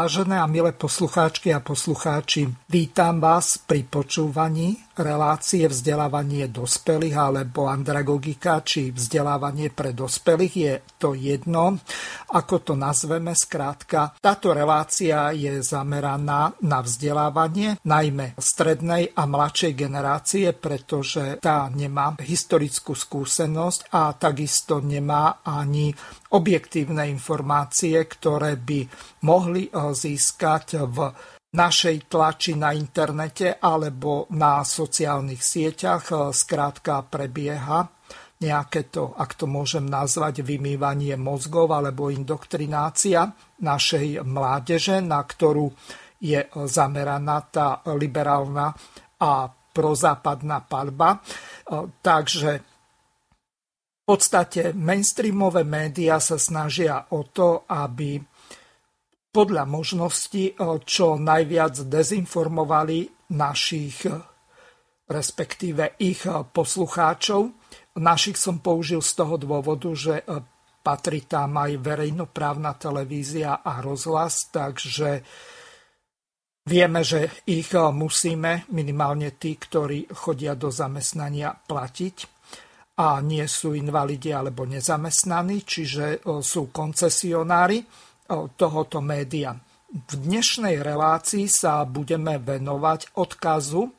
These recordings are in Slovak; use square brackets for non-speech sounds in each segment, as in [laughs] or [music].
Vážené a milé poslucháčky a poslucháči, vítam vás pri počúvaní relácie vzdelávanie dospelých alebo andragogika či vzdelávanie pre dospelých. Je to jedno, ako to nazveme skrátka. Táto relácia je zameraná na vzdelávanie, najmä strednej a mladšej generácie, pretože tá nemá historickú skúsenosť a takisto nemá ani objektívne informácie, ktoré by mohli eh, získať v našej tlači na internete alebo na sociálnych sieťach. Eh, skrátka prebieha nejaké to, ak to môžem nazvať, vymývanie mozgov alebo indoktrinácia našej mládeže, na ktorú je zameraná tá liberálna a prozápadná palba. Takže podstate mainstreamové médiá sa snažia o to, aby podľa možnosti čo najviac dezinformovali našich, respektíve ich poslucháčov. Našich som použil z toho dôvodu, že patrí tam aj verejnoprávna televízia a rozhlas, takže vieme, že ich musíme, minimálne tí, ktorí chodia do zamestnania, platiť a nie sú invalidi alebo nezamestnaní, čiže sú koncesionári tohoto média. V dnešnej relácii sa budeme venovať odkazu,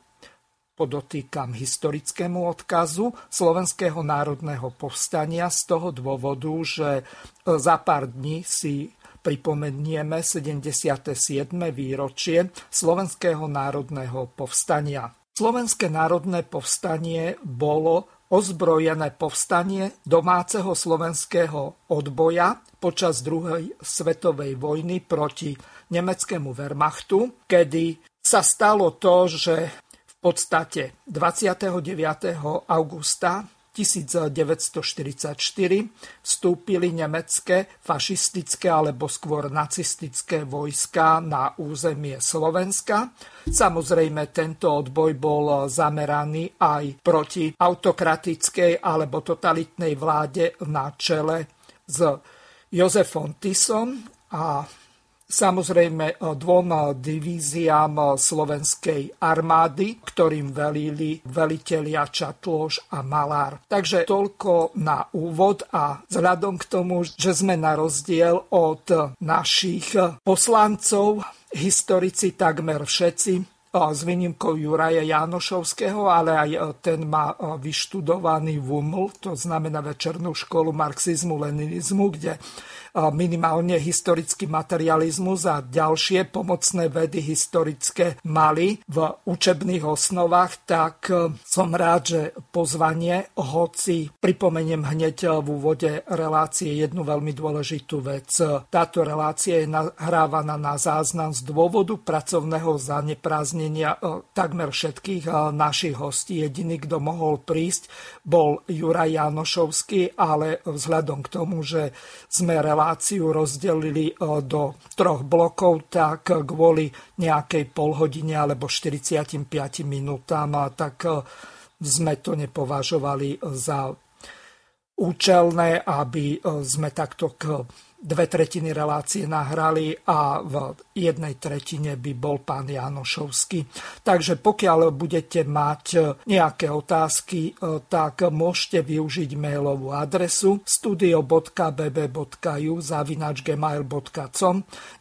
podotýkam historickému odkazu Slovenského národného povstania z toho dôvodu, že za pár dní si pripomenieme 77. výročie Slovenského národného povstania. Slovenské národné povstanie bolo ozbrojené povstanie domáceho slovenského odboja počas druhej svetovej vojny proti nemeckému Wehrmachtu, kedy sa stalo to, že v podstate 29. augusta 1944 vstúpili nemecké fašistické alebo skôr nacistické vojska na územie Slovenska. Samozrejme, tento odboj bol zameraný aj proti autokratickej alebo totalitnej vláde na čele s Jozefom Tisom a samozrejme e, dvom e, divíziám e, slovenskej armády, ktorým velili velitelia Čatloš a Malár. Takže toľko na úvod a vzhľadom k tomu, že sme na rozdiel od našich poslancov, historici takmer všetci, s výnimkou Juraja Janošovského, ale aj ten má vyštudovaný VUML, to znamená Večernú školu marxizmu, leninizmu, kde minimálne historický materializmus a ďalšie pomocné vedy historické mali v učebných osnovách, tak e, som rád, že pozvanie, hoci pripomeniem hneď v úvode relácie jednu veľmi dôležitú vec. Táto relácia je nahrávaná na záznam z dôvodu pracovného zanepráznenia e, takmer všetkých e, našich hostí. Jediný, kto mohol prísť, bol Juraj Janošovský, ale vzhľadom k tomu, že sme relácie reláciu rozdelili e, do troch blokov, tak kvôli nejakej polhodine alebo 45 minútam, tak e, sme to nepovažovali za účelné, aby e, sme takto k dve tretiny relácie nahrali a v jednej tretine by bol pán Janošovský. Takže pokiaľ budete mať nejaké otázky, e, tak môžete využiť mailovú adresu studio.bb.ju zavinačgmail.com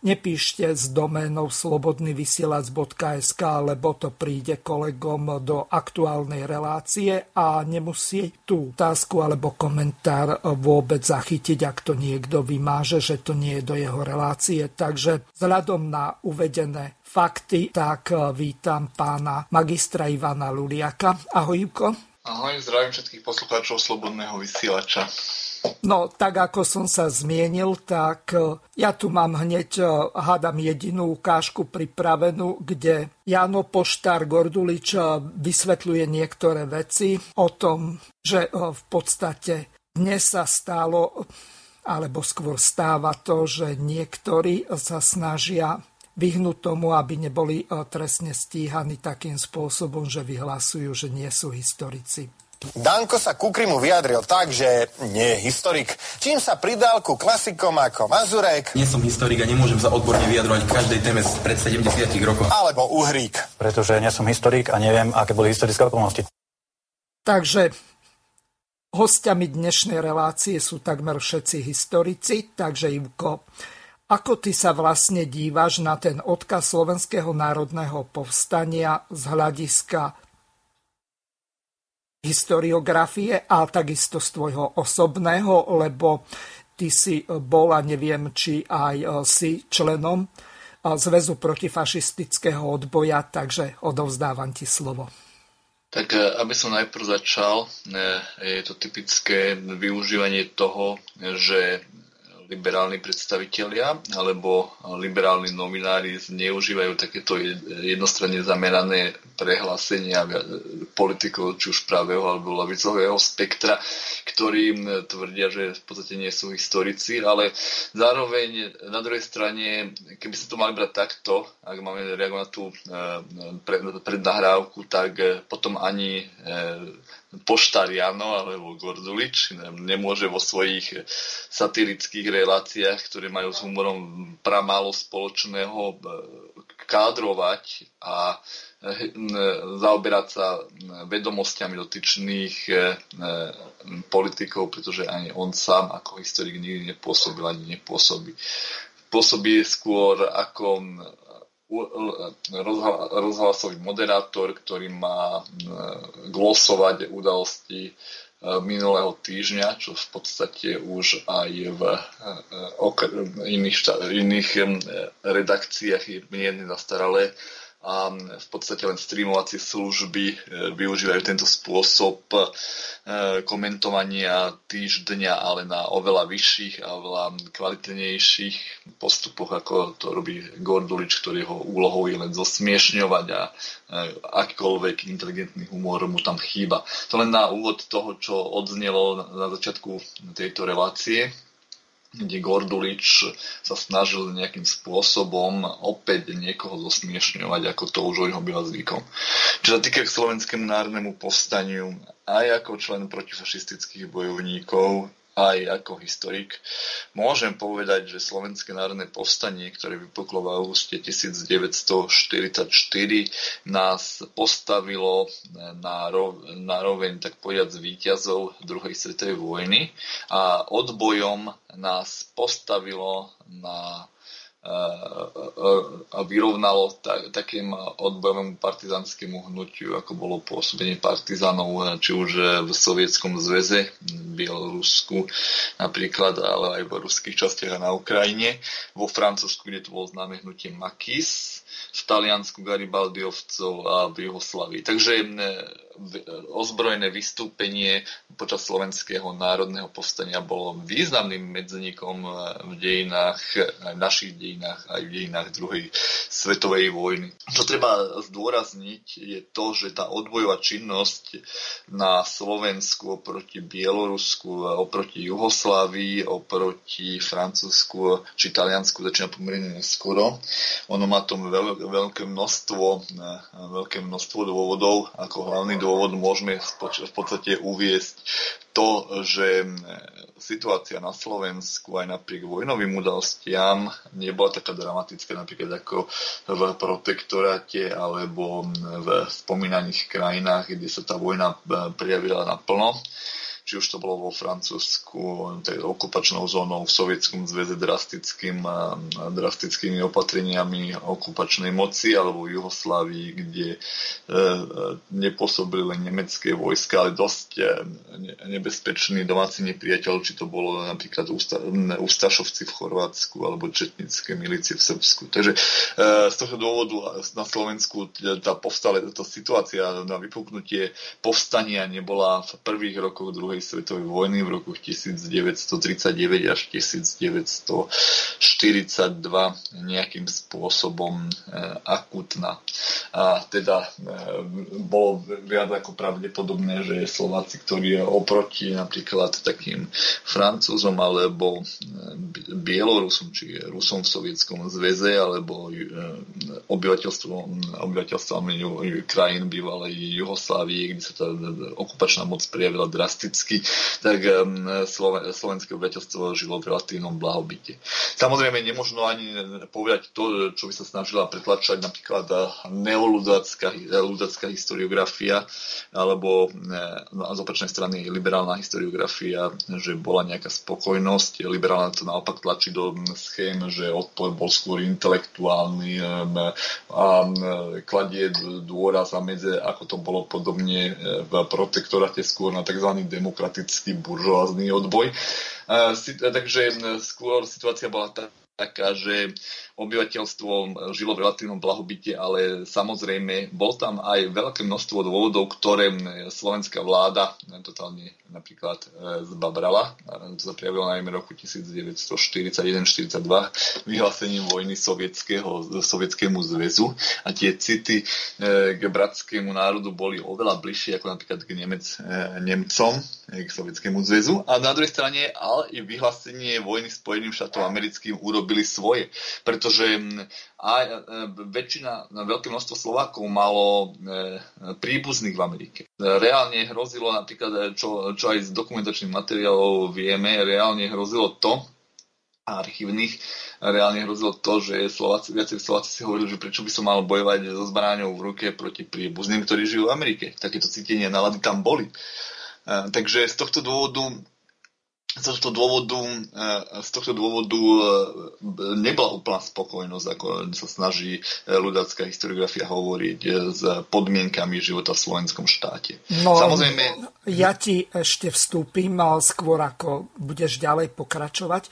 Nepíšte s doménou slobodnyvysielac.sk, lebo to príde kolegom do aktuálnej relácie a nemusí tú otázku alebo komentár vôbec zachytiť, ak to niekto vymáže ukáže, že to nie je do jeho relácie. Takže vzhľadom na uvedené fakty, tak e, vítam pána magistra Ivana Luliaka. Ahoj, Ivko. Ahoj, zdravím všetkých poslucháčov Slobodného vysielača. No, tak ako som sa zmienil, tak e, ja tu mám hneď, e, hádam, jedinú ukážku pripravenú, kde Jano Poštár Gordulič vysvetľuje niektoré veci o tom, že v podstate dnes sa stalo, alebo skôr stáva to, že niektorí sa snažia vyhnúť tomu, aby neboli trestne stíhaní takým spôsobom, že vyhlasujú, že nie sú historici. Danko sa ku Krymu vyjadril tak, že nie je historik, čím sa pridal ku klasikom ako Mazurek. Nie som historik a nemôžem sa odborne vyjadrovať k každej téme pred 70 rokov. Alebo Uhrík. Pretože nie som historik a neviem, aké boli historické okolnosti. Takže hostiami dnešnej relácie sú takmer všetci historici, takže Ivko, ako ty sa vlastne dívaš na ten odkaz Slovenského národného povstania z hľadiska historiografie a takisto z tvojho osobného, lebo ty si bol a neviem, či aj e, si členom e, Zväzu protifašistického odboja, takže odovzdávam ti slovo. Tak e, aby som najprv začal, je to typické využívanie toho, že liberálni predstavitelia alebo liberálni nominári zneužívajú takéto jednostranne zamerané prehlásenia politikov, či už pravého alebo lavicového spektra, ktorí tvrdia, že v podstate nie sú historici, ale zároveň na druhej strane, keby sa to mali brať takto, ak máme reagovať na tú eh, prednahrávku, tak potom ani eh, Poštariano alebo Gordulič nemôže vo svojich satirických reláciách, ktoré majú s humorom pramálo spoločného, kádrovať a zaoberať sa vedomosťami dotyčných politikov, pretože ani on sám ako historik nikdy nepôsobil ani nepôsobí. Pôsobí skôr ako rozhlasový moderátor, ktorý má glosovať udalosti minulého týždňa, čo v podstate už aj v iných, iných redakciách je mierne zastaralé a v podstate len streamovacie služby e, využívajú tento spôsob e, komentovania týždňa, ale na oveľa vyšších a oveľa kvalitnejších postupoch, ako to robí Gordulič, ktorý jeho úlohou je len zosmiešňovať a e, akýkoľvek inteligentný humor mu tam chýba. To len na úvod toho, čo odznelo na začiatku tejto relácie kde Gordulič sa snažil nejakým spôsobom opäť niekoho zosmiešňovať, ako to už o jeho byla zvykom. Čo sa týka k slovenskému národnému povstaniu, aj ako člen protifašistických bojovníkov, aj ako historik, môžem povedať, že Slovenské národné povstanie, ktoré vypuklo v auguste 1944, nás postavilo na, rov, na roveň, tak povedať, víťazov druhej svetovej vojny a odbojom nás postavilo na vyrovnalo tak, takým odbojovému partizánskému hnutiu, ako bolo pôsobenie partizánov, či už v Sovietskom zväze, v Bielorusku napríklad, ale aj v ruských častiach a na Ukrajine, vo Francúzsku, kde to bolo známe hnutie Makis, v Taliansku Garibaldiovcov a v Jugoslavii. Takže ozbrojené vystúpenie počas slovenského národného povstania bolo významným medzníkom eh, v dejinách, aj v našich dejinách, aj v dejinách druhej svetovej vojny. Čo treba zdôrazniť je to, že tá odbojová činnosť na Slovensku oproti Bielorusku, oproti Juhoslávii, oproti Francúzsku či Taliansku začína pomerne neskoro. Ono má tom veľ, veľké množstvo, eh, veľké množstvo dôvodov, ako hlavný dôvod môžeme v podstate uviesť to, že situácia na Slovensku aj napriek vojnovým udalostiam nebola taká dramatická napríklad ako v protektoráte alebo v spomínaných krajinách, kde sa tá vojna eh, prijavila naplno či už to bolo vo Francúzsku, tej okupačnou zónou, v Sovietskom zväze drastickým, drastickými opatreniami okupačnej moci, alebo v Juhoslávii, kde e, nepôsobili len nemecké vojska, ale dosť e, nebezpečný domáci nepriateľ, či to bolo napríklad Ustašovci v Chorvátsku alebo četnické milície v Srbsku. Takže e, z toho dôvodu na Slovensku tá povstale, tá situácia na vypuknutie povstania nebola v prvých rokoch druhej druhej svetovej vojny v roku 1939 až 1942 nejakým spôsobom akutná. A teda bolo viac ako pravdepodobné, že Slováci, ktorí oproti napríklad takým Francúzom alebo Bielorusom, či Rusom v Sovietskom zväze, alebo obyvateľstvom, obyvateľstvom krajín bývalej Juhoslávie, kde sa tá okupačná moc prijavila drasticky, tak slovenské obyvateľstvo žilo v relatívnom blahobite. Samozrejme, nemožno ani povedať to, čo by sa snažila pretlačať napríklad neoludácká historiografia, alebo no, z opačnej strany liberálna historiografia, že bola nejaká spokojnosť. Liberálna to naopak tlačí do schém, že odpor bol skôr intelektuálny a kladie dôraz a medze, ako to bolo podobne v protektoráte skôr na tzv. demokratický buržoázny odboj. Takže skôr situácia bola tá, taká, že obyvateľstvo žilo v relatívnom blahobite, ale samozrejme bol tam aj veľké množstvo dôvodov, ktoré slovenská vláda totálne napríklad e, zbabrala. To sa prijavilo najmä roku 1941-42 vyhlásením vojny sovietského, sovietskému zväzu a tie city e, k bratskému národu boli oveľa bližšie ako napríklad k Nemec, e, Nemcom, k sovietskému zväzu. A na druhej strane ale i vyhlásenie vojny Spojeným štátom americkým urobili svoje, pretože pretože aj e, väčšina, veľké množstvo Slovákov malo e, príbuzných v Amerike. Reálne hrozilo napríklad, e, čo, čo aj z dokumentačných materiálov vieme, reálne hrozilo to, archívnych, reálne hrozilo to, že Slováci, viacej Slováci si hovorili, že prečo by som mal bojovať so zbraňou v ruke proti príbuzným, ktorí žijú v Amerike. Takéto cítenie nálady tam boli. Takže z tohto dôvodu z tohto dôvodu, e, z tohto dôvodu e, nebola úplná spokojnosť, ako sa snaží e, ľudácká historiografia hovoriť s podmienkami života v slovenskom štáte. No, Samozrejme... Ja ti ešte vstúpim skôr, ako budeš ďalej pokračovať.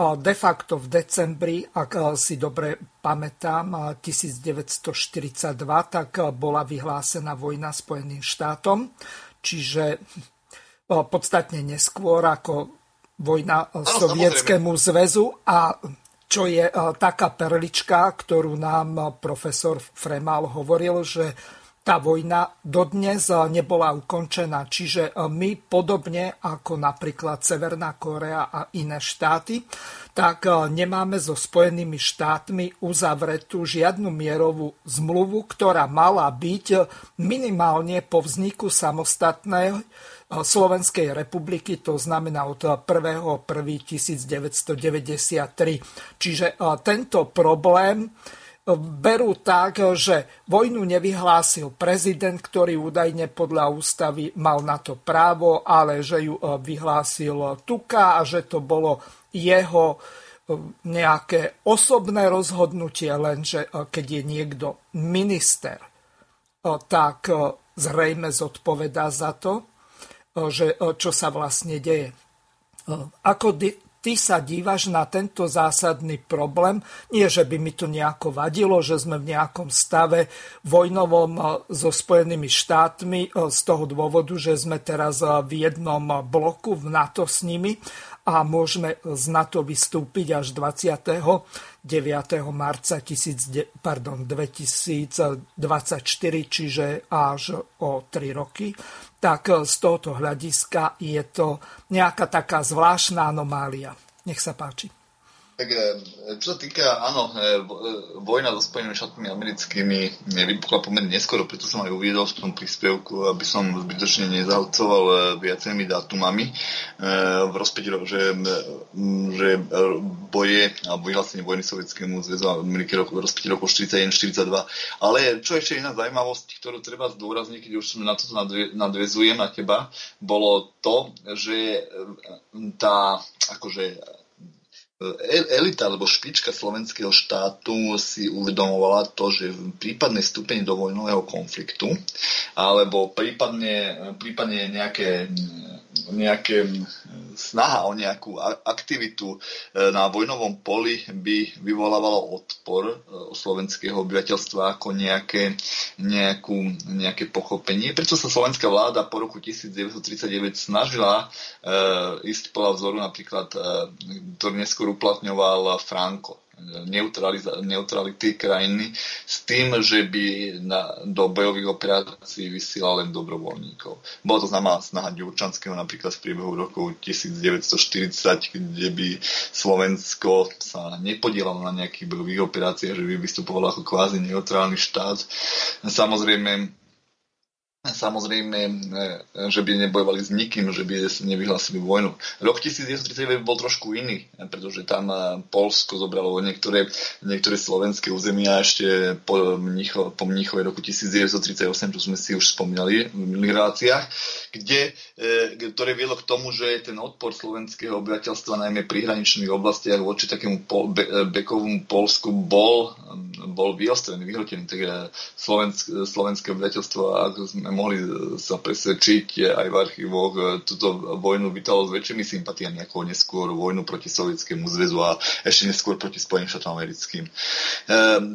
De facto v decembri, ak si dobre pamätám, 1942, tak bola vyhlásená vojna Spojeným štátom, čiže podstatne neskôr ako vojna ano, Sovietskému zväzu a čo je e, taká perlička, ktorú nám e, profesor Fremal hovoril, že tá vojna dodnes e, nebola ukončená. Čiže my podobne ako napríklad Severná Korea a iné štáty, tak nemáme so Spojenými štátmi uzavretú žiadnu mierovú zmluvu, ktorá mala byť minimálne po vzniku samostatnej Slovenskej republiky, to znamená od 1.1.1993. Čiže tento problém berú tak, že vojnu nevyhlásil prezident, ktorý údajne podľa ústavy mal na to právo, ale že ju vyhlásil Tuka a že to bolo jeho nejaké osobné rozhodnutie, lenže keď je niekto minister, tak zrejme zodpovedá za to že, čo sa vlastne deje. Ako ty sa dívaš na tento zásadný problém. Nie, že by mi to nejako vadilo, že sme v nejakom stave vojnovom so Spojenými štátmi z toho dôvodu, že sme teraz v jednom bloku v NATO s nimi a môžeme z NATO vystúpiť až 29. marca 1000, pardon, 2024, čiže až o 3 roky tak z tohoto hľadiska je to nejaká taká zvláštna anomália. Nech sa páči. Tak e, čo sa týka, áno, e, e, vojna so Spojenými štátmi americkými vypukla pomerne neskoro, preto som aj uviedol v tom príspevku, aby som zbytočne nezahlcoval viacerými dátumami v rozpäti, že, že boje alebo vyhlásenie vojny Sovietskému zväzu Ameriky v rozpäti rokov 41-42. Ale čo ešte jedna zaujímavosť, ktorú treba zdôrazniť, keď už na to nadvezujem na teba, bolo to, že tá akože elita alebo špička slovenského štátu si uvedomovala to, že v prípadnej stupení do vojnového konfliktu alebo prípadne, prípadne nejaké nejaké snaha o nejakú aktivitu na vojnovom poli by vyvolávalo odpor slovenského obyvateľstva ako nejaké, nejakú, nejaké pochopenie. Prečo sa slovenská vláda po roku 1939 snažila ísť podľa vzoru napríklad, ktorý neskôr uplatňoval Franco neutrality krajiny s tým, že by na, do bojových operácií vysielal len dobrovoľníkov. Bolo to znamená snaha Ďurčanského napríklad v priebehu roku 1940, kde by Slovensko sa nepodielalo na nejakých bojových operáciách, že by vystupovalo ako kvázi neutrálny štát. Samozrejme, Samozrejme, e, že by nebojovali s nikým, že by nevyhlásili vojnu. Rok 1939 bol trošku iný, pretože tam e, Polsko zobralo niektoré, niektoré slovenské územia ešte po, mnicho, po Mnichove roku 1938, čo sme si už spomínali v reláciách, kde, e, ktoré viedlo k tomu, že ten odpor slovenského obyvateľstva, najmä pri hraničných oblastiach voči takému pol, be, bekovému Polsku bol, bol vyostrený, vyhrotený. Tak slovensk, slovenské obyvateľstvo, ako sme mohli sa presvedčiť aj v archívoch, e, túto vojnu vytalo s väčšími sympatiami ako neskôr vojnu proti Sovietskému zväzu a ešte neskôr proti Spojeným štátom americkým. E,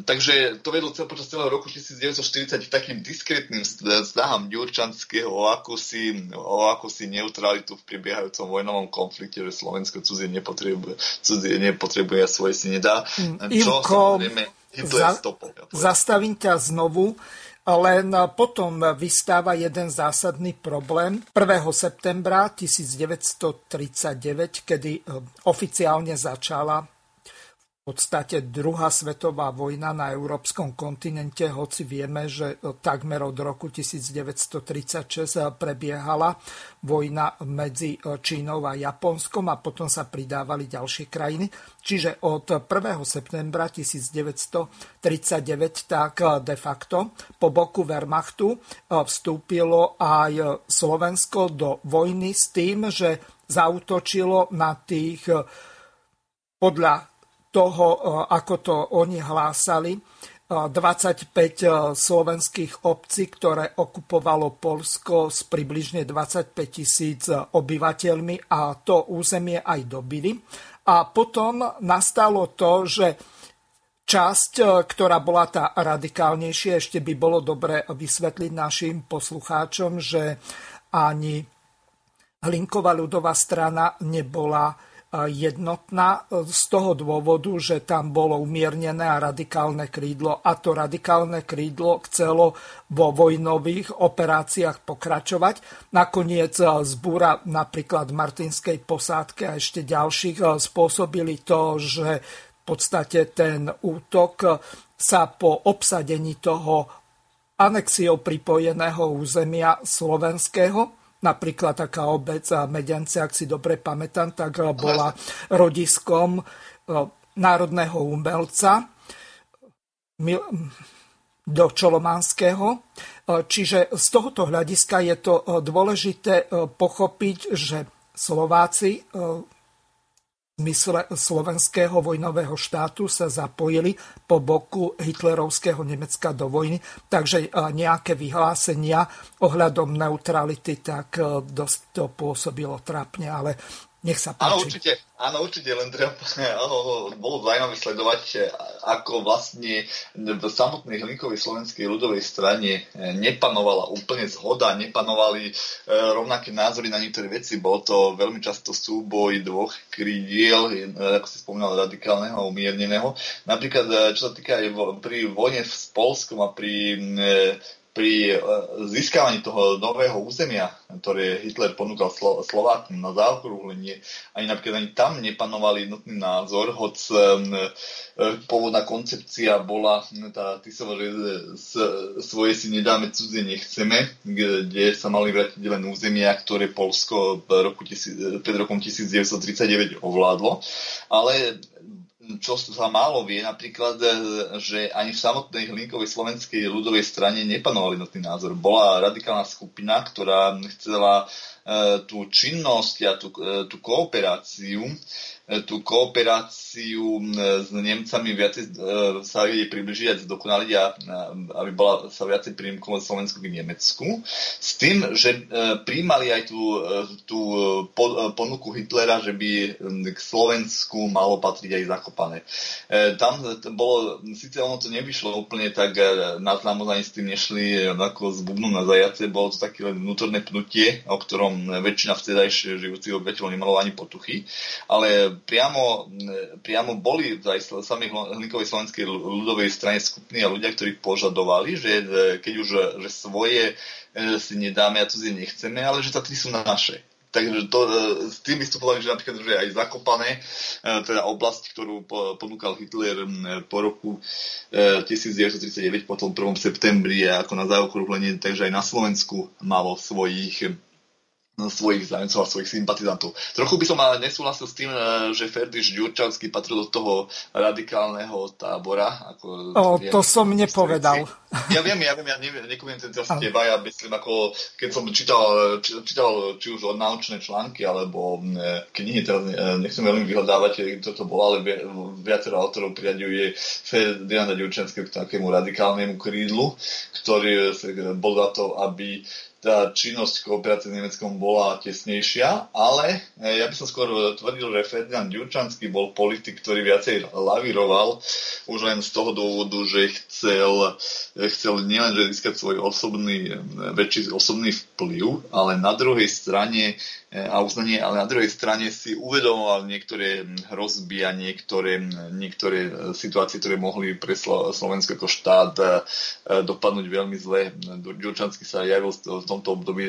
takže to vedlo cel, počas celého roku 1940 k takým diskrétnym snahám Ďurčanského o akúsi, o akúsi neutralitu v prebiehajúcom vojnovom konflikte, že Slovensko cudzie nepotrebuje, cudzie nepotrebuje a svoje si nedá. Čo Ivko, samozrejme za. Zastavím ťa znovu. Len potom vystáva jeden zásadný problém. 1. septembra 1939, kedy eh, oficiálne začala podstate druhá svetová vojna na európskom kontinente, hoci vieme, že takmer od roku 1936 prebiehala vojna medzi Čínou a Japonskom a potom sa pridávali ďalšie krajiny. Čiže od 1. septembra 1939 tak de facto po boku Wehrmachtu vstúpilo aj Slovensko do vojny s tým, že zautočilo na tých podľa toho, e, ako to oni hlásali, 25 e, e, slovenských obcí, ktoré okupovalo Polsko s približne 25 tisíc obyvateľmi a to územie aj dobili. A potom nastalo to, že časť, ktorá bola tá radikálnejšia, ešte by bolo dobre vysvetliť našim poslucháčom, že ani Hlinková ľudová strana nebola jednotná z toho dôvodu, že tam bolo umiernené a radikálne krídlo a to radikálne krídlo chcelo vo vojnových operáciách pokračovať. Nakoniec zbúra napríklad Martinskej posádke a ešte ďalších spôsobili to, že v podstate ten útok sa po obsadení toho anexiou pripojeného územia slovenského Napríklad taká obec Medence, ak si dobre pamätám, tak bola rodiskom e, národného umelca do Čolománskeho. E, čiže z tohoto hľadiska je to e, dôležité pochopiť, že Slováci zmysle slovenského vojnového štátu sa zapojili po boku hitlerovského Nemecka do vojny, takže e, nejaké vyhlásenia ohľadom neutrality tak e, dosť to pôsobilo trápne, ale nech sa páči. Áno, určite, áno, určite, len treba, [laughs] áno, bolo zaujímavé sledovať, ako vlastne v samotnej hlinkovej slovenskej ľudovej strane eh, nepanovala úplne zhoda, nepanovali e, rovnaké názory na niektoré veci. Bol to veľmi často súboj dvoch krídiel, ako si spomínal, radikálneho a umierneného. Napríklad, čo sa týka aj pri vojne s Polskom a pri e, pri e, získavaní toho nového územia, ktoré Hitler ponúkal Slo- Slovákom na zaokrúhlenie, ani napríklad ani tam nepanoval jednotný názor, hoď e, pôvodná koncepcia bola tá Tisova, že svoje si nedáme, cudzie nechceme, kde sa mali vrátiť len územia, ktoré Polsko v roku, pred rokom 1939 ovládlo. Ale čo sa málo vie, napríklad, e, že ani v samotnej hlinkovej slovenskej ľudovej strane nepanoval jednotný názor. Bola radikálna skupina, ktorá chcela tú činnosť a tú, tú kooperáciu tú kooperáciu s Nemcami viacej e, sa jej približiť a zdokonaliť a aby bola, sa viacej prímkovať Slovensku k Nemecku. S tým, že e, príjmali aj tú, e, tú ponuku Hitlera, že by k Slovensku malo patriť aj Zakopané. Tam bolo, síce ono to nevyšlo úplne tak na ani s tým nešli ako z bubnu na zajace, bolo to také vnútorné pnutie, o ktorom väčšina vtedajšie žijúcich obyvateľov nemalo ani potuchy, ale priamo, priamo boli aj sami Hlinkovej slovenskej ľudovej strane skupiny a ľudia, ktorí požadovali, že keď už že svoje e, si nedáme a cudzie nechceme, ale že tri sú naše. Takže to, e, s tým vystupovali, že napríklad že aj zakopané, e, teda oblasť, ktorú ponúkal Hitler po roku 1939, po tom 1. septembri ako na zaokrúhlenie, takže aj na Slovensku malo svojich svojich zájemcov a svojich sympatizantov. Trochu by som ale nesúhlasil s tým, e, že Ferdiš Ďurčanský patril do toho radikálneho tábora. Ako, o, to som nepovedal. Ja viem, ja viem, ja neviem, nekoviem ten teraz teba, ja myslím, ako keď som čítal, či, čítal či už náučné články, alebo e, knihy, teraz nechcem veľmi vyhľadávať, kto to bol, ale viacero autorov priaďuje Ferdinanda Ďurčanského k takému radikálnemu krídlu, ktorý bol za to, aby tá činnosť kooperácie s Nemeckom bola tesnejšia, ale eh, ja by som skôr tvrdil, že Ferdinand Ďurčanský bol politik, ktorý viacej lavíroval už len z toho dôvodu, že chcel, eh, chcel nielen získať svoj osobný, eh, väčší osobný vplyv, ale na druhej strane E, a uznanie, ale na druhej strane si uvedomoval niektoré hrozby a niektoré, niektoré e, situácie, ktoré mohli pre Slovensko ako štát e, dopadnúť veľmi zle. Ďurčanský sa javil v tomto období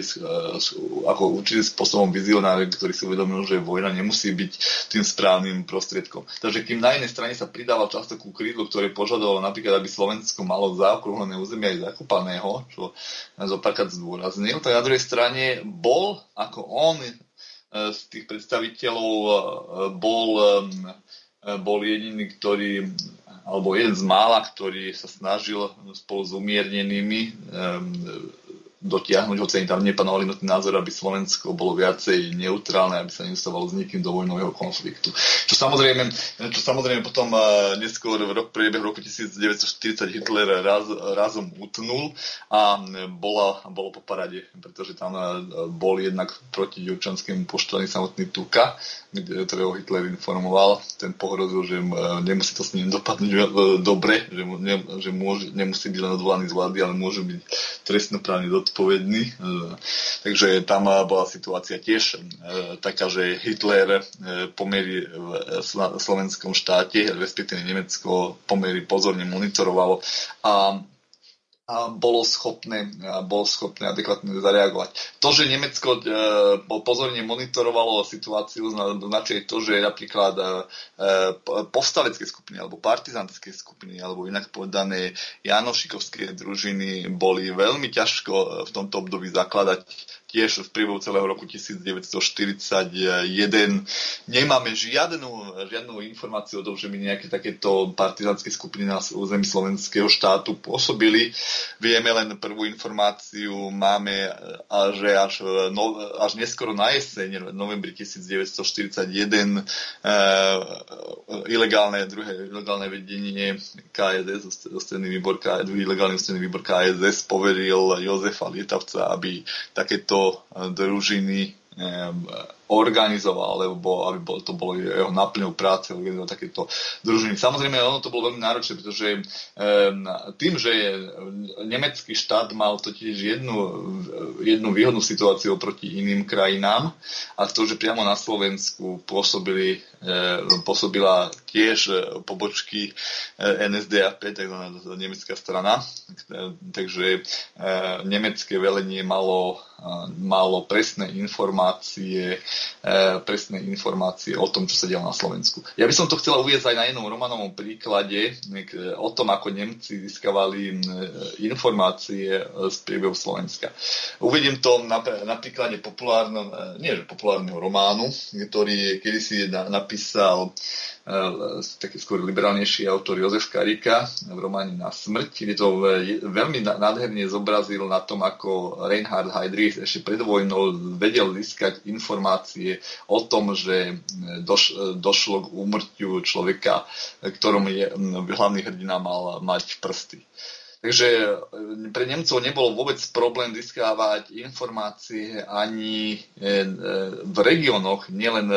ako určitým spôsobom vizionár, ktorý si uvedomil, že vojna nemusí byť tým správnym prostriedkom. Takže kým na jednej strane sa pridával často ku krídlu, ktoré požadovalo napríklad, aby Slovensko malo zaokrúhlené územie aj zakopaného, čo zo párkrát zdôraznil, tak na druhej strane bol ako on E, z tých predstaviteľov e, bol, e, bol jediný, ktorý alebo jeden z mála, ktorý sa snažil spolu s umiernenými dotiahnuť, hoci tam nepanovali nutný názor, aby Slovensko bolo viacej neutrálne, aby sa nedostávalo s nikým do vojnového konfliktu. Čo samozrejme, čo samozrejme potom uh, neskôr v rok, priebehu roku 1940 Hitler raz, razom utnul a bola, bolo po parade, pretože tam uh, bol jednak proti Ďurčanskému poštovaný samotný Tuka, ktorého Hitler informoval. Ten pohrozil, že uh, nemusí to s ním dopadnúť dobre, že, ne, že môže, nemusí byť len odvolaný z vlády, ale môže byť trestnoprávne zodpovedný. E, takže tam bola situácia tiež e, taká, že Hitler e, pomery v slovenskom štáte, respektíve Nemecko pomery pozorne monitorovalo a bolo schopné, bolo schopné adekvátne zareagovať. To, že Nemecko e, pozorne monitorovalo situáciu, značuje to, že napríklad e, povstalecké skupiny alebo partizanské skupiny, alebo inak povedané Janošikovské družiny boli veľmi ťažko v tomto období zakladať tiež v priebehu celého roku 1941 nemáme žiadnu, žiadnu informáciu o tom, že by nejaké takéto partizánske skupiny na území slovenského štátu pôsobili. Vieme len prvú informáciu, máme, že až, no, až neskoro na jeseň, novembri 1941, e, ilegálne, druhé ilegálne vedenie KSS, ostredný výbor, druhý ilegálny ostredný výbor KSS poveril Jozefa Lietavca, aby takéto eh, družiny organizoval, alebo aby to bolo jeho naplňou práce organizovať takéto družiny. Samozrejme, ono to bolo veľmi náročné, pretože tým, že nemecký štát mal totiž jednu, jednu výhodnú situáciu proti iným krajinám a to, že priamo na Slovensku pôsobili, pôsobila tiež pobočky NSDAP, tzv. nemecká strana, takže nemecké velenie malo, malo presné informácie E, presné informácie o tom, čo sa dialo na Slovensku. Ja by som to chcela uvieť aj na jednom romanovom príklade o tom, ako Nemci získavali e, informácie z priebehu Slovenska. Uvediem to na, príklade populárneho, nie že populárneho románu, ktorý kedysi napísal taký skôr liberálnejší autor Jozef Karika v románe Na smrť, kde to veľmi nádherne zobrazil na tom, ako Reinhard Heydrich ešte pred vojnou vedel získať informácie o tom, že doš, došlo k úmrtiu človeka, ktorom je hlavný hrdina mal mať prsty. Takže e, pre Nemcov nebolo vôbec problém získávať informácie ani e, e, v regiónoch, nielen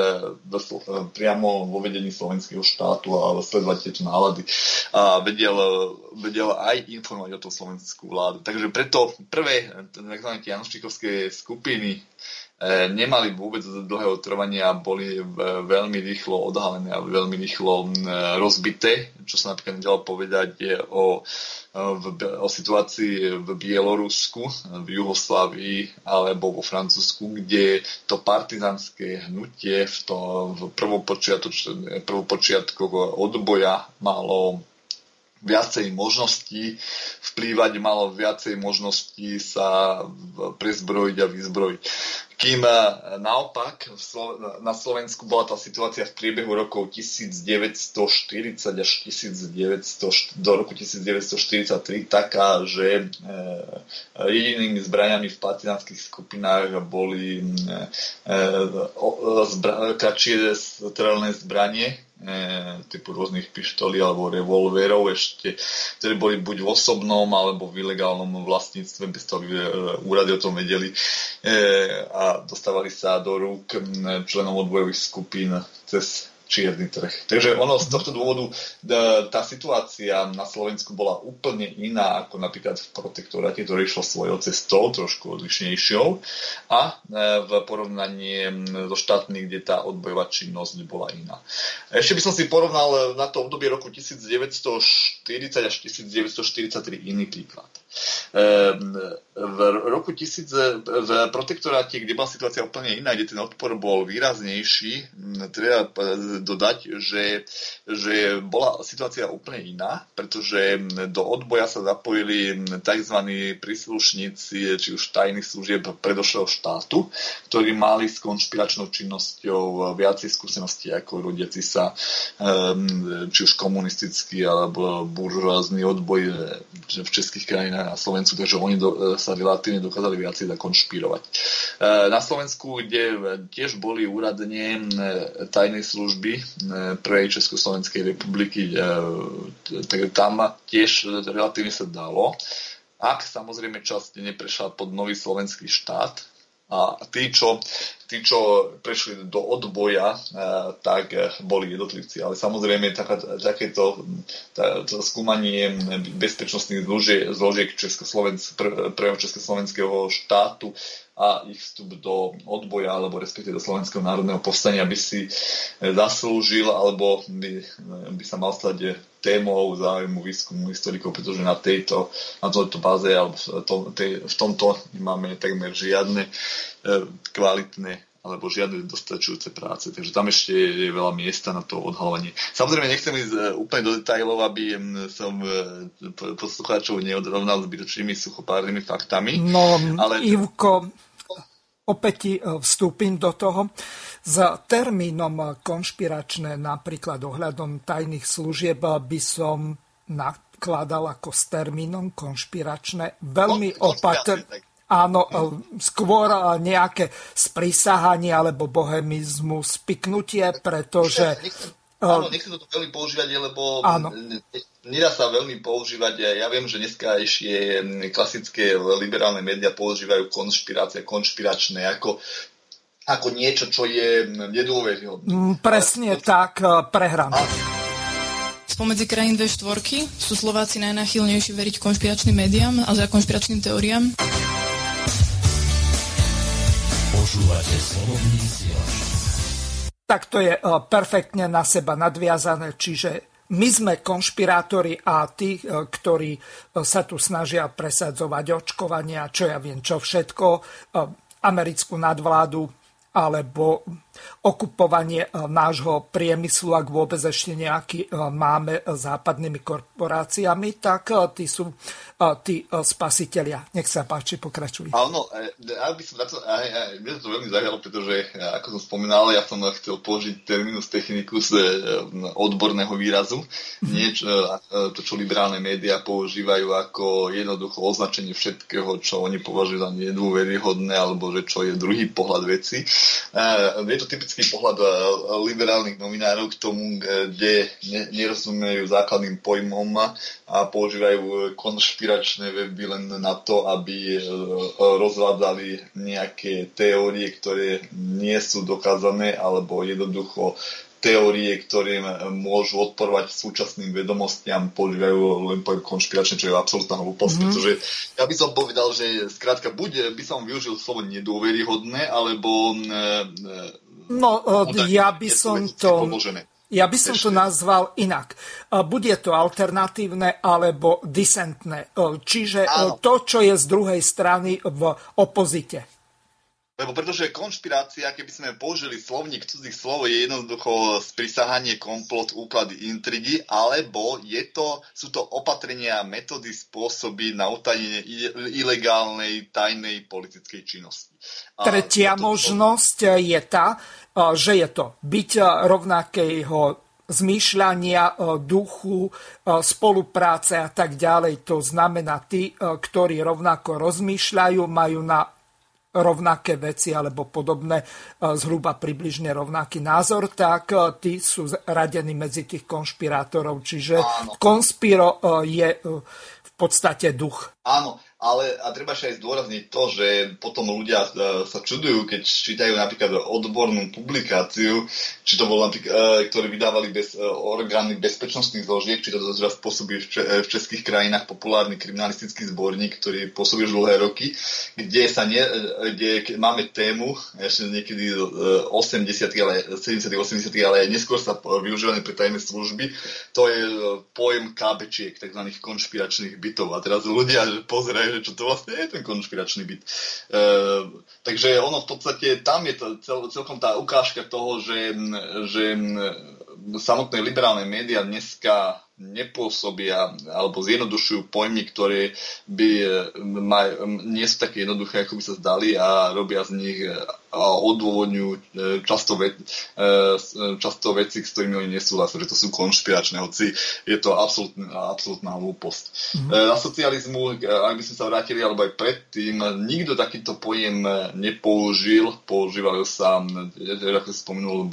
priamo vo vedení slovenského štátu, ale sledovať tieto nálady. A vedel, vedel aj informovať o tom slovenskú vládu. Takže preto prvé tzv. Janoščikovské skupiny nemali vôbec dlhého trvania a boli veľmi rýchlo odhalené a veľmi rýchlo rozbité, čo sa napríklad nedalo povedať je o o situácii v Bielorusku, v Juhoslávii alebo vo Francúzsku, kde to partizanské hnutie v, to, v prvopočiatkoch odboja malo viacej možností vplývať, malo viacej možností sa prezbrojiť a vyzbrojiť. Kým e, naopak na Slovensku bola tá situácia v priebehu rokov 1940 až 1900, do roku 1943 taká, že e, jedinými zbraniami v partizánskych skupinách boli e, kratšie strelné zbranie, typu rôznych pištolí alebo revolverov ešte, ktoré boli buď v osobnom alebo v ilegálnom vlastníctve, bez toho úrady o tom vedeli. A dostávali sa do rúk členom odbojových skupín cez čierny trh. Takže ono z tohto dôvodu tá situácia na Slovensku bola úplne iná ako napríklad v protektoráte, ktorý išlo svojou cestou, trošku odlišnejšou a e, v porovnaní so štátmi, kde tá odbojová činnosť bola iná. Ešte by som si porovnal na to obdobie roku 1940 až 1943 iný príklad. V roku 1000, v protektoráte, kde bola situácia úplne iná, kde ten odpor bol výraznejší, treba dodať, že, že bola situácia úplne iná, pretože do odboja sa zapojili tzv. príslušníci či už tajných služieb predošlého štátu, ktorí mali s konšpiračnou činnosťou viacej skúseností ako rodiaci sa ehm, či už komunistický alebo buržoázny odboj v českých krajinách na Slovensku, takže oni do, e, sa relatívne dokázali viacej zakonšpirovať. E, na Slovensku, kde tiež boli úradne tajnej služby e, prvej Československej republiky, tak tam tiež relatívne sa dalo. Ak samozrejme časť neprešla pod nový slovenský štát, a tí, čo, tí, čo prešli do odboja, tak boli jednotlivci. Ale samozrejme takéto tá, skúmanie bezpečnostných zložiek, prvého Československého štátu a ich vstup do odboja alebo respektíve do Slovenského národného povstania by si zaslúžil alebo by, by sa mal stať témou záujmu výskumu historikov, pretože na tejto, na tejto báze alebo v, to, tej, v tomto máme takmer žiadne e, kvalitné alebo žiadne dostačujúce práce. Takže tam ešte je veľa miesta na to odhalovanie. Samozrejme, nechcem ísť úplne do detajlov, aby som e, poslucháčov neodrovnal zbytočnými suchopárnymi faktami. No, ale... Ivko, opäť e, vstúpim do toho. S termínom konšpiračné, napríklad ohľadom tajných služieb, by som nakladal ako s termínom konšpiračné veľmi opatrne áno, e, skôr e, nejaké sprísahanie alebo bohemizmus, spiknutie, pretože... E, áno, nechcem to veľmi používať, lebo áno. nedá sa veľmi používať. Ja viem, že dneska ešte klasické liberálne médiá používajú konšpirácie, konšpiračné, ako ako niečo, čo je nedôveryhodné. Mm, presne Ale... tak, prehrané. Spomedzi krajín V4 sú Slováci najnáchylnejší veriť konšpiračným médiám a za konšpiračným teóriám. Počúvate slobodný Tak to je eh, perfektne na seba nadviazané, čiže my sme konšpirátori a tí, eh, ktorí eh, sa tu snažia presadzovať očkovania, čo ja viem, čo všetko, americkú nadvládu alebo okupovanie nášho priemyslu, ak vôbec ešte nejaký máme západnými korporáciami, tak tí sú tí spasitelia. Nech sa páči, pokračuj. Áno, ja by som na to, aj, aj, mňa to veľmi zaujalo, pretože, ako som spomínal, ja som chcel použiť terminus technicus odborného výrazu, mm-hmm. niečo, to, čo liberálne médiá používajú ako jednoducho označenie všetkého, čo oni považujú za nedôveryhodné, alebo že čo je druhý pohľad veci. Je to typický pohľad liberálnych novinárov k tomu, kde nerozumejú základným pojmom a používajú konšpiračné weby len na to, aby rozvádzali nejaké teórie, ktoré nie sú dokázané, alebo jednoducho teórie, ktoré môžu odporovať súčasným vedomostiam, používajú len pojem konšpiračne, čo je absolútna hlúposť, mm. pretože ja by som povedal, že skrátka buď by som využil slovo nedôveryhodné, alebo... E, no, e, ja by som to... Ja by som to nazval inak. E, bude to alternatívne alebo disentné. Čiže Áno. to, čo je z druhej strany v opozite. Lebo pretože konšpirácia, keby sme použili slovník cudzích slov, je jednoducho sprisahanie, komplot, úklady, intrigy, alebo je to, sú to opatrenia, metódy, spôsoby na utajenie ilegálnej, tajnej politickej činnosti. A Tretia to, možnosť je tá, že je to byť rovnakého zmýšľania, duchu, spolupráce a tak ďalej. To znamená, tí, ktorí rovnako rozmýšľajú, majú na rovnaké veci alebo podobné, e, zhruba približne rovnaký názor, tak e, tí sú radení medzi tých konšpirátorov. Čiže Áno. konspiro e, je v podstate duch. Áno, ale a treba ešte aj zdôrazniť to, že potom ľudia uh, sa čudujú, keď čítajú napríklad odbornú publikáciu, či to bolo napríklad, uh, ktoré vydávali bez, uh, orgány bezpečnostných zložiek, či to teraz pôsobí v, českých krajinách populárny kriminalistický zborník, ktorý pôsobí už dlhé roky, kde, sa ne, kde máme tému, ešte niekedy 80 ale 70 80 ale neskôr sa využívané pre tajné služby, to je pojem kábečiek, tzv. konšpiračných bytov. A teraz ľudia pozerajú že čo to vlastne je ten konšpiračný byt. E, takže ono v podstate, tam je to cel, celkom tá ukážka toho, že, že samotné liberálne médiá dneska nepôsobia alebo zjednodušujú pojmy, ktoré by maj, nie sú také jednoduché, ako by sa zdali a robia z nich odôvodňujú e, často, ve, e, často veci, s ktorými oni nesúhlasia, že to sú konšpiračné, hoci je to absolútna, absolútna hlúposť. Mm-hmm. Na socializmu, ak by sme sa vrátili, alebo aj predtým, nikto takýto pojem nepoužil, používali sa, ako spomenul,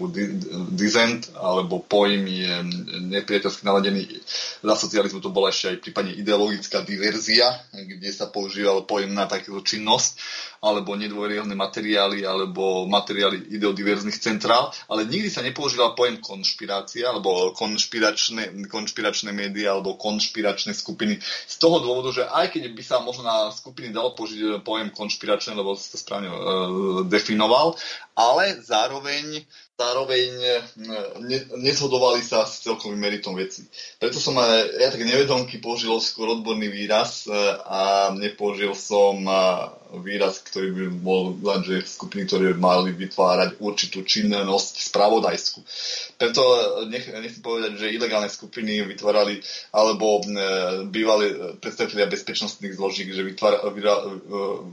dizent, alebo pojmy nepriateľsky naladený za socializmu to bola ešte aj prípadne ideologická diverzia, kde sa používal pojem na takúto činnosť alebo nedôveryhodné materiály, alebo materiály ideodiverzných centrál, ale nikdy sa nepoužíval pojem konšpirácia, alebo konšpiračné, konšpiračné médiá, alebo konšpiračné skupiny. Z toho dôvodu, že aj keď by sa možno na skupiny dalo použiť pojem konšpiračné, lebo si to správne e, definoval, ale zároveň zároveň ne, nezhodovali sa s celkovým meritom veci. Preto som aj, ja tak nevedomky použil skôr odborný výraz a nepoužil som výraz, ktorý by bol len, že skupiny, ktoré mali vytvárať určitú činnosť spravodajsku. Preto nech, nechcem povedať, že ilegálne skupiny vytvárali alebo e, bývali predstavitelia bezpečnostných zložiek, že vytvára,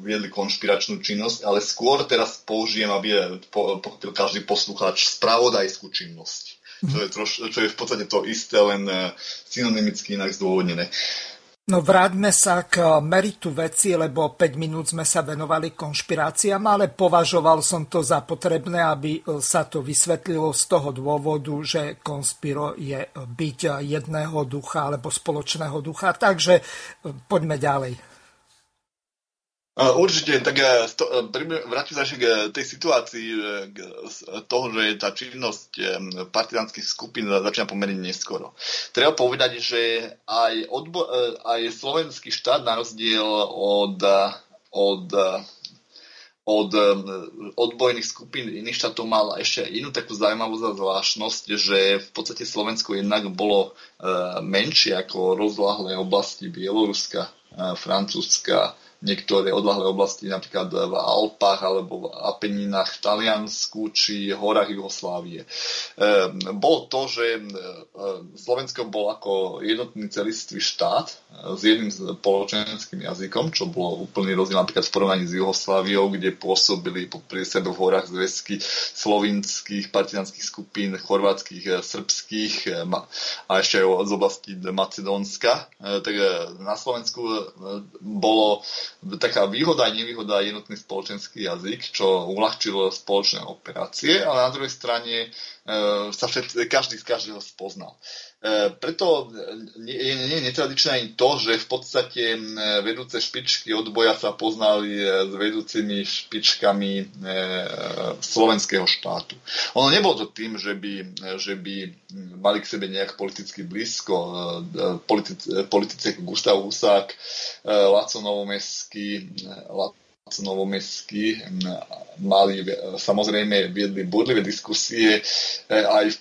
viedli konšpiračnú činnosť, ale skôr teraz použijem, aby pochopil každý poslucháč spravodajskú činnosť. Čo je, troš, čo je v podstate to isté, len e, synonymicky inak zdôvodnené. No vráťme sa k meritu veci, lebo 5 minút sme sa venovali konšpiráciám, ale považoval som to za potrebné, aby e, sa to vysvetlilo z toho dôvodu, že konspiro je byť jedného ducha alebo spoločného ducha. Takže poďme ďalej. Určite, tak e, e, vrátim sa k tej situácii toho, že tá činnosť e, partizánskych skupín začína pomerne neskoro. Treba povedať, že aj, odbo- aj slovenský štát na rozdiel od, od od odbojných skupín iných štátov mal ešte inú takú zaujímavú zvláštnosť, že v podstate Slovensko jednak bolo menšie ako rozláhlé oblasti Bieloruska, Francúzska, niektoré odlahlé oblasti, napríklad v Alpách alebo v Apeninách v Taliansku či horách Jugoslávie. Bolo to, že Slovensko bol ako jednotný celistvý štát s jedným spoločenským jazykom, čo bolo úplný rozdiel napríklad v porovnaní s Jugosláviou, kde pôsobili pri sebe v horách zväzky slovinských partizánskych skupín, chorvátskych, srbských a ešte aj z oblasti Macedónska. Tak na Slovensku bolo taká výhoda a nevýhoda jednotný spoločenský jazyk, čo uľahčilo spoločné operácie, ale na druhej strane e, sa všet, každý z každého spoznal. E, preto nie je netradičné ani to, že v podstate vedúce špičky odboja sa poznali e, s vedúcimi špičkami slovenského štátu. Ono nebolo to tým, že by, že by mali k sebe nejak politicky blízko. Politici, politici ako Gustav Husák, Laco Novomestský, Novomestský mali samozrejme viedli burlivé diskusie e, aj v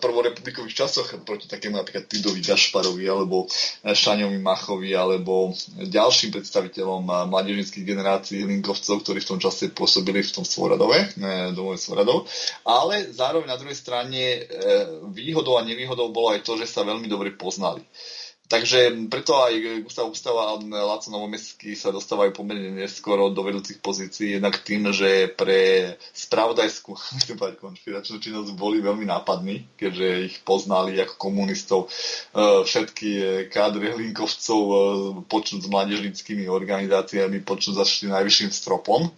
prvorepublikových časoch proti takému napríklad Tidovi Gašparovi alebo Šaňovi Machovi alebo ďalším predstaviteľom mladežnických generácií Linkovcov, ktorí v tom čase pôsobili v tom Svoradove, domove Svoradov. Ale zároveň na druhej strane výhodou a nevýhodou bolo aj to, že sa veľmi dobre poznali. Takže preto aj Gustav Ústava a Laco Novomestský sa dostávajú pomerne neskoro do vedúcich pozícií, jednak tým, že pre spravodajskú [laughs] konšpiračnú činnosť boli veľmi nápadní, keďže ich poznali ako komunistov e, všetky kádry hlinkovcov e, počnúť s mládežnickými organizáciami, počnúť za najvyšším stropom.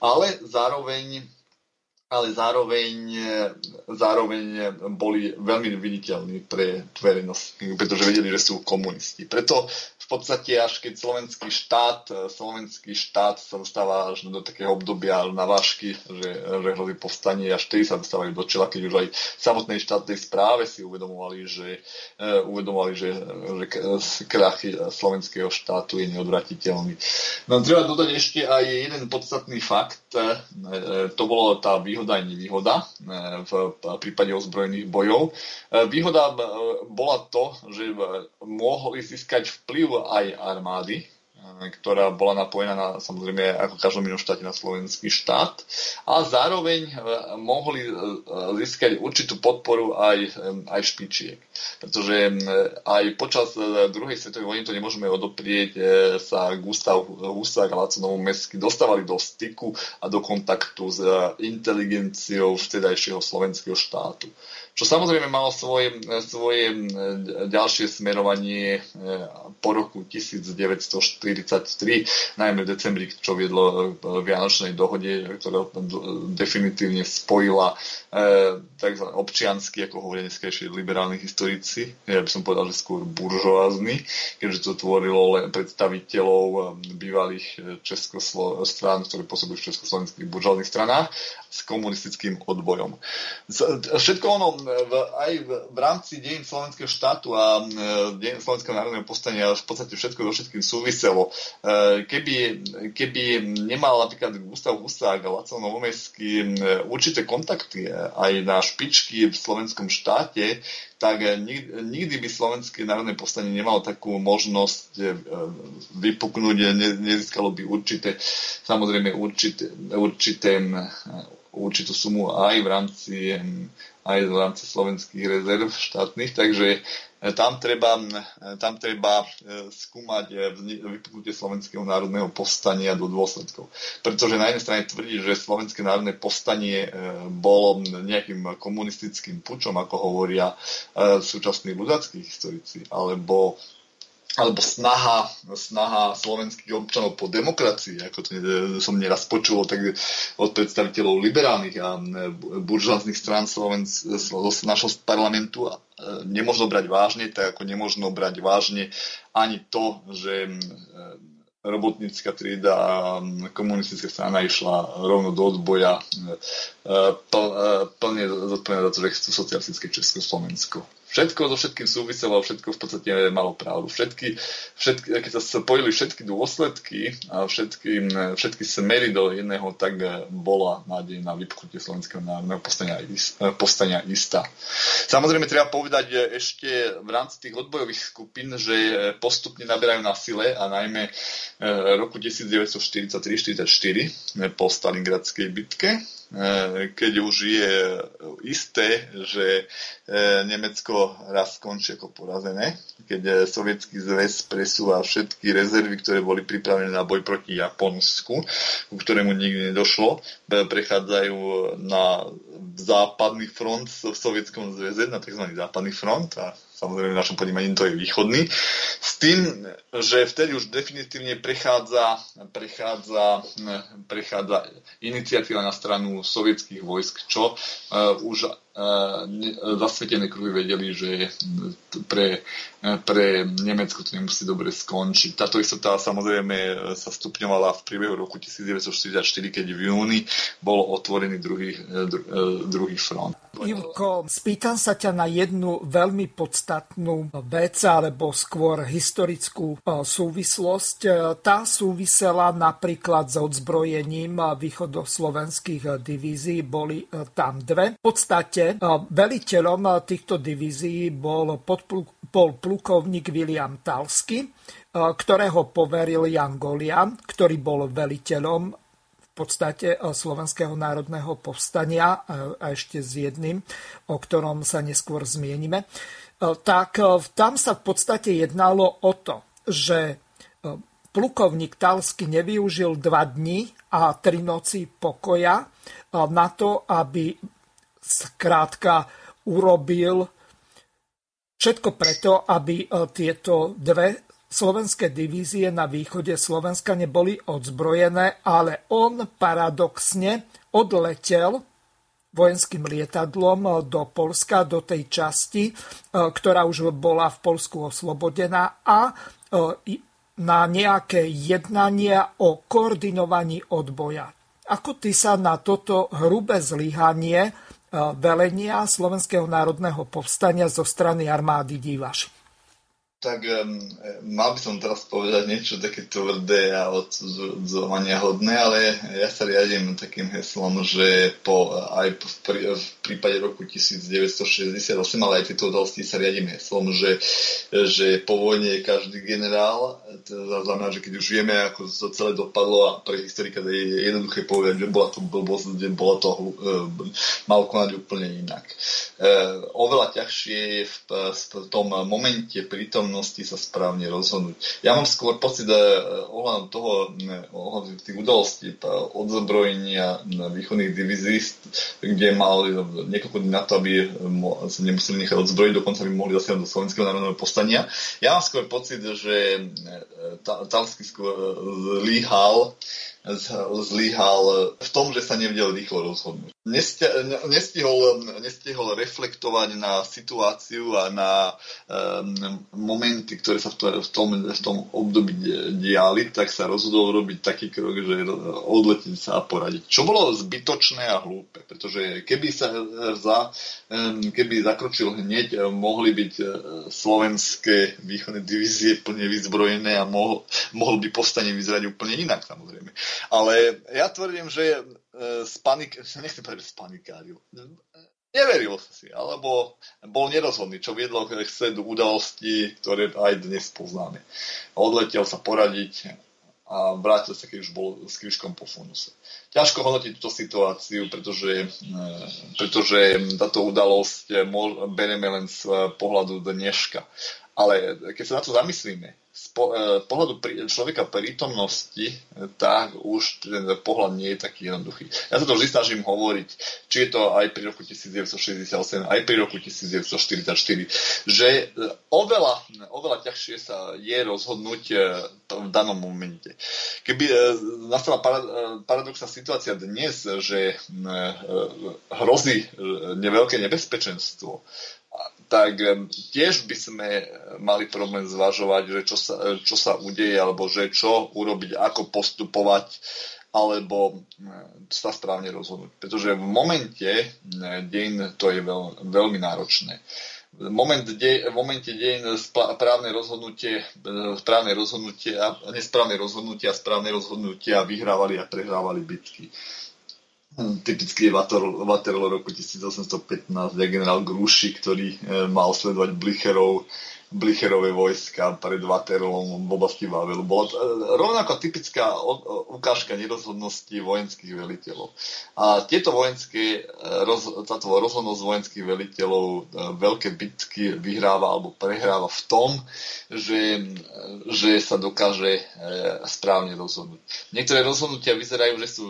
Ale zároveň ale zároveň, zároveň boli veľmi viditeľní pre verejnosť, pretože vedeli, že sú komunisti. Preto v podstate až keď slovenský štát, slovenský štát sa dostáva až do takého obdobia na vášky, že, že hrozí povstanie, až tedy sa dostávajú do čela, keď už aj v samotnej štátnej správe si uvedomovali, že, uh, uvedomovali, že, že krachy slovenského štátu je neodvratiteľný. No treba dodať ešte aj jeden podstatný fakt, uh, to bolo tá výhoda výhoda aj nevýhoda e, v prípade ozbrojených bojov. E, výhoda e, bola to, že mohli získať vplyv aj armády, ktorá bola napojená na, samozrejme ako každom inom štáte na slovenský štát a zároveň mohli získať určitú podporu aj, aj špičiek. Pretože aj počas druhej svetovej vojny to nemôžeme odoprieť, sa Gustav Husák a Laco Novomestský dostávali do styku a do kontaktu s inteligenciou vtedajšieho slovenského štátu čo samozrejme malo svoje, svoje ďalšie smerovanie e, po roku 1943, najmä v decembri, čo viedlo k Vianočnej dohode, ktorá definitívne spojila e, tzv. občiansky, ako hovoria dneskajšie liberálni historici, ja by som povedal, že skôr buržoázny, keďže to tvorilo len predstaviteľov e, bývalých českoslovanských strán, ktoré pôsobujú v československých buržoáznych stranách s komunistickým odbojom. Všetko ono v, aj v, v rámci dejín slovenského štátu a e, dejín slovenského národného povstania v podstate všetko so všetkým súviselo. E, keby, keby nemal napríklad Gustav Husák a Laco Novomestský e, určité kontakty aj na špičky v slovenskom štáte, tak nikdy, by Slovenské národné povstanie nemalo takú možnosť vypuknúť, ne, nezískalo by určité, samozrejme určité, určité určitú sumu aj v rámci, aj v rámci slovenských rezerv štátnych, takže e, tam treba, e, tam treba e, skúmať vypuknutie Slovenského národného povstania do dôsledkov. Pretože na jednej strane tvrdí, že Slovenské národné povstanie bolo nejakým komunistickým pučom, ako hovoria súčasní ľudáckí historici, alebo alebo snaha, snaha slovenských občanov po demokracii, ako to som neraz počul tak od predstaviteľov liberálnych a buržoáznych strán Slovenc, z našho parlamentu e, nemožno brať vážne, tak ako nemožno brať vážne ani to, že robotnícka trieda a komunistická strana išla rovno do odboja e, e, plne zodpovedať za to, že chcú socialistické Československo. Všetko so všetkým súviselo, všetko v podstate malo pravdu. Všetky, všetky, keď sa spojili všetky dôsledky a všetky, všetky smery do jedného, tak bola nádej na vypuknutie slovenského národného povstania, povstania istá. Samozrejme, treba povedať ešte v rámci tých odbojových skupín, že postupne naberajú na sile a najmä roku 1943-44 po Stalingradskej bitke Eh, keď už je isté, že eh, Raz skončí ako porazené, keď eh, Sovietský zväz presúva všetky rezervy, ktoré boli pripravené na boj proti Japonsku, ku ktorému nikdy nedošlo, prechádzajú na západný front v Sovietskom zväze, na tzv. západný front a samozrejme v našom ponímaní to je východný, s tým, že vtedy už definitívne prechádza, prechádza, prechádza iniciatíva na stranu sovietských vojsk, čo uh, už zasvetené kruhy vedeli, že pre, pre Nemecko to nemusí dobre skončiť. Táto istota samozrejme sa stupňovala v priebehu roku 1944, keď v júni bol otvorený druhý, druhý front. Ivko, spýtam sa ťa na jednu veľmi podstatnú vec, alebo skôr historickú e, súvislosť. E, tá súvisela napríklad s odzbrojením východoslovenských divízií. Boli e, tam dve. V podstate podstate veliteľom týchto divízií bol, podpluk, bol plukovník William Talsky, ktorého poveril Jan Golian, ktorý bol veliteľom v podstate Slovenského národného povstania a ešte s jedným, o ktorom sa neskôr zmienime. Tak tam sa v podstate jednalo o to, že plukovník Talsky nevyužil dva dni a tri noci pokoja na to, aby skrátka urobil všetko preto, aby e, tieto dve slovenské divízie na východe Slovenska neboli odzbrojené, ale on paradoxne odletel vojenským lietadlom do Polska, do tej časti, e, ktorá už bola v Polsku oslobodená a e, na nejaké jednania o koordinovaní odboja. Ako ty sa na toto hrubé zlyhanie velenia Slovenského národného povstania zo strany armády dívaš? Tak um, mal by som teraz povedať niečo také tvrdé a odsudzovania hodné, ale ja sa riadím takým heslom, že po, aj v, prí, v prípade roku 1968, ale aj tieto udalosti sa riadím heslom, že, že po vojne je každý generál, to znamená, že keď už vieme, ako to celé dopadlo a pre historika je jednoduché povedať, že bola to blbosť, bola to, uh, mal konať úplne inak. Uh, oveľa ťažšie je v, v tom momente prítomnosti sa správne rozhodnúť. Ja mám skôr pocit eh, ohľadom toho, ohľadom tých udalostí, odzbrojenia východných divízií, kde mal niekoľko dní na to, aby sa nemuseli nechať odzbrojiť, dokonca by mohli zasiahnuť do Slovenského národného postania. Ja mám skôr pocit, že Talsky skôr zlyhal zlyhal v tom, že sa nevedel rýchlo rozhodnúť. Nestihol, nestihol reflektovať na situáciu a na um, momenty, ktoré sa v tom, v tom období diali, tak sa rozhodol robiť taký krok, že odletieť sa a poradiť. Čo bolo zbytočné a hlúpe, pretože keby sa za, keby zakročil hneď, mohli byť uh, slovenské východné divízie plne vyzbrojené a mohol, mohol by povstanie vyzerať úplne inak samozrejme. Ale ja tvrdím, že e, spanik, [laughs] nechcem povedať, že spanikáril. Neveril si, alebo bol nerozhodný, čo viedlo k do udalosti, ktoré aj dnes poznáme. Odletel sa poradiť a vrátil sa, keď už bol s kryškom po funuse. Ťažko hodnotiť túto situáciu, pretože, e, pretože táto udalosť bereme len z pohľadu dneška. Ale keď sa na to zamyslíme, z e, pohľadu človeka prítomnosti, e, tak už ten pohľad nie je taký jednoduchý. Ja sa to vždy snažím hovoriť, či je to aj pri roku 1968, aj pri roku 1944, že e, oveľa, oveľa ťažšie sa je rozhodnúť v danom momente. Keby nastala paradoxná situácia dnes, že hrozí neveľké nebezpečenstvo, tak tiež by sme mali problém zvažovať, že čo sa, čo sa udeje, alebo že čo urobiť, ako postupovať, alebo sa správne rozhodnúť. Pretože v momente deň to je veľ, veľmi náročné. v, moment de, v momente deň správne rozhodnutie, správne rozhodnutie a nesprávne rozhodnutia a správne rozhodnutia vyhrávali a prehrávali bitky. Hm, typický je Waterloo roku 1815, kde generál Gruši, ktorý mal sledovať Blicherov Blicherové vojska pred Waterloom v oblasti Vavelu. Bola to e, rovnako typická ukážka nerozhodnosti vojenských veliteľov. A tieto vojenské, e, táto rozhodnosť vojenských veliteľov e, veľké bitky vyhráva alebo prehráva v tom, že, že sa dokáže správne rozhodnúť. Niektoré rozhodnutia vyzerajú, že sú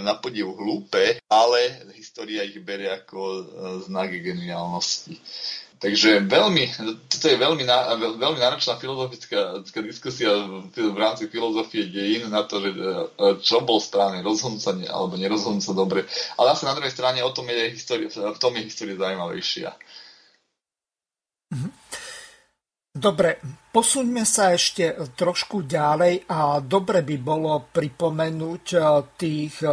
na podiv hlúpe, ale história ich berie ako znak geniálnosti. Takže veľmi, toto je veľmi, veľmi náročná filozofická diskusia v rámci filozofie dejín na to, že e, čo bol správne, rozhodnúť sa ne, alebo nerozhodnúť sa dobre. Ale zase na druhej strane o tom je história, v tom je história zaujímavejšia. Mhm. Dobre, posuňme sa ešte trošku ďalej a dobre by bolo pripomenúť e, tých e,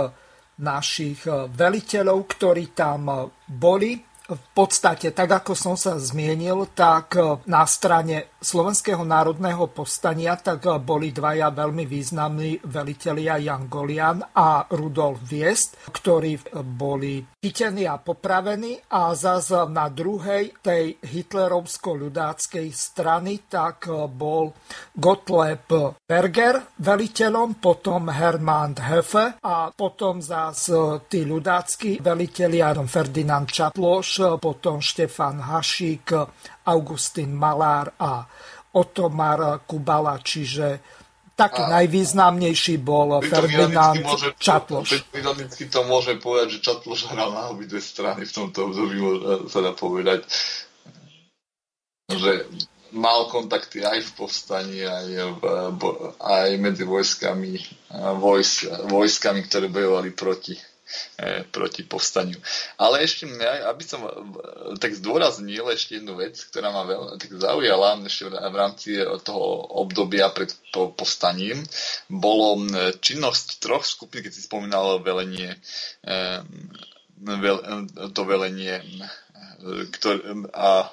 našich veliteľov, ktorí tam boli v podstate, tak ako som sa zmienil, tak e, na strane Slovenského národného povstania tak e, boli dvaja veľmi významní velitelia Jan Golian a Rudolf Viest, ktorí e, boli chytení a popravení a zase na druhej tej hitlerovsko-ľudáckej strany tak bol Gottlieb Berger veliteľom, potom Hermann Höfe a potom zase tí ľudácky velitelia Ferdinand Čaploš potom Štefan Hašík, Augustín Malár a Otomar Kubala, čiže taký a, najvýznamnejší bol Ferdinand Čatloš. Ironicky to môže povedať, že Čatloš hral na obidve strany v tomto období, sa dá povedať, že mal kontakty aj v povstaní, aj, v, aj medzi vojskami, vojs, vojskami, ktoré bojovali proti proti povstaniu. Ale ešte, aby som tak zdôraznil ešte jednu vec, ktorá ma veľmi tak zaujala ešte v rámci toho obdobia pred povstaním, bolo činnosť troch skupín, keď si spomínal velenie, to velenie ktor- a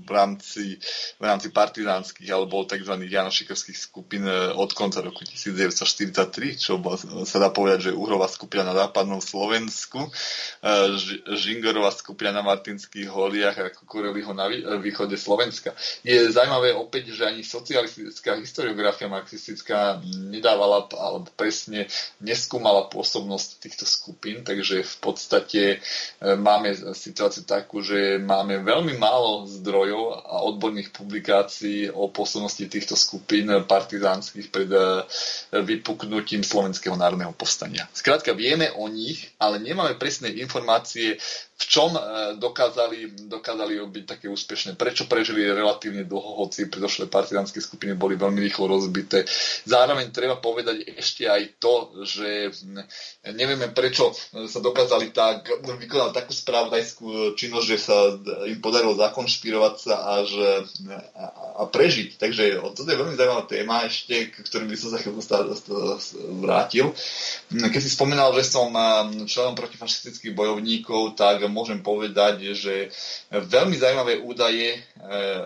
v rámci, v rámci partizánskych alebo tzv. janošikovských skupín e, od konca roku 1943, čo sa dá povedať, že uhrová skupina na západnom Slovensku, e, Žingorová skupina na Martinských holiach a Kukureliho na východe Slovenska. Je zaujímavé opäť, že ani socialistická historiografia marxistická nedávala alebo presne neskúmala pôsobnosť týchto skupín, takže v podstate e, máme situáciu takú, že máme veľmi málo zdrojov a odborných publikácií o poslednosti týchto skupín partizánskych pred eh, vypuknutím Slovenského národného povstania. Skrátka vieme o nich, ale nemáme presné informácie, v čom e, dokázali, dokázali byť také úspešné, prečo prežili relatívne dlho, hoci predošlé partizánske skupiny boli veľmi rýchlo rozbité. Zároveň treba povedať ešte aj to, že nevieme, prečo sa dokázali tak vykonať takú spravodajskú činnosť, že sa im podarilo zakonšpirovať sa až a, a prežiť. Takže toto je veľmi zaujímavá téma ešte, k ktorým by som sa chvíľu vrátil. Keď si spomínal, že som členom protifašistických bojovníkov, tak môžem povedať, že veľmi zaujímavé údaje e,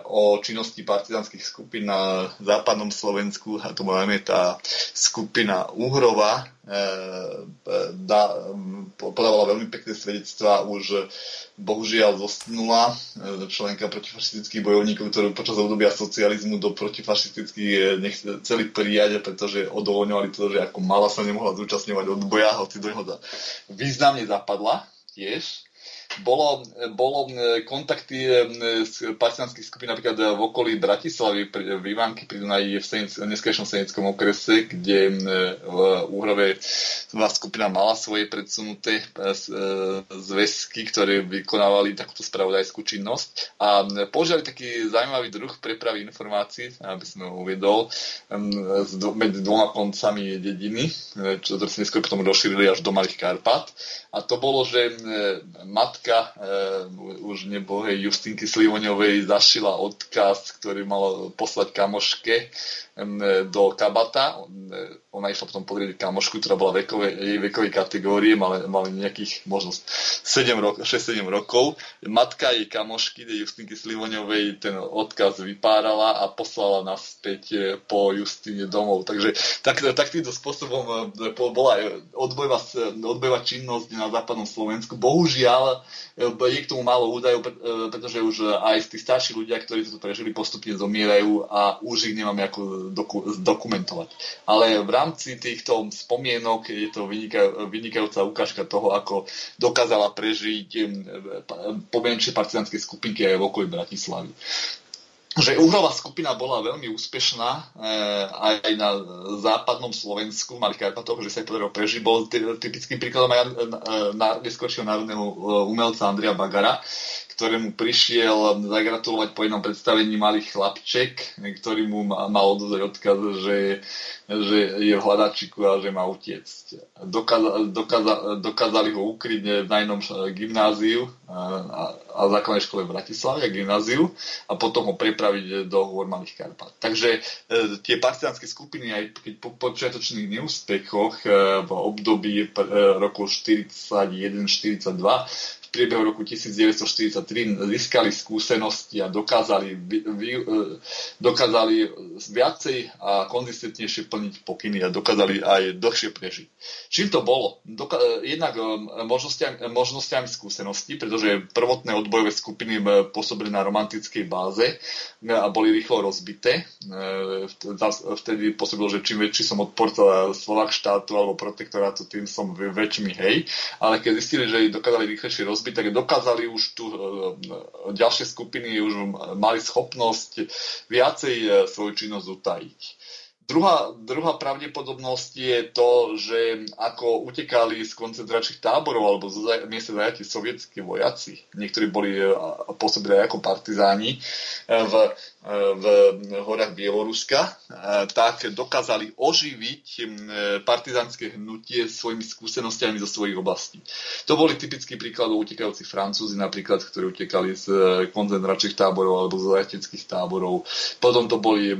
o činnosti partizánskych skupín na západnom Slovensku, a to najmä tá skupina Uhrova, e, podávala veľmi pekné svedectvá, už bohužiaľ zostnula e, členka protifašistických bojovníkov, ktorú počas obdobia socializmu do protifašistických nechceli prijať, pretože odovolňovali to, že ako mala sa nemohla zúčastňovať odboja, hoci do neho významne zapadla tiež bolo, bolo kontakty s partizánskych skupín napríklad v okolí Bratislavy, v Ivánky pri Dunaji, v neskajšom seneckom okrese, kde v Úhrove skupina mala svoje predsunuté e, e, zväzky, ktoré vykonávali takúto spravodajskú činnosť a používali taký zaujímavý druh prepravy informácií, aby som ho uvedol, medzi dvoma koncami dediny, čo sa neskôr potom rozšírili až do Malých Karpat. A to bolo, že mat matka už nebohej Justinky Slivoňovej zašila odkaz, ktorý mal poslať kamoške do kabata. Ona išla potom podrieť kamošku, ktorá bola vekové, jej vekovej kategórie, mali, mali nejakých možno 7 rok, 6-7 rokov. Matka jej kamošky, Justinky Slivoňovej, ten odkaz vypárala a poslala naspäť e, po Justine domov. Takže tak, tak týmto spôsobom e, bola odbojová, odbojová činnosť na západnom Slovensku. Bohužiaľ, e, je k tomu málo údajov, pretože už aj tí starší ľudia, ktorí to prežili, postupne zomierajú a už ich nemáme ako doku, zdokumentovať. Ale v rámci týchto spomienok je to vynikaj, vynikajúca ukážka toho, ako dokázala prežiť pomenšie partizánske skupinky aj v okolí Bratislavy že uhrová skupina bola veľmi úspešná e, aj na západnom Slovensku, mali Karpatoch, že sa jej podarilo prežiť. Bol typickým príkladom aj na, na, neskôršieho národného e, umelca Andrea Bagara, ktorému prišiel zagratulovať po jednom predstavení malý chlapček, ktorý mu mal odozrieť odkaz, že, že je v hľadačiku a že má utiecť. Dokáza, dokáza, dokázali ho ukryť v najnom gymnáziu a, a základnej škole v Bratislave a gymnáziu a potom ho prepraviť do hôr Malých Karpat. Takže e, tie partizánske skupiny aj keď po počiatočných neúspechoch e, v období e, roku 41-42 priebehu roku 1943 získali skúsenosti a dokázali, vy, vy, e, dokázali viacej a konzistentnejšie plniť pokyny a dokázali aj dlhšie prežiť. Čím to bolo? Doka- e, jednak možnosťami, možnosťami skúseností, pretože prvotné odbojové skupiny pôsobili na romantickej báze a boli rýchlo rozbité. Vtedy pôsobilo, že čím väčší som odporca Slovak štátu alebo protektorátu, tým som väčšmi hej. Ale keď zistili, že dokázali rýchlejšie rozbiť, tak dokázali už tu e, ďalšie skupiny už mali schopnosť viacej e, svoju činnosť utajiť. Druhá, druhá pravdepodobnosť je to, že ako utekali z koncentračných táborov alebo z miesta zajatí sovietskí vojaci, niektorí boli e, pôsobili aj ako partizáni v v horách Bieloruska, tak dokázali oživiť partizánske hnutie svojimi skúsenostiami zo svojich oblastí. To boli typický príkladov utekajúci Francúzi, napríklad, ktorí utekali z e, koncentračných táborov alebo z zajateckých táborov. Potom to boli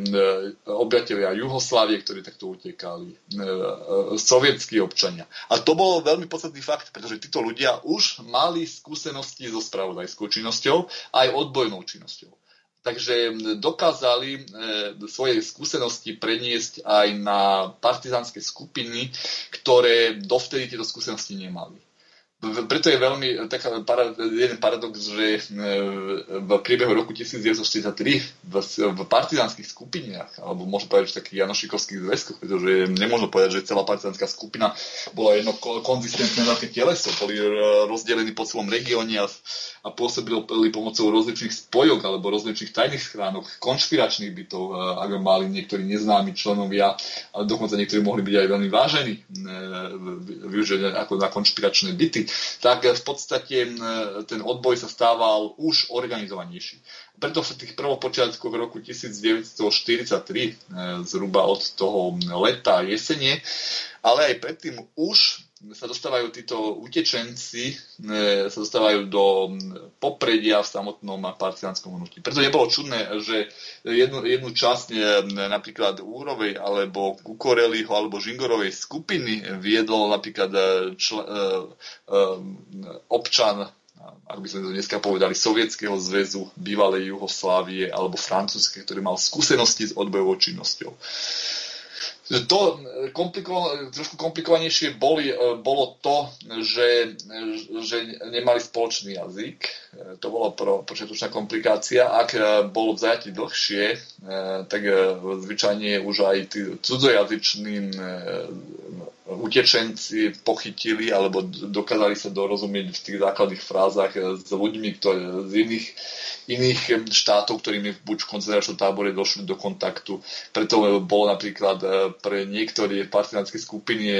obyvateľia Juhoslávie, ktorí takto utekali. E, e, sovietskí občania. A to bol veľmi podstatný fakt, pretože títo ľudia už mali skúsenosti so spravodajskou činnosťou aj odbojnou činnosťou. Takže dokázali e, svoje skúsenosti preniesť aj na partizánske skupiny, ktoré dovtedy tieto skúsenosti nemali preto je veľmi taká, jeden paradox, že e, v priebehu roku 1943 v, v partizánskych skupinách, alebo môžem povedať, že takých janošikovských zväzkoch, pretože nemôžem povedať, že celá partizánska skupina bola jedno konzistentné veľké teleso, boli e, rozdelení po celom regióne a, a pôsobili pomocou rozličných spojok alebo rozličných tajných schránok, konšpiračných bytov, ak mali niektorí neznámi členovia, ale dokonca niektorí mohli byť aj veľmi vážení, využiť ako na konšpiračné byty tak v podstate ten odboj sa stával už organizovanejší. Preto v tých prvopočiatkoch roku 1943, e, zhruba od toho leta, jesene, ale aj predtým už sa dostávajú títo utečenci, e, sa dostávajú do popredia v samotnom partizánskom hnutí. Preto nebolo čudné, že jednu, jednu časť e, napríklad Úrovej alebo Kukoreliho alebo Žingorovej skupiny viedol napríklad čl, občan ak by sme to dneska povedali, Sovietskeho zväzu, bývalej Juhoslávie alebo francúzske, ktorý mal skúsenosti s odbojovou činnosťou. To kompliko- trošku komplikovanejšie boli, e, bolo to, že, že nemali spoločný jazyk. To bola počiatočná komplikácia. Ak bolo v dlhšie, tak zvyčajne už aj tí cudzojazyční utečenci pochytili alebo dokázali sa dorozumieť v tých základných frázach s ľuďmi ktoré, z iných, iných štátov, ktorými buď v koncentračnom tábore došli do kontaktu. Preto bolo napríklad e, pre niektoré partizánske skupiny e,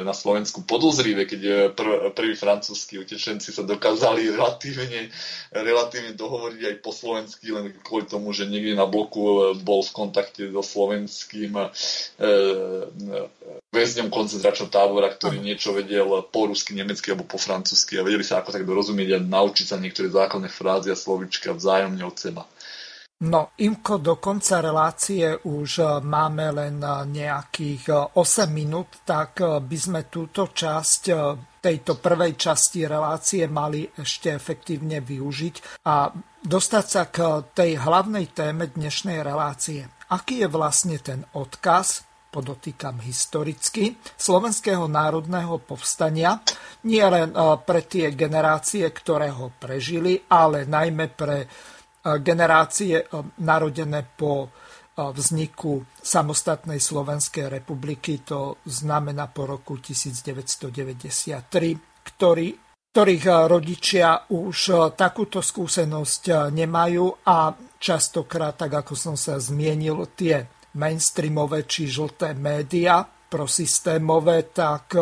na Slovensku podozrivé, keď e, prv, prví francúzskí utečenci sa dokázali [laughs] relatívne, relatívne dohovoriť aj po slovensky, len kvôli tomu, že niekde na bloku bol v kontakte so slovenským väzňom koncentračného tábora, ktorý niečo vedel po rusky, nemecky alebo po francúzsky a vedeli sa ako tak dorozumieť a naučiť sa niektoré základné frázy a slovička vzájomne od seba. No, Imko, do konca relácie už e, máme len e, nejakých 8 e, minút, tak by sme túto časť tejto prvej časti relácie mali ešte efektívne využiť a dostať sa k tej hlavnej téme dnešnej relácie. Aký je vlastne ten odkaz, podotýkam historicky, Slovenského národného povstania, nie len pre tie generácie, ktoré ho prežili, ale najmä pre generácie eh, narodené po vzniku samostatnej Slovenskej republiky, to znamená po roku 1993, ktorý, ktorých rodičia už takúto skúsenosť nemajú a častokrát, tak ako som sa zmienil, tie mainstreamové či žlté média prosystémové, tak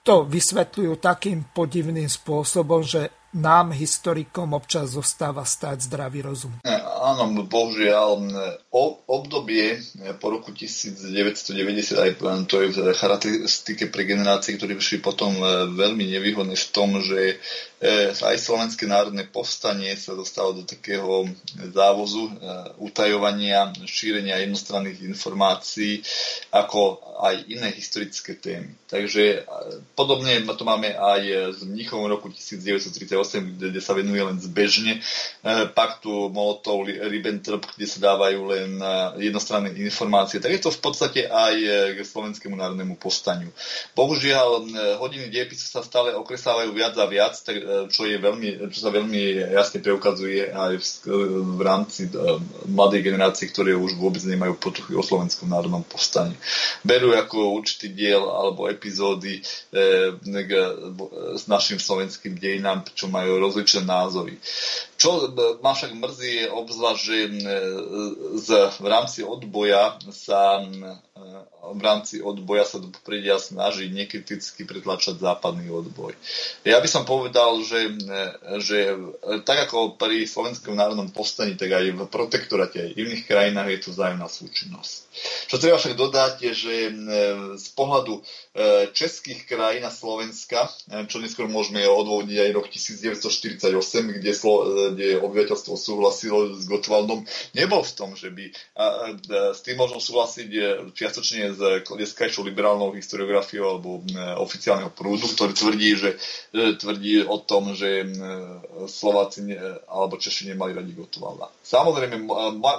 to vysvetľujú takým podivným spôsobom, že nám, historikom, občas zostáva stať zdravý rozum. E, áno, bohužiaľ, o, obdobie po roku 1990, aj to je v charakteristike pre generácie, ktorí vyšli potom veľmi nevýhodné v tom, že aj Slovenské národné povstanie sa dostalo do takého závozu utajovania, šírenia jednostranných informácií, ako aj iné historické témy. Takže podobne to máme aj s Mnichovom roku 1938 kde sa venuje len zbežne e, paktu Molotov-Ribbentrop, kde sa dávajú len e, jednostranné informácie. Tak je to v podstate aj e, k slovenskému národnému povstaniu. Bohužiaľ, hodiny diepisu sa stále okresávajú viac a viac, čo, je veľmi, čo sa veľmi jasne preukazuje aj v, v rámci mladej generácie, ktoré už vôbec nemajú potuchy o slovenskom národnom povstaní. Berú ako určitý diel alebo epizódy e, s našim slovenským dejinám, čo majú rozličné názory. Čo ma však mrzí je obzvlášť, že z, v rámci odboja sa v rámci odboja sa do popredia snaží nekriticky pretlačať západný odboj. Ja by som povedal, že, že tak ako pri Slovenskom národnom povstaní, tak aj v protektorate aj v iných krajinách je to vzájomná súčinnosť. Čo treba však dodať je, že z pohľadu E, českých krajín a Slovenska, e, čo neskôr môžeme odvodiť aj rok 1948, kde, e, kde obyvateľstvo súhlasilo s Gotwaldom, nebol v tom, že by s tým možno súhlasiť čiastočne s dneskajšou liberálnou historiografiou alebo oficiálneho prúdu, ktorý tvrdí, že tvrdí o tom, že Slováci ne, alebo Češi nemali radi Gotwalda. Samozrejme,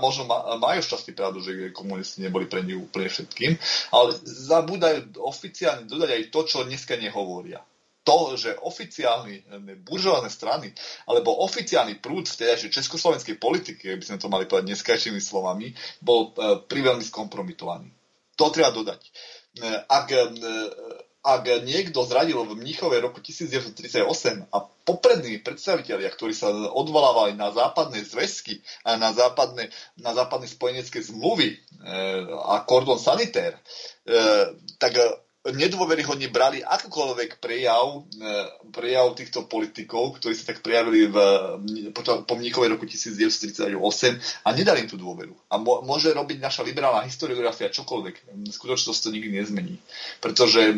možno ma, majú šťastný pravdu, že komunisti neboli pre nich úplne všetkým, ale zabúdajú oficiálne dodať aj to, čo dneska nehovoria. To, že oficiálne buržované strany alebo oficiálny prúd v tejajšej československej politike, by sme to mali povedať dneskajšími slovami, bol e, priveľmi skompromitovaný. To treba dodať. E, ak, e, ak niekto zradil v Mnichove roku 1938 a poprední predstavitelia, ktorí sa odvolávali na západné zväzky a na západné, na západné spojenecké zmluvy a kordon sanitér, tak nedôveryhodne brali akýkoľvek prejav, e, prejav týchto politikov, ktorí sa tak prejavili v pomníkovej roku 1938 a nedali im tú dôveru. A môže robiť naša liberálna historiografia čokoľvek. Skutočnosť to nikdy nezmení. Pretože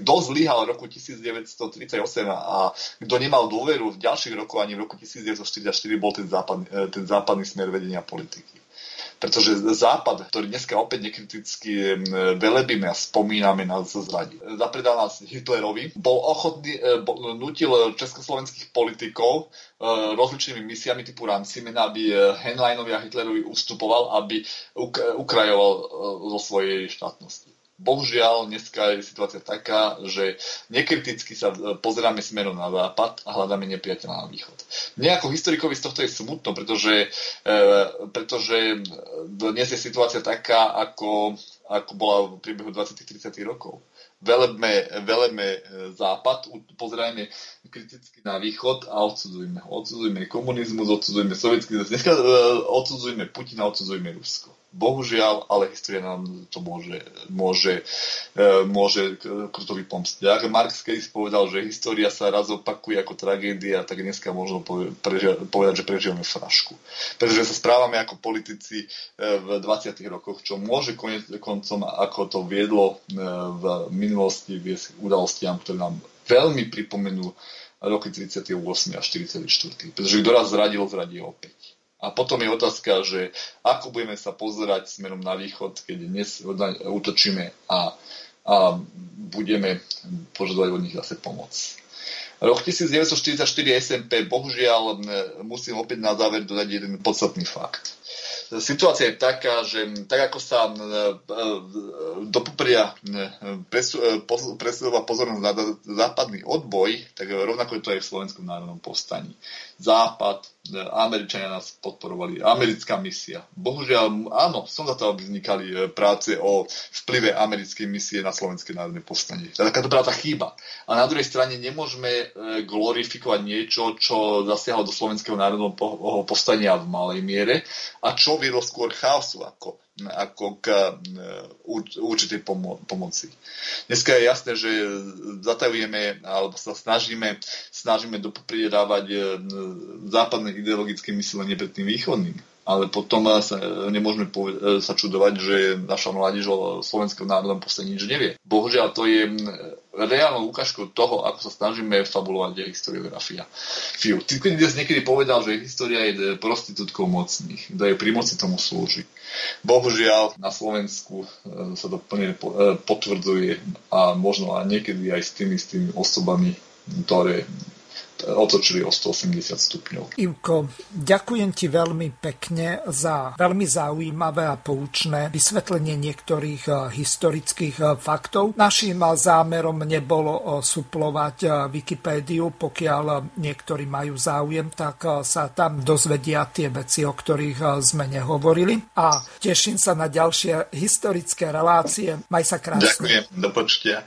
kto zlyhal v roku 1938 a kto nemal dôveru v ďalších rokoch ani v roku 1944 bol ten západný, e, ten západný smer vedenia politiky pretože Západ, ktorý dneska opäť nekriticky velebíme a spomíname na zradi, zapredal nás Hitlerovi, bol ochotný, e, bol, nutil československých politikov e, rozličnými misiami typu Rancimena, aby e, Henleinovi a Hitlerovi ustupoval, aby ukrajoval zo svojej štátnosti. Bohužiaľ, dneska je situácia taká, že nekriticky sa e, pozeráme smerom na západ a hľadáme nepriateľa na východ. Mne ako historikovi z tohto je smutno, pretože, e, pretože dnes je situácia taká, ako, ako bola v priebehu 20-30 rokov. Velebme, velebme e, západ, pozerajme kriticky na východ a odsudzujme. Odsudzujme komunizmus, odsudzujme sovietský. Dneska odsudzujme Putina, odsudzujme Rusko. Bohužiaľ, ale história nám to môže, môže, e, môže kruto vypomstiť. Ak Marx kedy povedal, že história sa raz opakuje ako tragédia, tak dneska možno povedať, že prežívame frašku. Pretože sa správame ako politici e, v 20. rokoch, čo môže konec koncom, ako to viedlo e, v minulosti, viesť udalostiam, ktoré nám veľmi pripomenú roky 38 a 44. Pretože kto raz zradil, zradí opäť. A potom je otázka, že ako budeme sa pozerať smerom na východ, keď dnes útočíme a, a budeme požadovať od nich zase pomoc. Rok 1944 SMP, bohužiaľ musím opäť na záver dodať jeden podstatný fakt situácia je taká, že tak ako sa e, e, do popria e, presúva pozornosť na západný odboj, tak rovnako je to aj v Slovenskom národnom povstaní. Západ, Američania nás podporovali, americká misia. Bohužiaľ, áno, som za to, aby vznikali práce o vplyve americkej misie na Slovenské národné povstanie. Takáto práca chýba. A na druhej strane nemôžeme glorifikovať niečo, čo zasiahlo do Slovenského národného povstania v malej miere a čo viedlo skôr chaosu ako, ako k e, určitej pomo- pomoci. Dneska je jasné, že zatajujeme alebo sa snažíme, snažíme dopredávať e, západné ideologické myslenie pred tým východným ale potom sa nemôžeme sa čudovať, že naša mládež o slovenskom národnom posle nič nevie. Bohužiaľ, to je reálnou ukážkou toho, ako sa snažíme fabulovať historiografia. Fiu. Dnes niekedy povedal, že história je prostitútkou mocných, kto je pri moci tomu slúži. Bohužiaľ, na Slovensku e, sa to plne e, potvrdzuje a možno aj niekedy aj s tými, s tými osobami, ktoré otočili o 180 stupňov. Ivko, ďakujem ti veľmi pekne za veľmi zaujímavé a poučné vysvetlenie niektorých eh, historických eh, faktov. Naším eh, zámerom nebolo suplovať Wikipédiu, pokiaľ niektorí majú záujem, tak sa tam dozvedia tie veci, o ktorých sme nehovorili. A teším sa na ďalšie historické relácie. Maj sa krásne. Ďakujem, do počtia.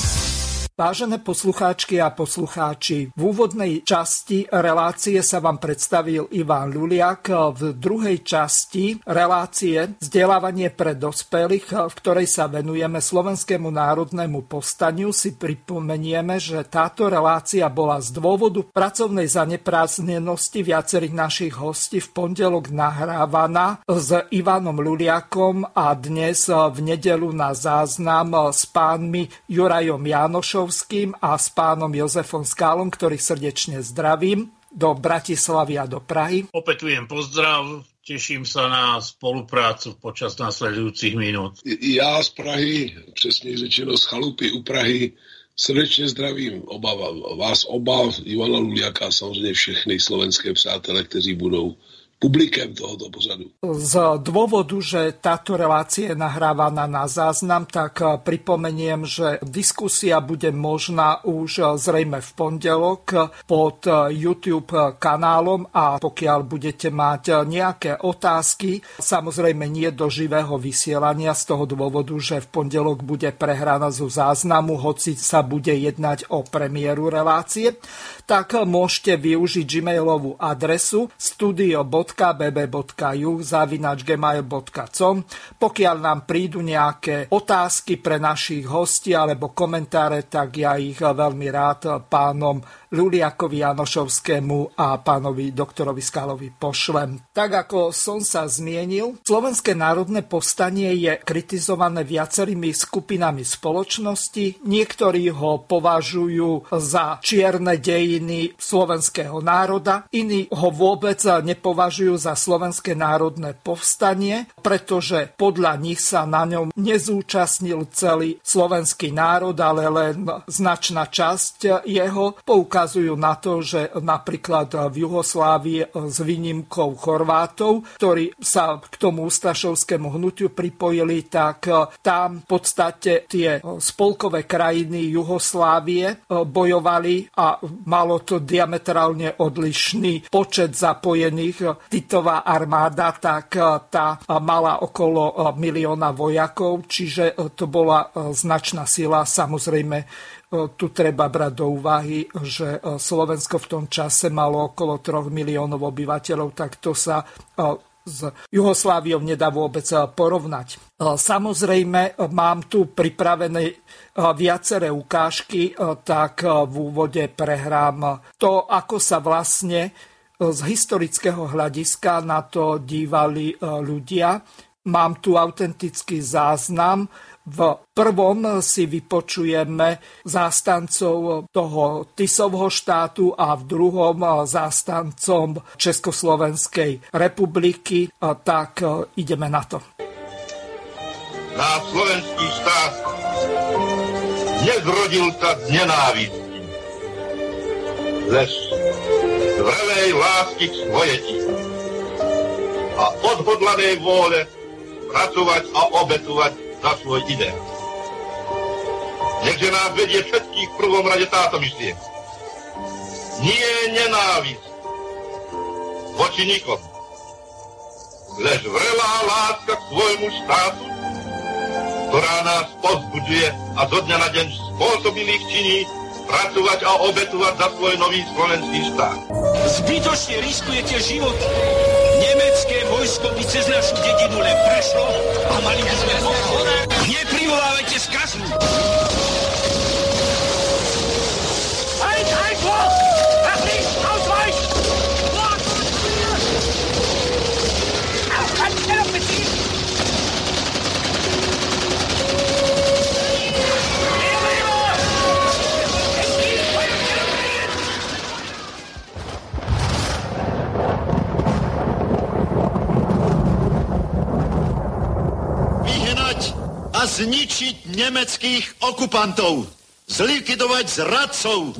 Vážené poslucháčky a poslucháči, v úvodnej časti relácie sa vám predstavil Ivan Luliak. V druhej časti relácie Vzdelávanie pre dospelých, v ktorej sa venujeme Slovenskému národnému povstaniu, si pripomenieme, že táto relácia bola z dôvodu pracovnej zanepráznenosti viacerých našich hostí v pondelok nahrávaná s Ivanom Luliakom a dnes v nedelu na záznam s pánmi Jurajom Jánošov Liptovským a s pánom Jozefom Skálom, ktorých srdečne zdravím do Bratislavy a do Prahy. Opetujem pozdrav, teším sa na spoluprácu počas nasledujúcich minút. Já z Prahy, přesně řečeno z chalupy u Prahy, srdečně zdravím oba, vás oba, Ivana Luliaka a samozřejmě všechny slovenské přátelé, kteří budou publikem tohoto pozadu. Z dôvodu, že táto relácia je nahrávaná na záznam, tak eh, pripomeniem, že diskusia bude možná už eh, zrejme v pondelok pod eh, YouTube kanálom a pokiaľ budete mať nejaké otázky, samozrejme nie do živého vysielania z toho dôvodu, že v pondelok bude prehrána zo záznamu, hoci sa bude jednať o premiéru relácie, tak môžete využiť gmailovú adresu studio.com www.bb.ju zavinač Pokiaľ nám prídu nejaké otázky pre našich hostí alebo komentáre, tak ja ich veľmi rád pánom Luliakovi Janošovskému a pánovi doktorovi Skalovi pošlem. Tak ako som sa zmienil, Slovenské národné povstanie je kritizované viacerými skupinami spoločnosti. Niektorí ho považujú za čierne dejiny slovenského národa, iní ho vôbec nepovažujú za Slovenské národné povstanie, pretože podľa nich sa na ňom nezúčastnil celý slovenský národ, ale len značná časť jeho. Poukazujú poukazujú na to, že napríklad v Juhoslávii s výnimkou Chorvátov, ktorí sa k tomu ústašovskému hnutiu pripojili, tak tam v podstate tie spolkové krajiny Juhoslávie bojovali a malo to diametrálne odlišný počet zapojených. Titová armáda, tak tá mala okolo milióna vojakov, čiže to bola značná sila. Samozrejme tu treba brať do úvahy, že Slovensko v tom čase malo okolo 3 miliónov obyvateľov, tak to sa s Jugosláviou nedá vôbec porovnať. Samozrejme, mám tu pripravené viaceré ukážky, tak v úvode prehrám to, ako sa vlastne z historického hľadiska na to dívali ľudia. Mám tu autentický záznam v prvom si vypočujeme zástancov toho Tisovho štátu a v druhom zástancom Československej republiky. Tak ideme na to. Na slovenský štát nezrodil sa z nenávisti, lež vrelej lásky k svojeti a odhodlanej vôle pracovať a obetovať za svoj ideál. Nechže nás vedie všetkých v prvom rade táto myšlienka. Nie nenávisť voči nikomu, lež vrelá láska k svojmu štátu, ktorá nás pozbudzuje a zo dňa na deň spôsobilých činí pracovať a obetovať za svoj nový slovenský štát. Zbytočne riskujete život. Nemecké vojsko by cez našu dedinu len prešlo a mali by sme... Neprivolávajte skazu! A zničiť nemeckých okupantov, zlikvidovať zradcov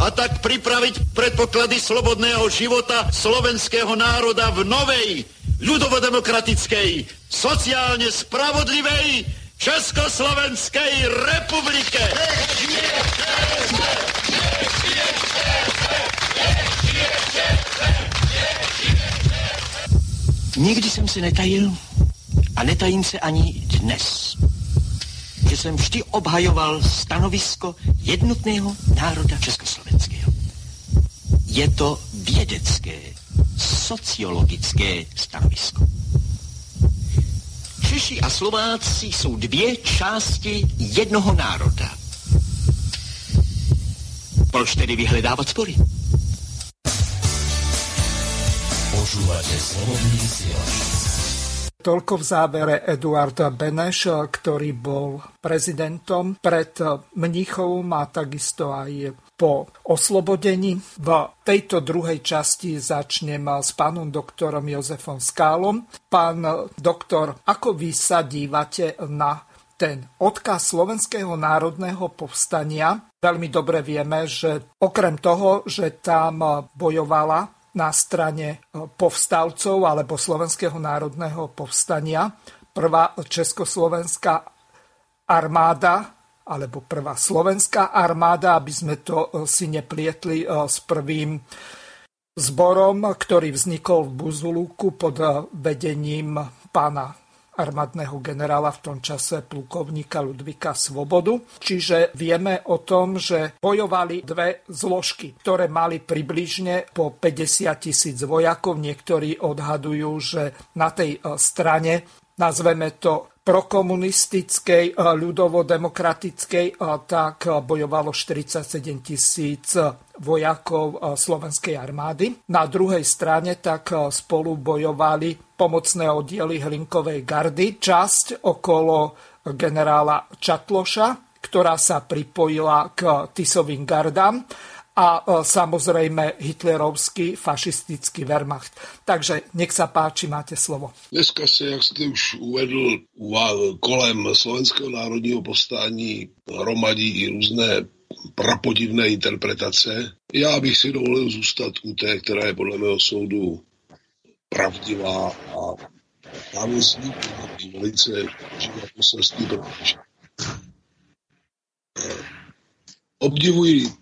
a tak pripraviť predpoklady slobodného života slovenského národa v novej, ľudovodemokratickej, sociálne spravodlivej Československej republike. Nikdy jsem se netajil a netajím se ani dnes že jsem vždy obhajoval stanovisko jednotného národa Československého. Je to vědecké, sociologické stanovisko. Češi a Slováci jsou dvě části jednoho národa. Proč tedy vyhledávat spory? Počúvate slobodný Toľko v závere Eduard Beneš, ktorý bol prezidentom pred Mnichovom a takisto aj po oslobodení. V tejto druhej časti začnem s pánom doktorom Jozefom Skálom. Pán doktor, ako vy sa dívate na ten odkaz Slovenského národného povstania? Veľmi dobre vieme, že okrem toho, že tam bojovala na strane e, povstalcov alebo Slovenského národného povstania. Prvá československá armáda alebo prvá slovenská armáda, aby sme to e, si neplietli e, s prvým zborom, ktorý vznikol v Buzulúku pod vedením pána armádneho generála v tom čase plukovníka Ludvika Svobodu. Čiže vieme o tom, že bojovali dve zložky, ktoré mali približne po 50 tisíc vojakov. Niektorí odhadujú, že na tej e, strane, nazveme to prokomunistickej, e, ľudovo-demokratickej, e, tak bojovalo 47 tisíc vojakov slovenskej armády. Na druhej strane tak spolu bojovali pomocné oddiely Hlinkovej gardy, časť okolo generála Čatloša, ktorá sa pripojila k Tisovým gardám a e, samozrejme hitlerovský fašistický Wehrmacht. Takže nech sa páči, máte slovo. Dneska se, jak jste už uvedl, kolem slovenského národního povstání hromadí i různé prapodivné interpretace. Já bych si dovolil zůstat u té, která je podle mého soudu pravdivá a návěsní velice živé poselství pro Obdivuji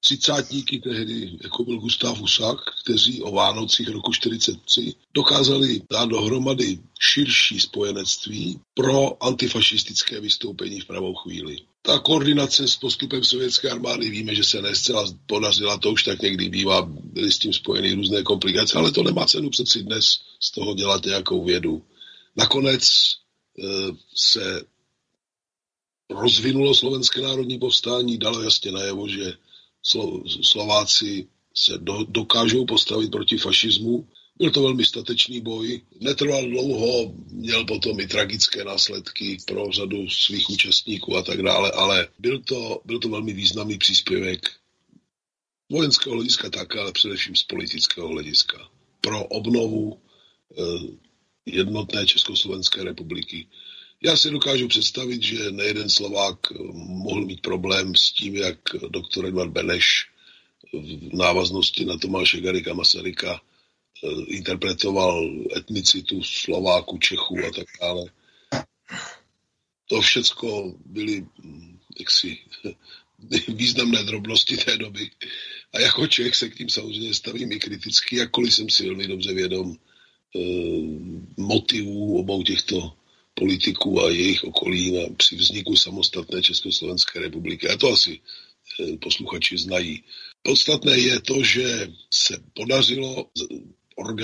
třicátníky tehdy, jako byl Gustav Husák, kteří o Vánocích roku 43 dokázali dát dohromady širší spojenectví pro antifašistické vystoupení v pravou chvíli. Ta koordinace s postupem sovětské armády víme, že se nescela podařila, to už tak někdy bývá, byly s tím spojeny různé komplikace, ale to nemá cenu přeci dnes z toho dělat nějakou vědu. Nakonec e, se rozvinulo slovenské národní povstání, dalo jasně najevo, že Slováci se do, dokážou postavit proti fašismu. Byl to velmi statečný boj, netrval dlouho, měl potom i tragické následky pro řadu svých účastníků a tak dále, ale byl to, byl to velmi významný příspěvek vojenského hlediska tak, ale především z politického hlediska pro obnovu eh, jednotné Československé republiky. Já si dokážu představit, že nejeden Slovák eh, mohl mít problém s tím, jak doktor Edvard Beneš v návaznosti na Tomáše Garika Masaryka eh, interpretoval etnicitu Slováku, Čechů a tak dále. To všecko byly hm, jaksi [laughs] významné drobnosti té doby. A jako Čech se k tím samozřejmě stavím i kriticky, jakkoliv jsem si velmi dobře vědom eh, motivů obou těchto politiků a jejich okolí na, při vzniku samostatné Československé republiky. A to asi eh, posluchači znají. Podstatné je to, že se podařilo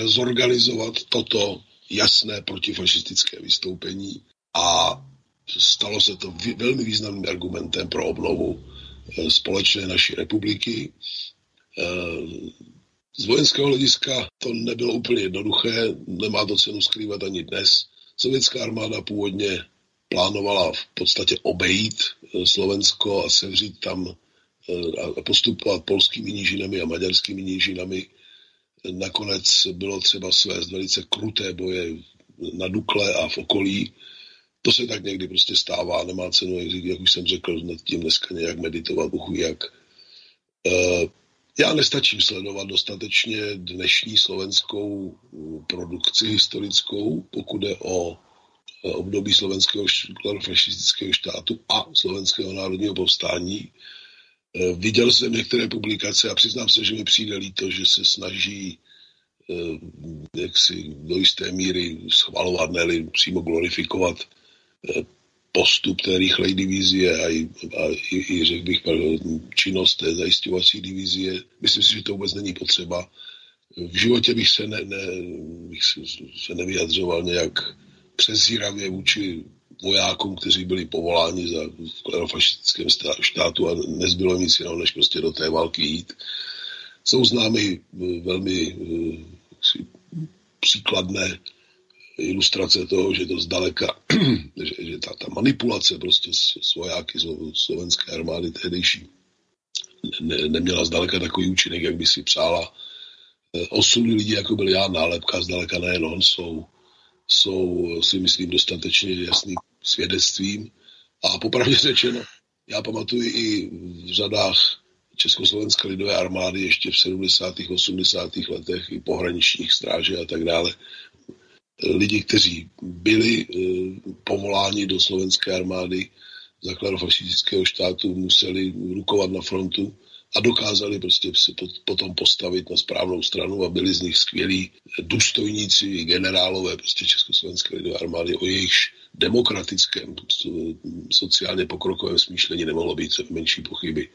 zorganizovat toto jasné protifašistické vystoupení a stalo se to velmi významným argumentem pro obnovu eh, společné naší republiky. Eh, z vojenského hlediska to nebylo úplně jednoduché, nemá to cenu skrývat ani dnes. Sovětská armáda původně plánovala v podstatě obejít eh, Slovensko a sevřít tam eh, a postupovat polskými nížinami a maďarskými nížinami. Nakonec bylo třeba svést velice kruté boje na Dukle a v okolí. To se tak někdy prostě stává, nemá cenu, jak, už jsem řekl, nad tím dneska nějak meditovat, uchu jak. Eh, já nestačím sledovat dostatečně dnešní slovenskou mm, produkci historickou, pokud je o e, období slovenského fašistického štátu a slovenského národního povstání. E, viděl jsem některé publikace a přiznám se, že mi přijde líto, že se snaží jak si do jisté míry schvalovat, ne přímo glorifikovat postup té rychlej divízie a, i, a i, i řekl bych, činnost té zajišťovací divízie. Myslím si, že to vůbec není potřeba. V životě bych se, ne, ne, bych se nevyjadřoval nějak přezíravě vůči vojákům, kteří byli povoláni za fašistickém štátu a nezbylo nic jiného, než prostě do té války jít. Jsou známy velmi eh, příkladné ilustrace toho, že to zdaleka, [clears throat] že, že ta, ta manipulace prostě s, vojáky slovenské armády tehdejší ne, neměla zdaleka takový účinek, jak by si přála. E, osudy lidí, jako byl Jan Nálepka, zdaleka nejen on, jsou, jsou si myslím dostatečně jasným svědectvím. A popravdě řečeno, já pamatuju i v řadách Československé lidové armády ještě v 70. 80. letech i pohraničních stráže a tak dále lidi, kteří byli eh, povoláni do slovenské armády základu fašistického štátu, museli rukovat na frontu a dokázali prostě se potom postavit na správnou stranu a byli z nich skvělí důstojníci, generálové prostě Československé lidové armády, o jejichž demokratickém, sociálně pokrokovém smýšlení nemohlo být menší pochyby.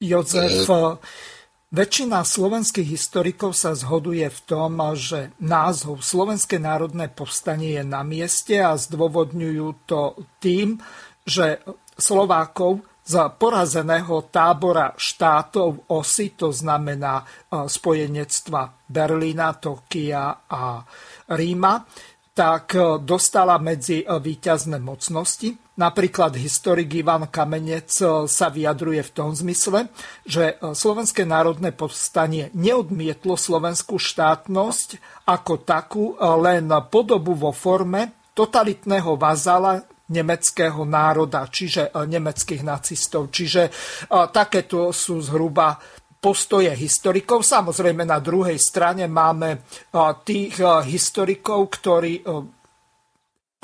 Jozef, eh, Väčšina slovenských historikov sa zhoduje v tom, že názov Slovenské národné povstanie je na mieste a zdôvodňujú to tým, že Slovákov z porazeného tábora štátov osy, to znamená e, spojenectva Berlína, Tokia a Ríma, tak e, dostala medzi e, výťazné mocnosti. Napríklad historik Ivan Kamenec e, sa vyjadruje v tom zmysle, že e, Slovenské národné povstanie neodmietlo slovenskú štátnosť ako takú, e, len podobu vo forme totalitného vazala nemeckého národa, čiže nemeckých nacistov. Čiže takéto sú zhruba postoje historikov. Samozrejme na druhej strane máme tých historikov, ktorí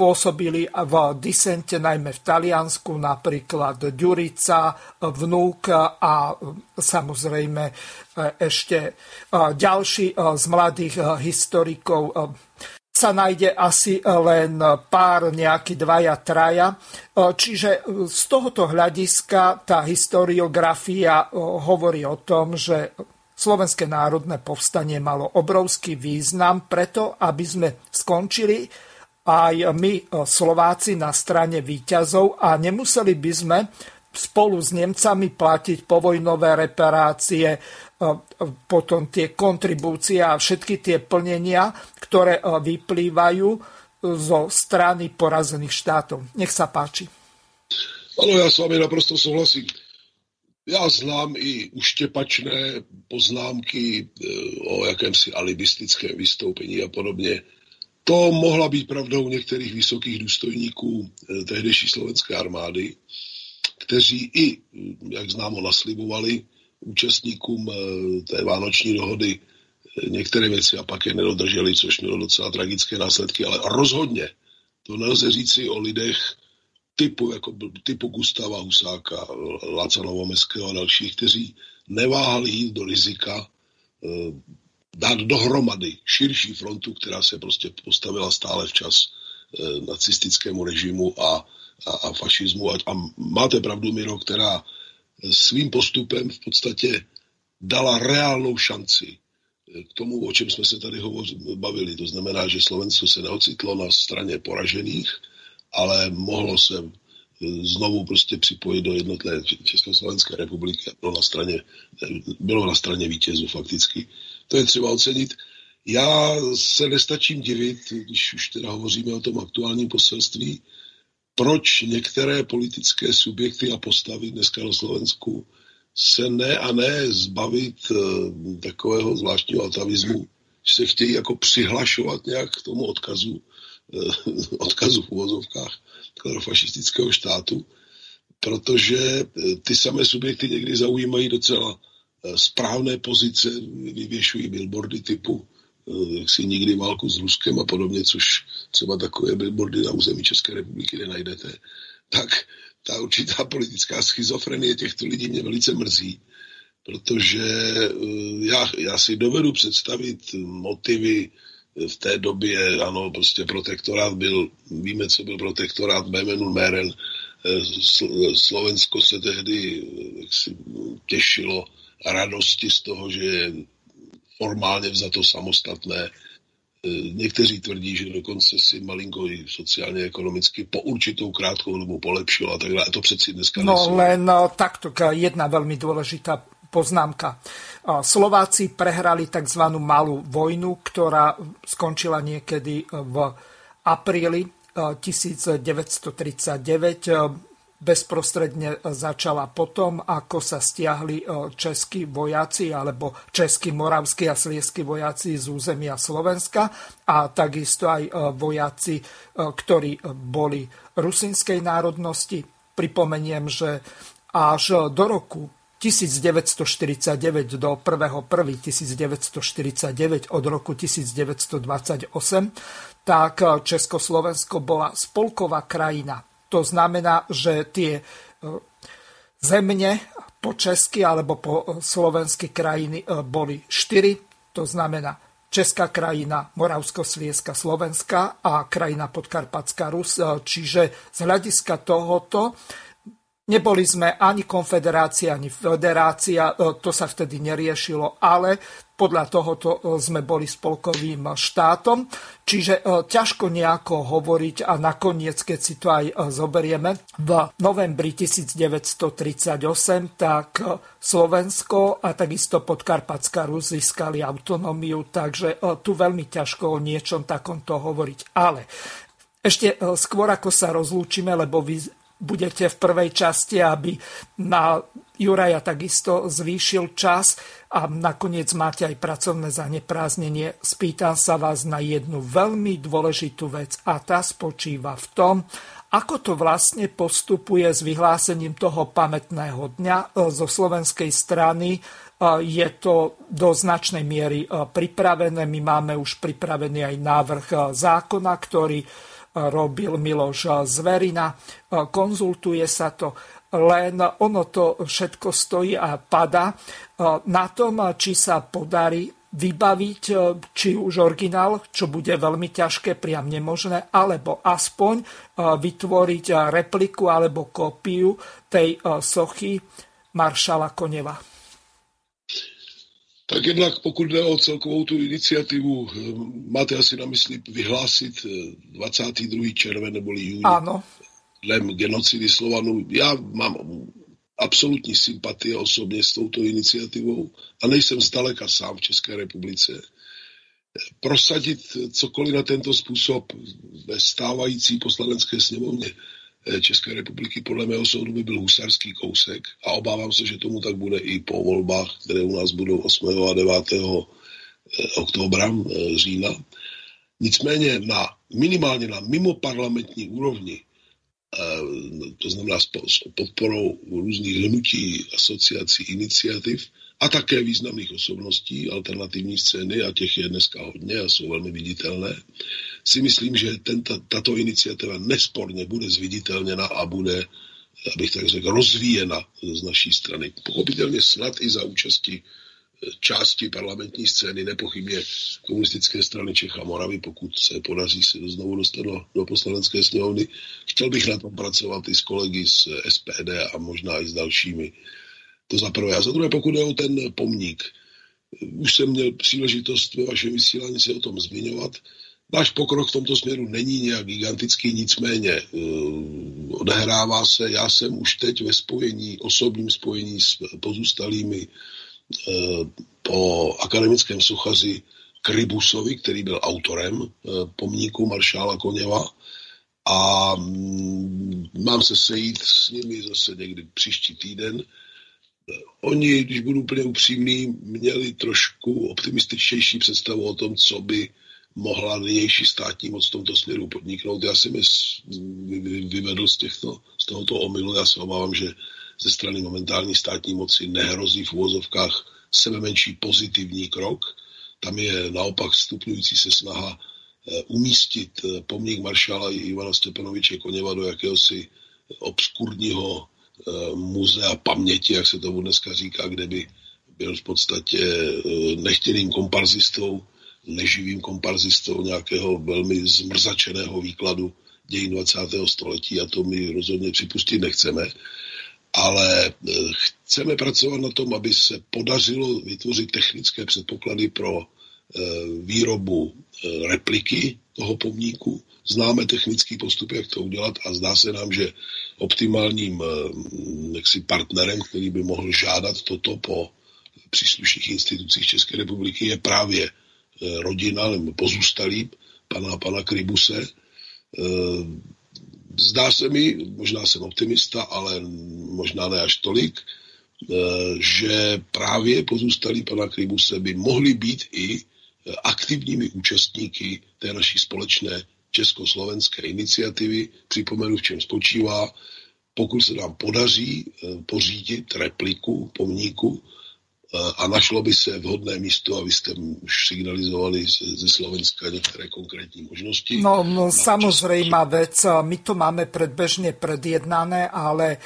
pôsobili v disente najmä v Taliansku, napríklad Ďurica, vnúk a samozrejme ešte ďalší z mladých historikov sa nájde asi len pár, nejaký dvaja, traja. Čiže z tohoto hľadiska tá historiografia hovorí o tom, že Slovenské národné povstanie malo obrovský význam preto, aby sme skončili aj my Slováci na strane výťazov a nemuseli by sme spolu s Nemcami platiť povojnové reparácie, potom tie kontribúcie a všetky tie plnenia, ktoré vyplývajú zo strany porazených štátov. Nech sa páči. Ano, já s vámi naprosto souhlasím. Já znám i uštěpačné poznámky e, o jakémsi alibistickém vystoupení a podobně. To mohla být pravdou některých vysokých důstojníků e, tehdejší slovenské armády, kteří i, jak známo, naslibovali účastníkům eh, té vánoční dohody eh, některé věci a pak je nedodrželi, což mělo docela tragické následky, ale rozhodně to nelze říci o lidech typu, jako, typu Gustava Husáka, Laca Novomeského a dalších, kteří neváhali jít do rizika, eh, dát dohromady širší frontu, která se prostě postavila stále včas nacistickému režimu a, a, a fašismu. A, a máte pravdu, Miro, která svým postupem v podstatě dala reálnou šanci k tomu, o čem jsme se tady hovoři, bavili. To znamená, že Slovensko se neocitlo na straně poražených, ale mohlo se e, znovu prostě připojit do jednotné Československé republiky a bylo na straně, e, bylo na straně vítězů fakticky. To je třeba ocenit. Já se nestačím divit, když už teda hovoříme o tom aktuálním poselství, proč některé politické subjekty a postavy dneska na Slovensku se ne a ne zbavit uh, takového zvláštního atavismu, že se chtějí jako přihlašovat nějak k tomu odkazu, uh, [laughs] odkazu v uvozovkách fašistického štátu, protože uh, ty samé subjekty někdy zaujímají docela správné pozice, vyvěšují billboardy typu Eh, jaksi nikdy válku s Ruskem a podobně, což třeba takové billboardy na území České republiky nenajdete, tak ta určitá politická schizofrenie těchto lidí mě velice mrzí, protože eh, já, já si dovedu představit motivy v té době, ano, prostě protektorát byl, víme, co byl protektorát Bemenu Meren, Slovensko se tehdy si těšilo radosti z toho, že je formálně vzato samostatné. E, někteří tvrdí, že dokonce si malinko i sociálně ekonomicky po určitou krátkou dobu polepšilo a tak dále. To přeci dneska No nesú. len no, takto jedna veľmi dôležitá poznámka. Slováci prehrali tzv. malú vojnu, ktorá skončila niekedy v apríli 1939 bezprostredne začala potom, ako sa stiahli e, českí vojaci alebo českí, moravskí a slieskí vojaci z územia Slovenska a takisto aj e, vojaci, e, ktorí boli rusinskej národnosti. Pripomeniem, že až do roku 1949 do 1.1.1949 od roku 1928, tak Československo bola spolková krajina to znamená, že tie e, zemne po česky alebo po slovensky krajiny e, boli štyri. To znamená Česká krajina, Moravsko-Slieska, Slovenska a krajina Podkarpatská Rus. E, čiže z hľadiska tohoto Neboli sme ani konfederácia, ani federácia, to sa vtedy neriešilo, ale podľa tohoto e, sme boli spolkovým štátom, čiže e, ťažko nejako hovoriť a nakoniec, keď si to aj e, zoberieme, v novembri 1938 tak Slovensko a takisto Podkarpatská Rus získali autonómiu, takže tu veľmi ťažko o niečom takomto hovoriť. Ale ešte skôr ako sa rozlúčime, lebo vy budete v prvej časti, aby na Juraja takisto zvýšil čas a nakoniec máte aj pracovné zanepráznenie. Spýtam sa vás na jednu veľmi dôležitú vec a tá spočíva v tom, ako to vlastne postupuje s vyhlásením toho pamätného dňa e, zo slovenskej strany. E, je to do značnej miery e, pripravené. My máme už pripravený aj návrh zákona, ktorý robil Miloš Zverina. Konzultuje sa to len ono to všetko stojí a pada na tom, či sa podarí vybaviť či už originál, čo bude veľmi ťažké, priam nemožné, alebo aspoň vytvoriť repliku alebo kópiu tej sochy maršala Koneva. Tak jednak pokud jde o celkovou tu iniciativu, máte asi na mysli vyhlásit 22. červen nebo júni. Áno. Dlem genocidy Slovanů. Já mám absolutní sympatie osobně s touto iniciativou a nejsem zdaleka sám v České republice. Prosadit cokoliv na tento způsob ve stávající poslanecké sněmovně Eh, České republiky podle mého soudu by byl husarský kousek a obávám se, že tomu tak bude i po volbách, které u nás budou 8. a 9. Eh, oktobra, eh, října. Nicméně na, minimálně na mimoparlamentní úrovni, to znamená s podporou různých hnutí, asociací, iniciativ a také významných osobností alternativní scény, a těch je dneska hodně a jsou velmi viditelné, si myslím, že tenta, tato iniciativa nesporně bude zviditelněna a bude, abych tak řekl, rozvíjena z naší strany. Pochopitelně snad i za účasti eh, části parlamentní scény, nepochybně komunistické strany Čech a Moravy, pokud se podaří se znovu dostat do, do poslanecké sněmovny. Chtěl bych na tom pracovat i s kolegy z SPD a možná i s dalšími. To za prvé. A za druhé, pokud je o ten pomník, už jsem měl příležitost ve vašem vysílání se o tom zmiňovat. Náš pokrok v tomto směru není nějak gigantický, nicméně uh, odehrává se. Já jsem už teď ve spojení, osobním spojení s pozůstalými uh, po akademickém sochaři Krybusovi, který byl autorem uh, pomníku maršála Koněva. A um, mám se sejít s nimi zase někdy příští týden. Oni, když budu úplně upřímný, měli trošku optimističtější představu o tom, co by mohla nynější státní moc v tomto směru podniknout. Já jsem je vyvedl z, těchto, z tohoto omylu. Já se obávám, že ze strany momentální státní moci nehrozí v uvozovkách sebe menší pozitivní krok. Tam je naopak stupňující se snaha eh, umístit eh, pomník maršála Ivana Stepanoviče Koněva do jakéhosi obskurního muzea paměti, jak se tomu dneska říká, kde by byl v podstatě nechtěným komparzistou neživým komparzistou nějakého velmi zmrzačeného výkladu dějin 20. století a to my rozhodně připustit nechceme. Ale eh, chceme pracovat na tom, aby se podařilo vytvořit technické předpoklady pro výrobu eh, repliky toho pomníku. Známe technický postup, jak to udělat a zdá se nám, že optimálním jaksi partnerem, který by mohl žádat toto po příslušných institucích České republiky, je právě rodina nebo pozůstalí pana, pana Kribuse. Zdá se mi, možná jsem optimista, ale možná ne až tolik, že právě pozůstalí pana Kribuse by mohli být i aktivními účastníky té naší společné československé iniciativy. Připomenu, v čem spočívá. Pokud se nám podaří pořídit repliku pomníku, a našlo by se vhodné místo a vy ste už signalizovali ze Slovenska některé konkrétní možnosti. No, no samozrejmá vec, my to máme predbežne predjednané, ale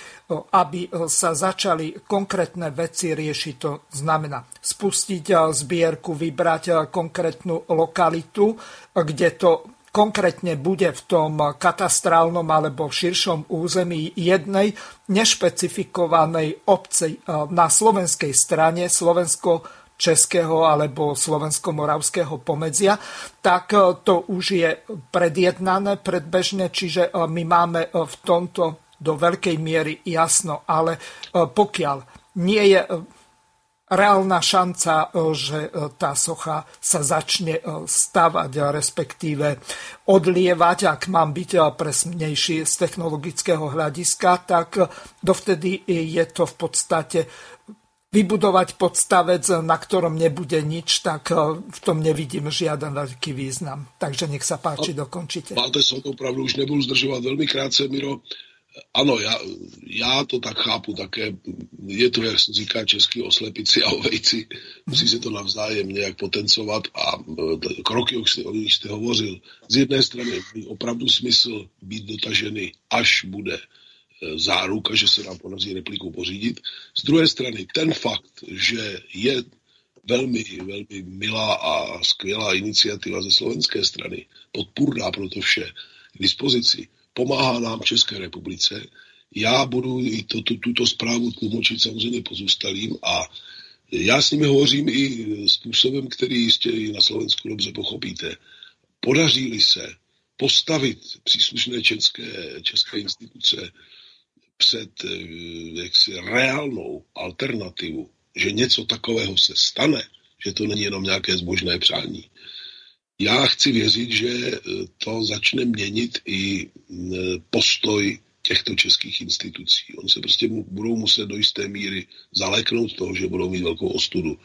aby sa začali konkrétne veci riešiť, to znamená spustiť zbierku, vybrať konkrétnu lokalitu, kde to konkrétne bude v tom katastrálnom alebo širšom území jednej nešpecifikovanej obci e, na slovenskej strane Slovensko českého alebo slovensko-moravského pomedzia, tak e, to už je predjednané predbežne, čiže e, my máme v tomto do veľkej miery jasno, ale pokiaľ nie je reálna šanca, e, že e, tá socha sa začne e, stavať, respektíve odlievať, ak mám byť presnejší z technologického hľadiska, tak dovtedy je to v podstate vybudovať podstavec, na ktorom nebude nič, tak v tom nevidím žiaden veľký význam. Takže nech sa páči, dokončite. Máte som to pravdu, už nebudu zdržovať veľmi krátce, Miro. Ano, já, já to tak chápu také. je to, jak říká český oslepici a ovejci, musí se to navzájem nějak potencovat a e, kroky, o kterých jste hovořil, z jedné strany opravdu smysl být dotaženy, až bude e, záruka, že se nám podaří repliku pořídit. Z druhé strany ten fakt, že je velmi, velmi milá a skvělá iniciativa ze slovenské strany, podpůrná pro to vše k dispozici, pomáhá nám v České republice. Já budu i to, to, tuto zprávu tlumočit samozřejmě pozůstalým a já s nimi hovořím i způsobem, který jistě i na Slovensku dobře pochopíte. Podaří-li se postavit příslušné české, české instituce před eh, jaksi reálnou alternativu, že něco takového se stane, že to není jenom nějaké zbožné přání, já chci věřit, že eh, to začne měnit i mm, postoj těchto českých institucí. Oni se prostě budou muset do jisté míry zaleknout toho, že budou mít velkou ostudu.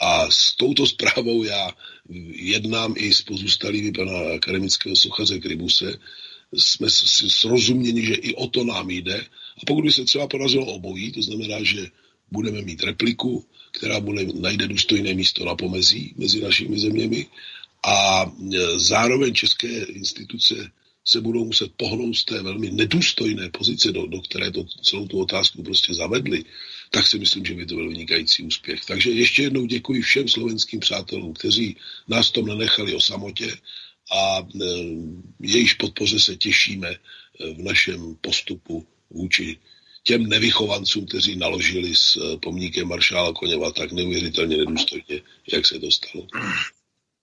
A s touto zprávou já jednám i s pozůstalými pana akademického sochaře Kribuse. Jsme si srozuměni, že i o to nám jde. A pokud by se třeba podařilo obojí, to znamená, že budeme mít repliku, která bude, najde důstojné místo na pomezí mezi našimi zeměmi a e, zároveň české instituce se budou muset pohnout z té velmi nedůstojné pozice, do, do které to, celou tu otázku prostě zavedli, tak si myslím, že by to byl vynikající úspěch. Takže ještě jednou děkuji všem slovenským přátelům, kteří nás tom nenechali o samotě a e, jejíž podpoře se těšíme e, v našem postupu vůči těm nevychovancům, kteří naložili s e, pomníkem maršála Koněva tak neuvěřitelně nedůstojně, jak se to stalo.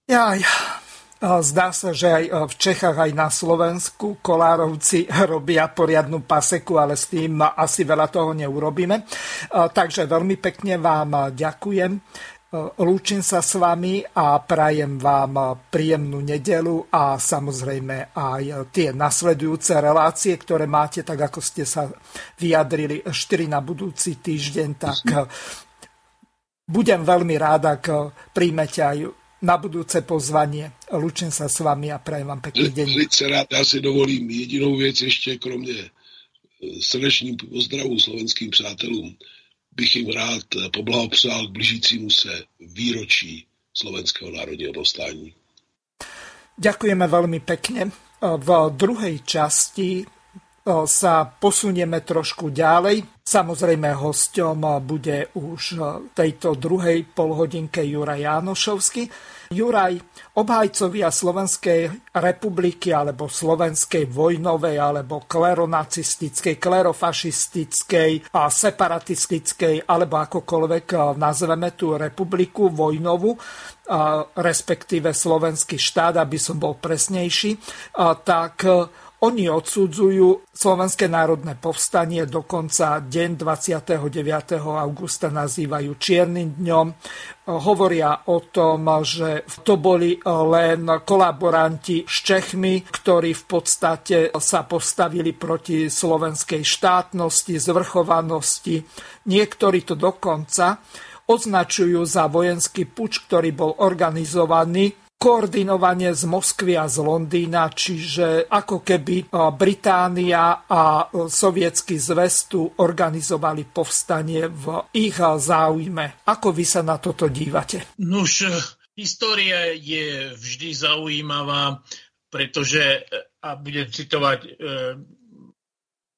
Jaj, Zdá sa, že aj v Čechách, aj na Slovensku kolárovci [laughs] robia poriadnu paseku, ale s tým asi veľa toho neurobíme. Takže veľmi pekne vám ďakujem. Lúčim sa s vami a prajem vám príjemnú nedelu a samozrejme aj tie nasledujúce relácie, ktoré máte, tak ako ste sa vyjadrili 4 na budúci týždeň, tak budem veľmi rád, ak príjmete aj na budúce pozvanie. Lučím sa s vami a prajem vám pekný deň. Velice rád, já si dovolím jedinou věc ještě, kromě e, srdečním pozdravu slovenským přátelům, bych jim rád poblahopřál k blížícímu se výročí Slovenského národního povstání. Ďakujeme veľmi pekne. V druhej časti sa posunieme trošku ďalej. Samozrejme, hosťom bude už tejto druhej polhodinke Juraj Jánošovský. Juraj, obhajcovia Slovenskej republiky alebo slovenskej vojnovej alebo kleronacistickej, klerofašistickej a separatistickej alebo akokoľvek nazveme tú republiku vojnovú, respektíve slovenský štát, aby som bol presnejší, tak oni odsudzujú Slovenské národné povstanie, dokonca deň 29. augusta nazývajú čiernym dňom. Hovoria o tom, že to boli len kolaboranti s Čechmi, ktorí v podstate sa postavili proti slovenskej štátnosti, zvrchovanosti. Niektorí to dokonca označujú za vojenský puč, ktorý bol organizovaný koordinovanie z Moskvy a z Londýna, čiže ako keby Británia a Sovietsky zväz tu organizovali povstanie v ich záujme. Ako vy sa na toto dívate? Nuž, história je vždy zaujímavá, pretože, a budem citovať e,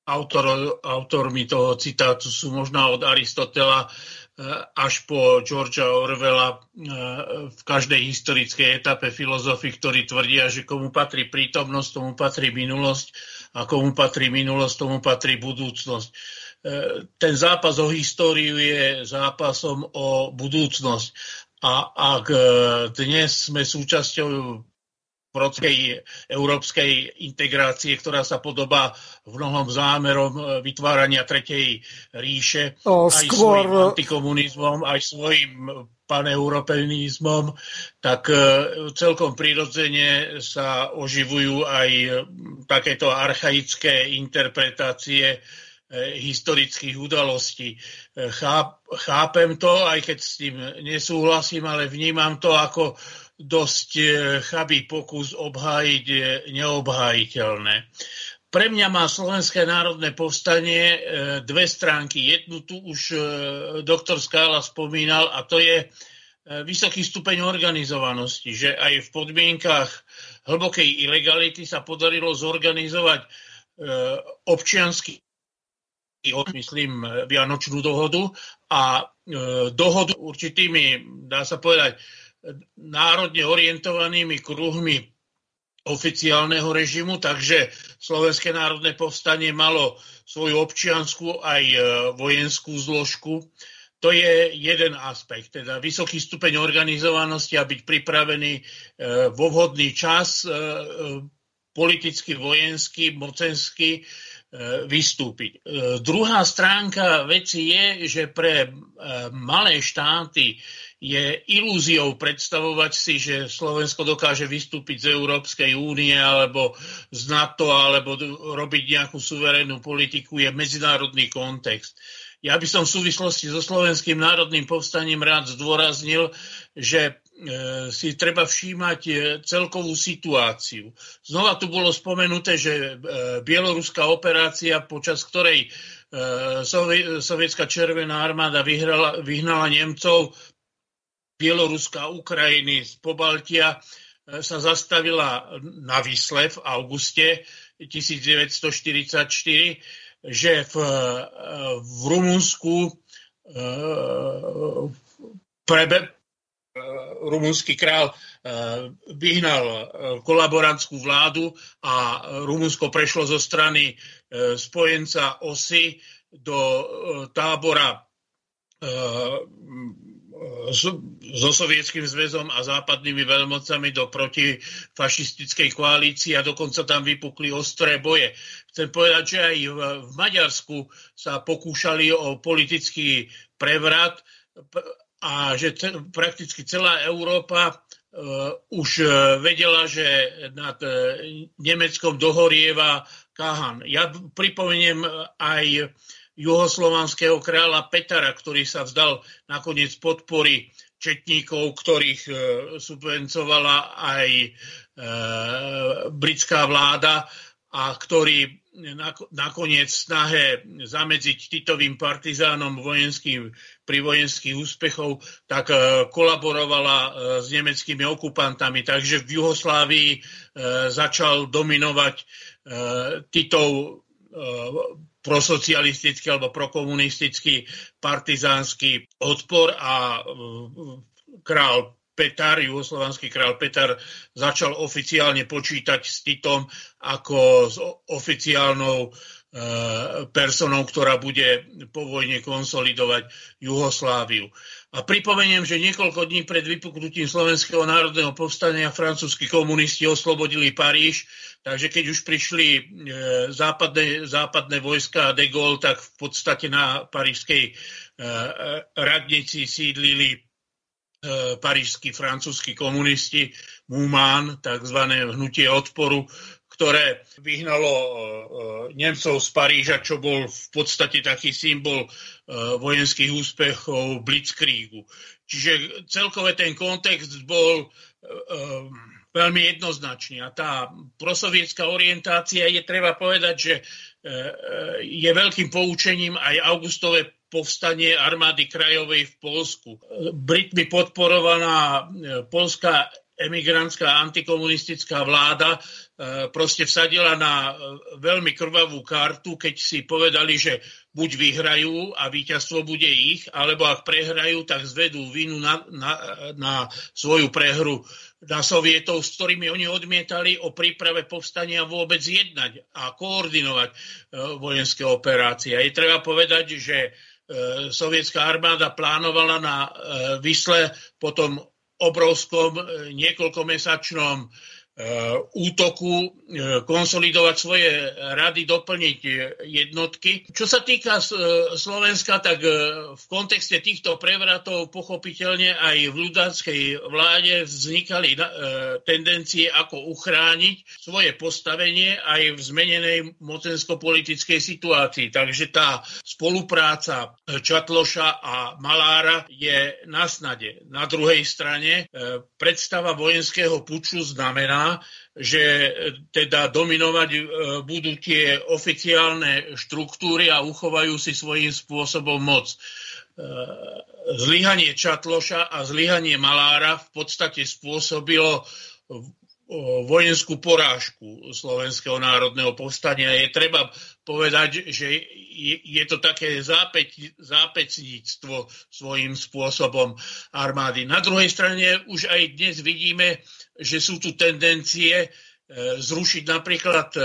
autor, autormi toho citátu sú možná od Aristotela, až po Georgia Orwella eh, v každej historickej etape filozofii, ktorí tvrdia, že komu patrí prítomnosť, tomu patrí minulosť a komu patrí minulosť, tomu patrí budúcnosť. Eh, ten zápas o históriu je zápasom o budúcnosť. A ak dnes sme súčasťou procej európskej integrácie, ktorá sa podobá v mnohom zámerom e, vytvárania Tretej ríše, o, aj skôr... svojim antikomunizmom, aj svojim paneuropeizmom, tak celkom prirodzene sa oživujú aj takéto archaické interpretácie historických udalostí. Cháp, chápem to, aj keď s tým nesúhlasím, ale vnímam to ako dosť e, chabý pokus obhájiť neobhájiteľné. pre mňa má Slovenské národné povstanie dve stránky. Jednu tu už doktor Skála spomínal a to je vysoký stupeň organizovanosti, že aj v podmienkách hlbokej ilegality sa podarilo zorganizovať občiansky myslím, Vianočnú dohodu a dohodu určitými, dá sa povedať, národne orientovanými kruhmi oficiálneho režimu, takže Slovenské národné povstanie malo svoju občianskú aj e, vojenskú zložku. To je jeden aspekt, teda vysoký stupeň organizovanosti a byť pripravený e, vo vhodný čas e, politicky, vojensky, mocensky vystúpiť. Druhá stránka veci je, že pre malé štáty je ilúziou predstavovať si, že Slovensko dokáže vystúpiť z Európskej únie alebo z NATO alebo robiť nejakú suverénnu politiku, je medzinárodný kontext. Ja by som v súvislosti so Slovenským národným povstaním rád zdôraznil, že e, si treba všímať e, celkovú situáciu. Znova tu bolo spomenuté, že e, bieloruská operácia, počas ktorej sovietská červená armáda vyhrala, vyhnala Nemcov, Bieloruska, Ukrajiny, z Pobaltia e, sa zastavila na Vysle v auguste 1944, že v, e, v Rumunsku e, prebe, rumunský král vyhnal kolaborantskú vládu a Rumunsko prešlo zo strany spojenca OSY do tábora so Sovietským zväzom a západnými veľmocami do protifašistickej koalície a dokonca tam vypukli ostré boje. Chcem povedať, že aj v Maďarsku sa pokúšali o politický prevrat a že prakticky celá Európa uh, už uh, vedela, že nad uh, Nemeckom dohorieva Kahan. Ja pripomeniem aj juhoslovanského kráľa Petara, ktorý sa vzdal nakoniec podpory četníkov, ktorých e, subvencovala aj e, britská vláda a ktorý nakoniec snahe zamedziť titovým partizánom vojenským, pri vojenských úspechov, tak e, kolaborovala s nemeckými okupantami. Takže v Juhoslávii začal dominovať Titov prosocialistický alebo prokomunistický partizánsky odpor a e, král Petar, juhoslovanský král Petar, začal oficiálne počítať s Titom ako s oficiálnou e, personou, ktorá bude po vojne konsolidovať Juhosláviu. A pripomeniem, že niekoľko dní pred vypuknutím Slovenského národného povstania francúzskí komunisti oslobodili Paríž, takže keď už prišli e, západné, západné vojska a de Gaulle, tak v podstate na parížskej e, radnici sídlili e, parížskí francúzskí komunisti, Mumán, tzv. hnutie odporu, ktoré vyhnalo e, e, Nemcov z Paríža, čo bol v podstate taký symbol e, vojenských úspechov Blitzkriegu. Čiže celkové ten kontext bol veľmi jednoznačný. A tá prosovietská orientácia je treba povedať, že je veľkým poučením aj augustové povstanie armády krajovej v Polsku. Britmi podporovaná polská emigrantská antikomunistická vláda proste vsadila na e, veľmi krvavú kartu, keď si povedali, že buď vyhrajú a víťazstvo bude ich, alebo ak prehrajú, tak zvedú vinu na, na, na svoju prehru na sovietov, s ktorými oni odmietali o príprave povstania vôbec jednať a koordinovať e, vojenské operácie. Je treba povedať, že sovietská armáda plánovala na Vysle potom obrovskom e, niekoľkomesačnom útoku eh, konsolidovať svoje rady, doplniť eh, jednotky. Čo sa týka Slovenska, tak v kontexte týchto prevratov pochopiteľne aj v ľudáckej vláde vznikali tendencie, ako uchrániť svoje postavenie aj v zmenenej mocensko-politickej situácii. Takže tá spolupráca Čatloša a Malára je na snade. Na druhej strane predstava vojenského puču znamená, že teda dominovať budú tie oficiálne štruktúry a uchovajú si svojím spôsobom moc. Zlyhanie Čatloša a zlyhanie Malára v podstate spôsobilo vojenskú porážku Slovenského národného povstania. Je treba povedať, že je, to také zápeť, zápecníctvo svojím spôsobom armády. Na druhej strane už aj dnes vidíme, že sú tu tendencie e, zrušiť napríklad e,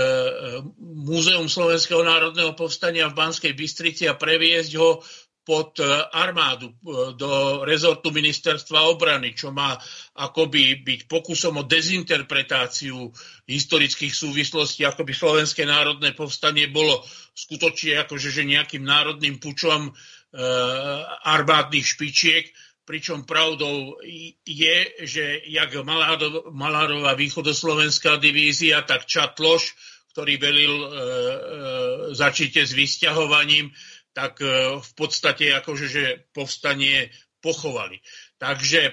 Múzeum Slovenského národného povstania v Banskej Bystrici a previesť ho pod e, armádu e, do rezortu ministerstva obrany, čo má akoby byť pokusom o dezinterpretáciu historických súvislostí, ako by Slovenské národné povstanie bolo skutočne akože že nejakým národným pučom e, armádnych špičiek, pričom pravdou je, že jak Malárová východoslovenská divízia, tak Čatloš, ktorý velil e, e, začíte s vysťahovaním, tak e, v podstate akože, že povstanie pochovali. Takže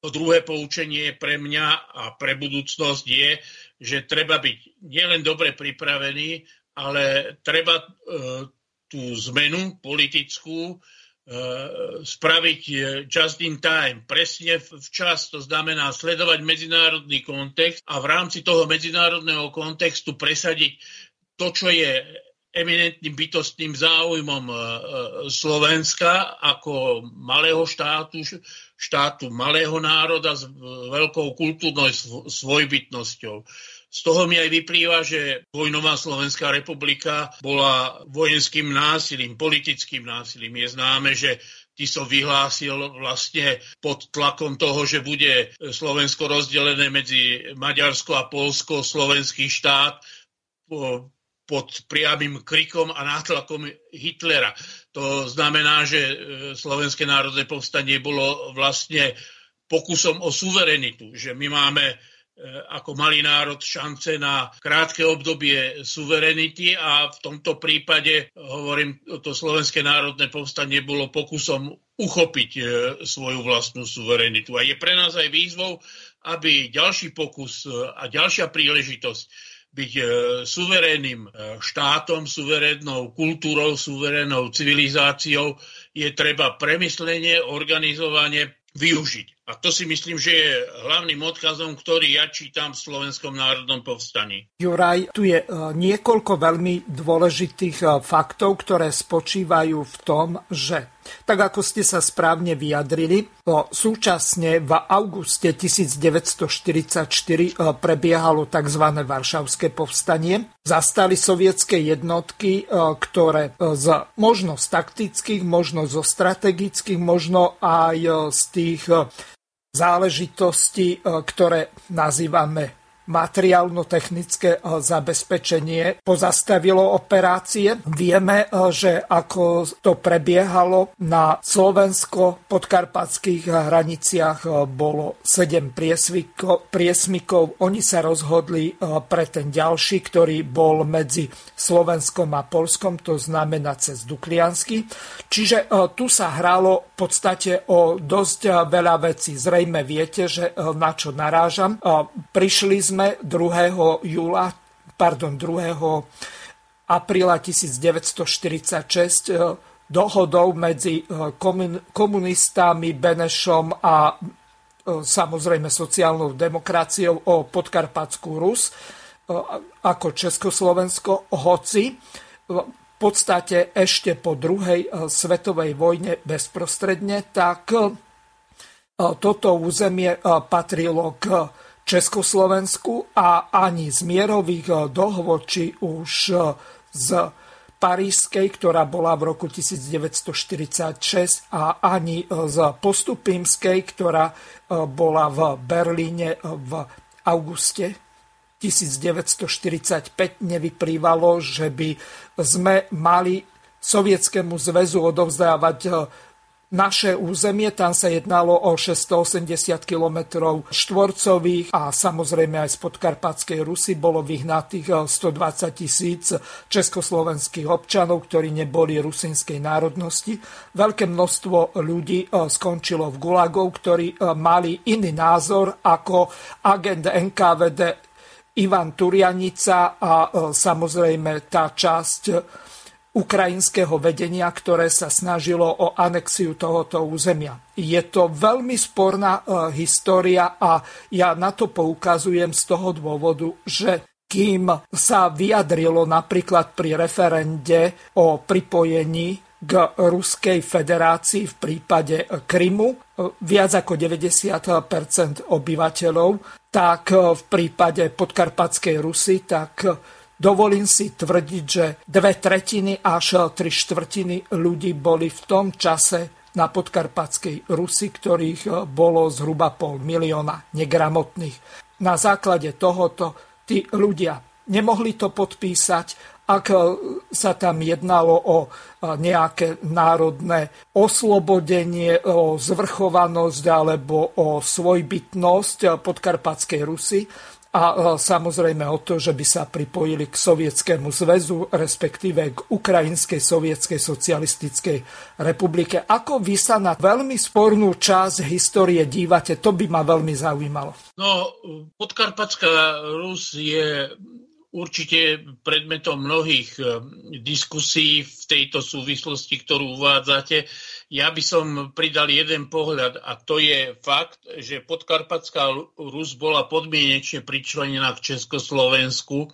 to druhé poučenie pre mňa a pre budúcnosť je, že treba byť nielen dobre pripravený, ale treba e, tú zmenu politickú spraviť just in time, presne včas, to znamená sledovať medzinárodný kontext a v rámci toho medzinárodného kontextu presadiť to, čo je eminentným bytostným záujmom e, e, Slovenska ako malého štátu, štátu malého národa s veľkou kultúrnou svojbytnosťou. Z toho mi aj vyplýva, že vojnová Slovenská republika bola vojenským násilím, politickým násilím. Je známe, že Tiso vyhlásil vlastne pod tlakom toho, že bude Slovensko rozdelené medzi Maďarsko a Polsko, slovenský štát pod priamým krikom a nátlakom Hitlera. To znamená, že e, Slovenské národné povstanie bolo vlastne pokusom o suverenitu, že my máme ako malý národ šance na krátke obdobie suverenity a v tomto prípade, hovorím, to Slovenské národné povstanie bolo pokusom uchopiť e, svoju vlastnú suverenitu. A je pre nás aj výzvou, aby ďalší pokus a ďalšia príležitosť byť e, suverénnym e, štátom, suverénnou kultúrou, suverénnou civilizáciou je treba premyslenie, organizovanie využiť. A to si myslím, že je hlavným odkazom, ktorý ja čítam v Slovenskom národnom povstaní. Juraj, tu je e, niekoľko veľmi dôležitých faktov, ktoré spočívajú v tom, že tak ako ste sa správne vyjadrili, súčasne v auguste 1944 prebiehalo tzv. Varšavské povstanie. Zastali sovietské jednotky, ktoré z možno z taktických, možno zo strategických, možno aj z tých záležitostí, ktoré nazývame materiálno-technické eh, zabezpečenie pozastavilo operácie. Vieme, eh, že ako to prebiehalo na slovensko-podkarpatských hraniciach eh, bolo 7 priesmikov. Oni sa rozhodli pre ten ďalší, ktorý bol medzi Slovenskom a Polskom, to znamená cez Dukliansky. Čiže tu sa hralo v podstate o dosť veľa vecí. Zrejme viete, že na čo narážam. Prišli sme 2. júla, pardon, 2. apríla 1946 eh, dohodou medzi eh, komunistami Benešom a eh, samozrejme sociálnou demokraciou o podkarpatskú Rus ako Československo, hoci v podstate ešte po druhej svetovej vojne bezprostredne, tak toto územie patrilo k Československu a ani z mierových eh, dohovor, či už eh, z Parískej, ktorá bola v roku 1946 a ani eh, z Postupímskej, ktorá bola v Berlíne v auguste 1945 nevyplývalo, že by sme mali Sovietskému zväzu odovzdávať naše územie. Tam sa jednalo o 680 km štvorcových a samozrejme aj z podkarpatskej Rusy bolo vyhnatých 120 tisíc československých občanov, ktorí neboli rusinskej národnosti. Veľké množstvo ľudí skončilo v Gulagov, ktorí mali iný názor ako agent NKVD Ivan Turianica a samozrejme tá časť ukrajinského vedenia, ktoré sa snažilo o anexiu tohoto územia. Je to veľmi sporná e, história a ja na to poukazujem z toho dôvodu, že kým sa vyjadrilo napríklad pri referende o pripojení k Ruskej federácii v prípade Krymu e, viac ako 90% obyvateľov, tak v prípade podkarpatskej Rusy, tak Dovolím si tvrdiť, že dve tretiny až tri štvrtiny ľudí boli v tom čase na podkarpatskej Rusi, ktorých bolo zhruba pol milióna negramotných. Na základe tohoto tí ľudia nemohli to podpísať, ak sa tam jednalo o nejaké národné oslobodenie, o zvrchovanosť alebo o svojbytnosť podkarpatskej Rusy a samozrejme o to, že by sa pripojili k Sovietskému zväzu, respektíve k Ukrajinskej sovietskej socialistickej republike. Ako vy sa na veľmi spornú časť histórie dívate, to by ma veľmi zaujímalo. No, podkarpatská Rus je určite predmetom mnohých eh, diskusí v tejto súvislosti, ktorú uvádzate. Ja by som pridal jeden pohľad a to je fakt, že podkarpatská Rus bola podmienečne pričlenená k Československu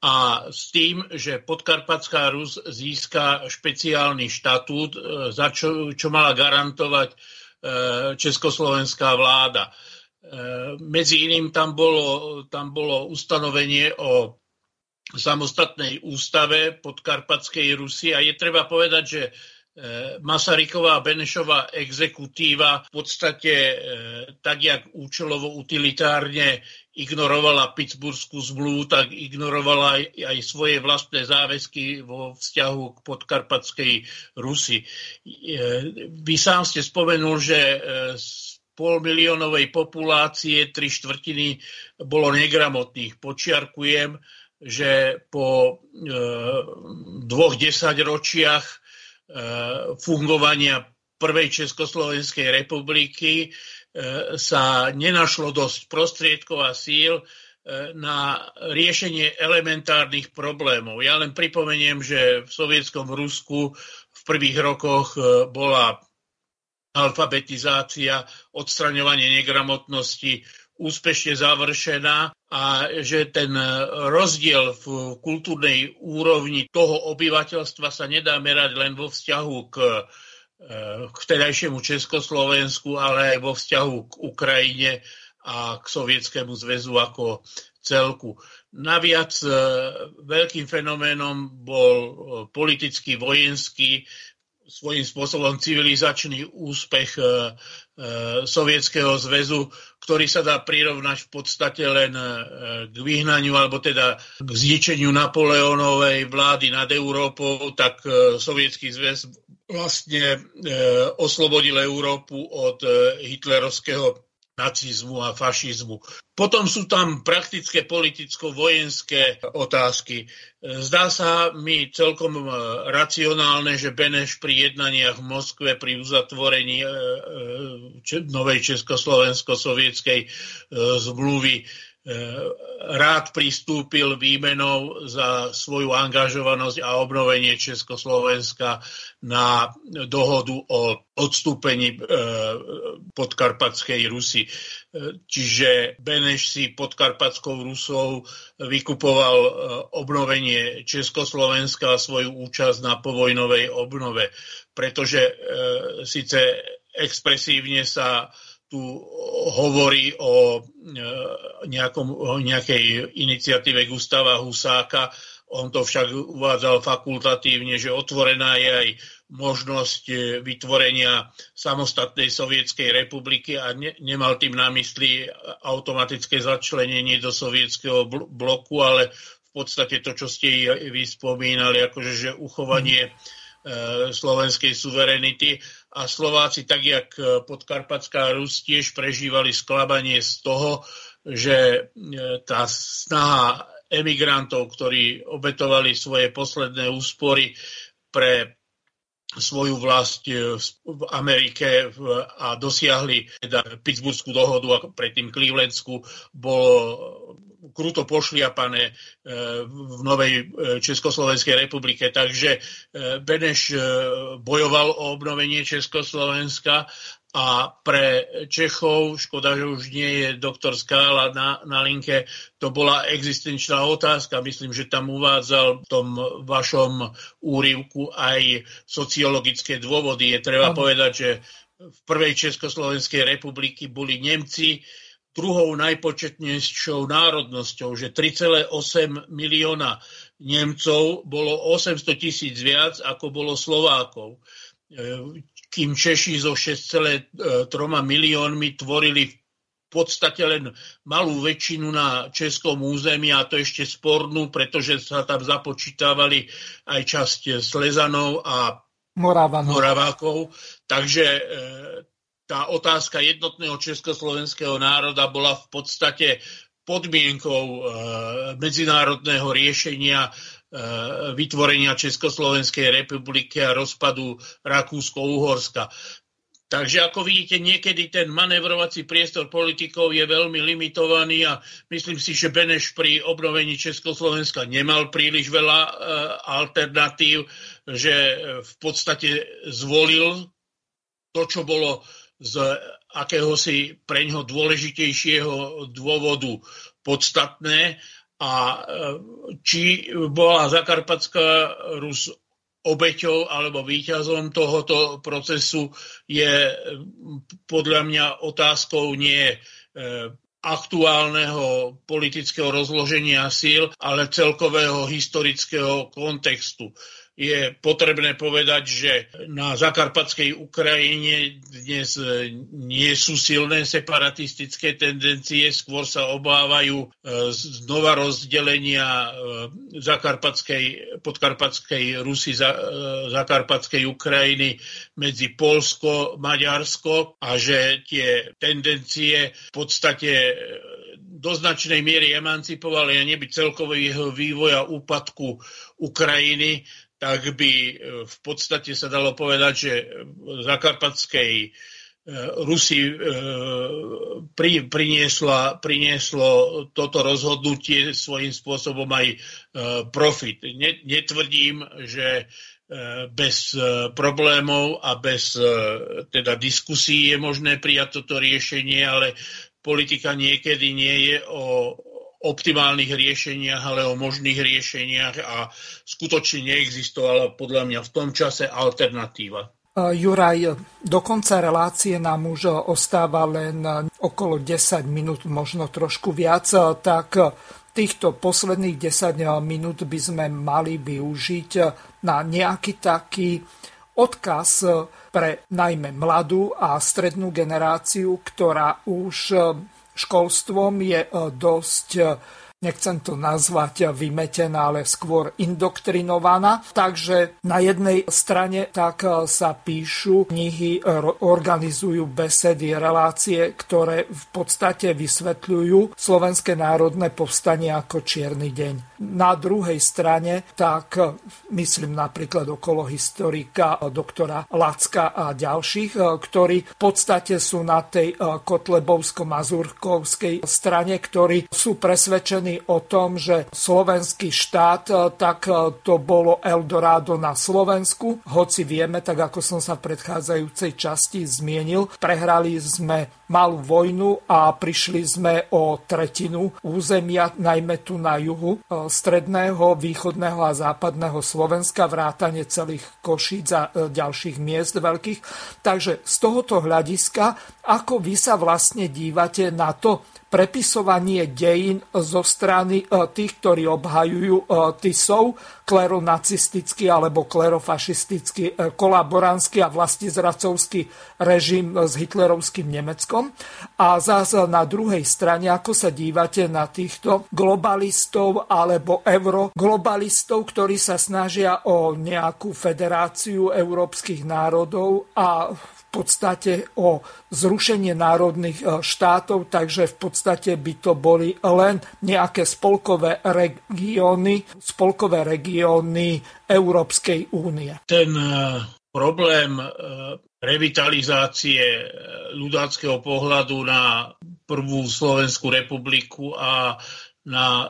a s tým, že podkarpatská Rus získa špeciálny štatút, e, za čo, čo mala garantovať e, československá vláda. E, medzi iným tam bolo, tam bolo ustanovenie o samostatnej ústave podkarpatskej Rusy a je treba povedať, že Masaryková a Benešová exekutíva v podstate e, tak, jak účelovo utilitárne ignorovala Pittsburghskú zmluvu, tak ignorovala aj, svoje vlastné záväzky vo vzťahu k podkarpatskej Rusi. E, vy sám ste spomenul, že z pol miliónovej populácie tri štvrtiny bolo negramotných. Počiarkujem, že po e, dvoch desaťročiach fungovania prvej Československej republiky eh, sa nenašlo dosť prostriedkov a síl eh, na riešenie elementárnych problémov. Ja len pripomeniem, že v sovietskom Rusku v prvých rokoch bola alfabetizácia, odstraňovanie negramotnosti, úspešne završená a že ten rozdiel v kultúrnej úrovni toho obyvateľstva sa nedá merať len vo vzťahu k, e, k vtedajšiemu Československu, ale aj vo vzťahu k Ukrajine a k Sovietskému zväzu ako celku. Naviac e, veľkým fenoménom bol e, politický, vojenský, svojím spôsobom civilizačný úspech Sovietskeho zväzu, ktorý sa dá prirovnať v podstate len e, k vyhnaniu alebo teda k zničeniu Napoleónovej vlády nad Európou, tak e, Sovietský zväz vlastne e, oslobodil Európu od hitlerovského nacizmu a fašizmu. Potom sú tam praktické politicko-vojenské otázky. Zdá sa mi celkom racionálne, že Beneš pri jednaniach v Moskve pri uzatvorení novej Československo-sovietskej zmluvy E, rád pristúpil výmenou za svoju angažovanosť a obnovenie Československa na dohodu o odstúpení e, podkarpatskej Rusy. E, čiže Beneš si podkarpatskou Rusou vykupoval obnovenie Československa a svoju účasť na povojnovej obnove, pretože síce expresívne sa tu hovorí o, e, nejakom, nejakej iniciatíve Gustava Husáka. On to však uvádzal fakultatívne, že otvorená je aj možnosť e, vytvorenia samostatnej sovietskej republiky a ne, nemal tým na mysli automatické začlenenie do sovietského bloku, ale v podstate to, čo ste vy spomínali, akože že uchovanie slovenskej suverenity a Slováci, tak jak podkarpatská Rus, tiež prežívali sklabanie z toho, že tá snaha emigrantov, ktorí obetovali svoje posledné úspory pre svoju vlast e, v Amerike a dosiahli teda Pittsburghskú dohodu a predtým Clevelandskú, bolo kruto pošliapané e, v novej e, Československej republike. Takže Beneš bojoval o obnovenie Československa a pre Čechov, škoda, že už nie je doktor Skála na, na linke, to bola existenčná otázka. Myslím, že tam uvádzal v tom vašom úrivku aj sociologické dôvody. Je treba Aha. povedať, že v prvej Československej republiky boli Nemci druhou najpočetnejšou národnosťou, že 3,8 milióna Nemcov bolo 800 tisíc viac, ako bolo Slovákov kým Češi so 6,3 miliónmi tvorili v podstate len malú väčšinu na českom území a to ešte spornú, pretože sa tam započítavali aj časť Slezanov a Moravanov. Moravákov. Takže e, tá otázka jednotného československého národa bola v podstate podmienkou e, medzinárodného riešenia Eh, vytvorenia Československej republiky a rozpadu Rakúsko-Uhorska. Takže ako vidíte, niekedy ten manevrovací priestor politikov je veľmi limitovaný a myslím si, že Beneš pri obnovení Československa nemal príliš veľa e, alternatív, že v podstate zvolil to, čo bolo z akéhosi preňho dôležitejšieho dôvodu podstatné a e, či bola Zakarpatská Rus obeťou alebo výťazom tohoto procesu je podľa mňa otázkou nie e, aktuálneho politického rozloženia síl, ale celkového historického kontextu je potrebné povedať, že na zakarpatskej Ukrajine dnes nie sú silné separatistické tendencie, skôr sa obávajú e, znova rozdelenia e, zakarpatskej, podkarpatskej Rusy, e, zakarpatskej Ukrajiny medzi Polsko, Maďarsko a že tie tendencie v podstate do značnej miery emancipovali a neby celkového vývoja úpadku Ukrajiny, tak by e, v podstate sa dalo povedať, že v zakarpatskej e, Rusi pri, priniesla, prinieslo toto rozhodnutie svojím spôsobom aj profit. Netvrdím, že bez problémov a bez teda diskusí je možné prijať toto riešenie, ale politika niekedy nie je o, optimálnych riešeniach, ale o možných riešeniach a skutočne neexistovala podľa mňa v tom čase alternatíva. Juraj, do konca relácie nám už ostáva len okolo 10 minút, možno trošku viac, tak týchto posledných 10 minút by sme mali využiť na nejaký taký odkaz pre najmä mladú a strednú generáciu, ktorá už školstvom je e, dosť e, nechcem to nazvať vymetená, ale skôr indoktrinovaná. Takže na jednej strane tak e, sa píšu knihy, organizujú besedy, relácie, ktoré v podstate vysvetľujú Slovenské národné povstanie ako čierny deň. Na druhej strane, tak myslím napríklad okolo historika doktora Lacka a ďalších, ktorí v podstate sú na tej kotlebovsko-mazurkovskej strane, ktorí sú presvedčení o tom, že slovenský štát, tak to bolo Eldorado na Slovensku, hoci vieme, tak ako som sa v predchádzajúcej časti zmienil, prehrali sme malú vojnu a prišli sme o tretinu územia, najmä tu na juhu e, stredného, východného a západného Slovenska, vrátane celých Košíc a e, ďalších miest veľkých. Takže z tohoto hľadiska, ako vy sa vlastne dívate na to, prepisovanie dejín zo strany e, tých, ktorí obhajujú Tisov, kleronacistický alebo klerofašistický, kolaborantský a vlastizracovský režim s hitlerovským Nemeckom. A zase na druhej strane, ako sa dívate na týchto globalistov alebo euroglobalistov, ktorí sa snažia o nejakú federáciu európskych národov a podstate o zrušenie národných e, štátov, takže v podstate by to boli len nejaké spolkové regióny, spolkové regióny Európskej únie. Ten e, problém e, revitalizácie ľudáckého pohľadu na prvú Slovenskú republiku a na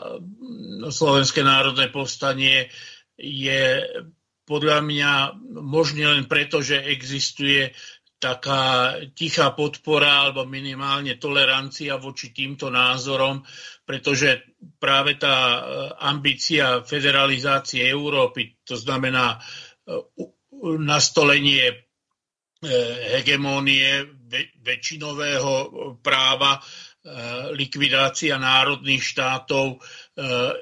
Slovenské národné povstanie je podľa mňa možné len preto, že existuje taká tichá podpora alebo minimálne tolerancia voči týmto názorom, pretože práve tá e, ambícia federalizácie Európy, to znamená e, nastolenie e, hegemónie väčšinového práva, likvidácia národných štátov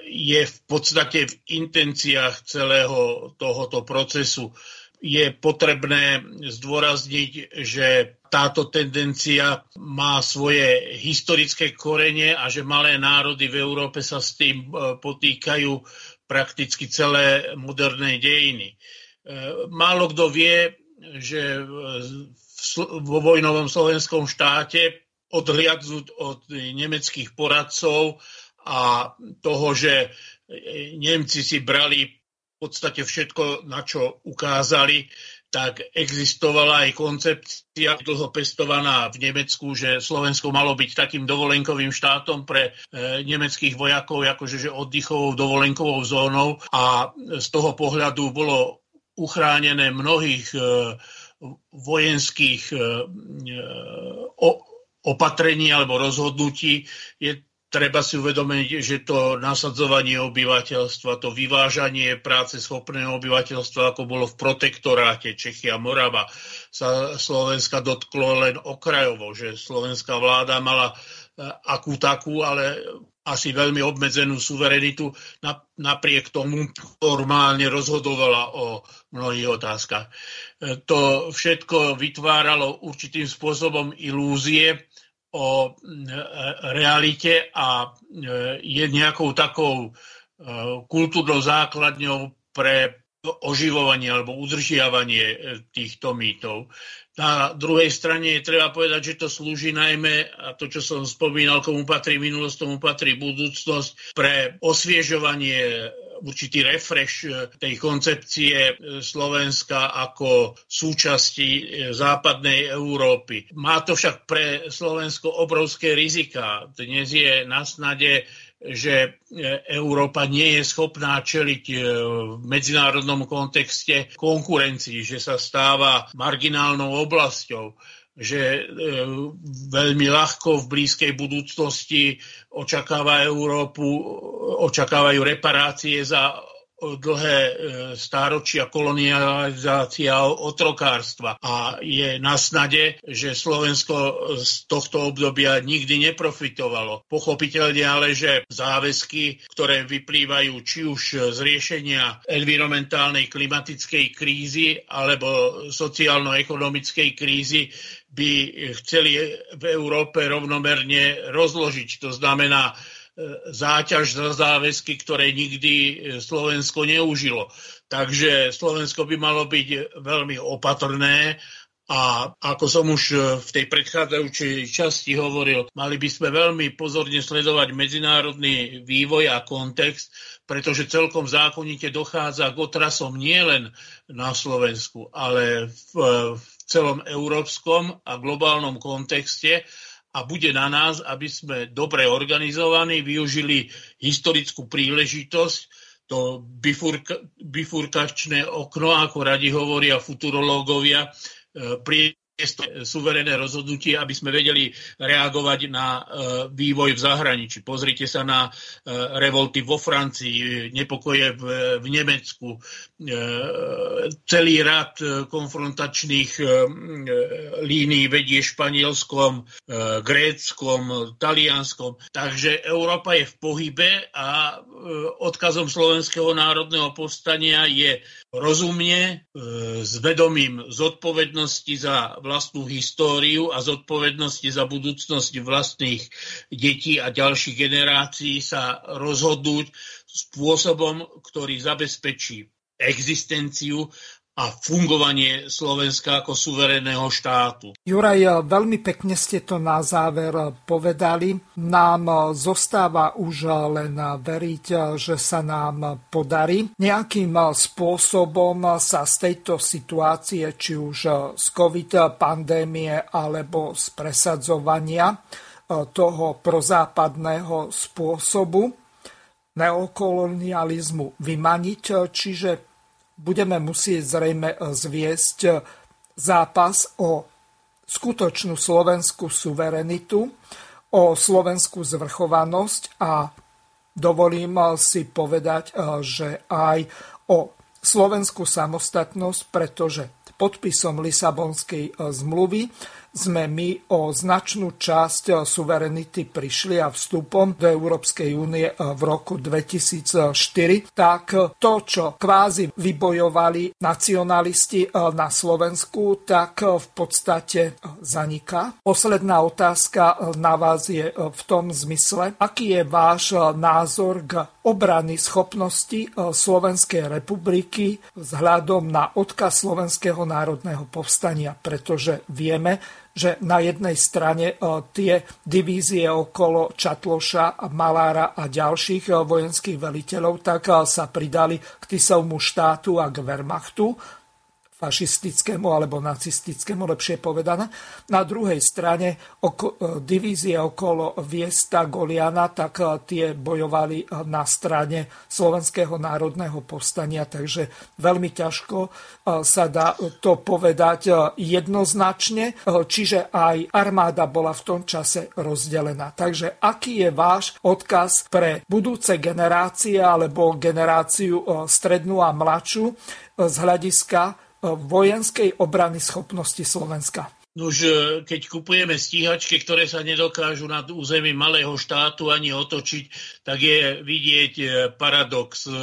je v podstate v intenciách celého tohoto procesu je potrebné zdôrazniť, že táto tendencia má svoje historické korene a že malé národy v Európe sa s tým e, potýkajú prakticky celé moderné dejiny. E, málo kto vie, že vo vojnovom slovenskom štáte odhliadnúť od nemeckých poradcov a toho, že Nemci si brali podstate všetko, na čo ukázali, tak existovala aj koncepcia dlho pestovaná v Nemecku, že Slovensko malo byť takým dovolenkovým štátom pre e, nemeckých vojakov, akože že oddychovou dovolenkovou zónou. A z toho pohľadu bolo uchránené mnohých e, vojenských e, o, opatrení alebo rozhodnutí. Je treba si uvedomiť, že to nasadzovanie obyvateľstva, to vyvážanie práce schopného obyvateľstva, ako bolo v protektoráte Čechy a Morava, sa Slovenska dotklo len okrajovo, že slovenská vláda mala e, akú takú, ale asi veľmi obmedzenú suverenitu, napriek tomu formálne rozhodovala o mnohých otázkach. E, to všetko vytváralo určitým spôsobom ilúzie, o realite a e, je nejakou takou e, kultúrnou základňou pre oživovanie alebo udržiavanie e, týchto mýtov. Na druhej strane treba povedať, že to slúži najmä, a to, čo som spomínal, komu patrí minulosť, tomu patrí budúcnosť, pre osviežovanie určitý refresh e, tej koncepcie e, Slovenska ako súčasti e, západnej Európy. Má to však pre Slovensko obrovské rizika. Dnes je na snade že Európa nie je schopná čeliť v medzinárodnom kontexte konkurencii, že sa stáva marginálnou oblasťou že e, veľmi ľahko v blízkej budúcnosti očakáva Európu, očakávajú reparácie za dlhé e, stáročia kolonializácia otrokárstva a je na snade, že Slovensko z tohto obdobia nikdy neprofitovalo. Pochopiteľne ale, že záväzky, ktoré vyplývajú či už z riešenia environmentálnej klimatickej krízy alebo sociálno-ekonomickej krízy, by chceli v Európe rovnomerne rozložiť. To znamená, záťaž za záväzky, ktoré nikdy e, Slovensko neužilo. Takže Slovensko by malo byť veľmi opatrné a ako som už e, v tej predchádzajúcej časti hovoril, mali by sme veľmi pozorne sledovať medzinárodný vývoj a kontext, pretože celkom zákonite dochádza k otrasom nielen na Slovensku, ale v, v celom európskom a globálnom kontexte a bude na nás, aby sme dobre organizovaní, využili historickú príležitosť, to bifurka, bifurkačné okno, ako radi hovoria futurológovia, e, pri suverené rozhodnutie, aby sme vedeli reagovať na e, vývoj v zahraničí. Pozrite sa na e, revolty vo Francii, nepokoje v, v Nemecku, e, celý rad konfrontačných línií vedie Španielskom, Gréckom, Talianskom. Takže Európa je v pohybe a odkazom Slovenského národného povstania je rozumne, s vedomím zodpovednosti za vlastnú históriu a zodpovednosti za budúcnosť vlastných detí a ďalších generácií sa rozhodnúť spôsobom, ktorý zabezpečí existenciu a fungovanie Slovenska ako suverénneho štátu. Juraj, veľmi pekne ste to na záver povedali. Nám zostáva už len veriť, že sa nám podarí nejakým spôsobom sa z tejto situácie, či už z COVID pandémie alebo z presadzovania toho prozápadného spôsobu neokolonializmu vymaniť, čiže budeme musieť zrejme eh, zviesť eh, zápas o skutočnú slovenskú suverenitu, o slovenskú zvrchovanosť a dovolím eh, si povedať, že aj o slovenskú samostatnosť, pretože podpisom Lisabonskej zmluvy sme my o značnú časť suverenity prišli a vstupom do Európskej únie v roku 2004, tak to, čo kvázi vybojovali nacionalisti na Slovensku, tak v podstate zaniká. Posledná otázka na vás je v tom zmysle, aký je váš názor k obrany schopnosti Slovenskej republiky vzhľadom na odkaz Slovenského národného povstania, pretože vieme, že na jednej strane e, tie divízie okolo Čatloša, Malára a ďalších e, vojenských veliteľov tak e, sa pridali k Tisovmu štátu a k Wehrmachtu fašistickému alebo nacistickému, lepšie povedané. Na druhej strane oko, e, divízie okolo Viesta Goliana, tak e, tie bojovali e, na strane Slovenského národného povstania, takže veľmi ťažko sa dá to povedať jednoznačne, čiže aj armáda bola v tom čase rozdelená. Takže aký je váš odkaz pre budúce generácie alebo generáciu strednú a mladšiu z hľadiska vojenskej obrany schopnosti Slovenska. Už e, keď kupujeme stíhačky, ktoré sa nedokážu nad území malého štátu ani otočiť, tak je vidieť e, paradox. E,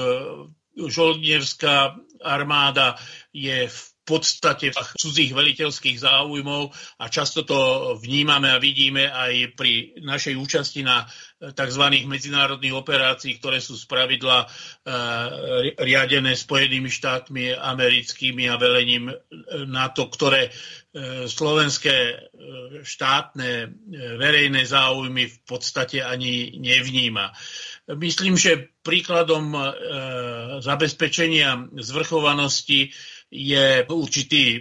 žoldnierská armáda je v podstate cudzích veliteľských záujmov a často to vnímame a vidíme aj pri našej účasti na tzv. medzinárodných operácií, ktoré sú spravidla riadené Spojenými štátmi americkými a velením NATO, ktoré slovenské štátne verejné záujmy v podstate ani nevníma. Myslím, že príkladom zabezpečenia zvrchovanosti je určitý e,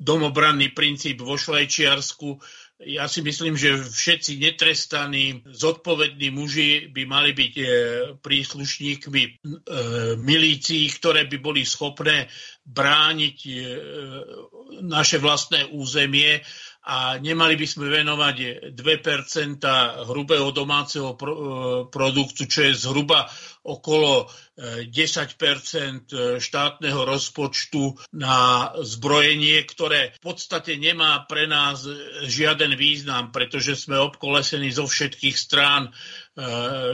domobranný princíp vo Švajčiarsku. Ja si myslím, že všetci netrestaní, zodpovední muži by mali byť e, príslušníkmi e, milícií, ktoré by boli schopné brániť naše vlastné územie a nemali by sme venovať 2% hrubého domáceho produktu, čo je zhruba okolo 10 eh, štátneho rozpočtu na zbrojenie, ktoré v podstate nemá pre nás žiaden význam, pretože sme obkolesení zo všetkých strán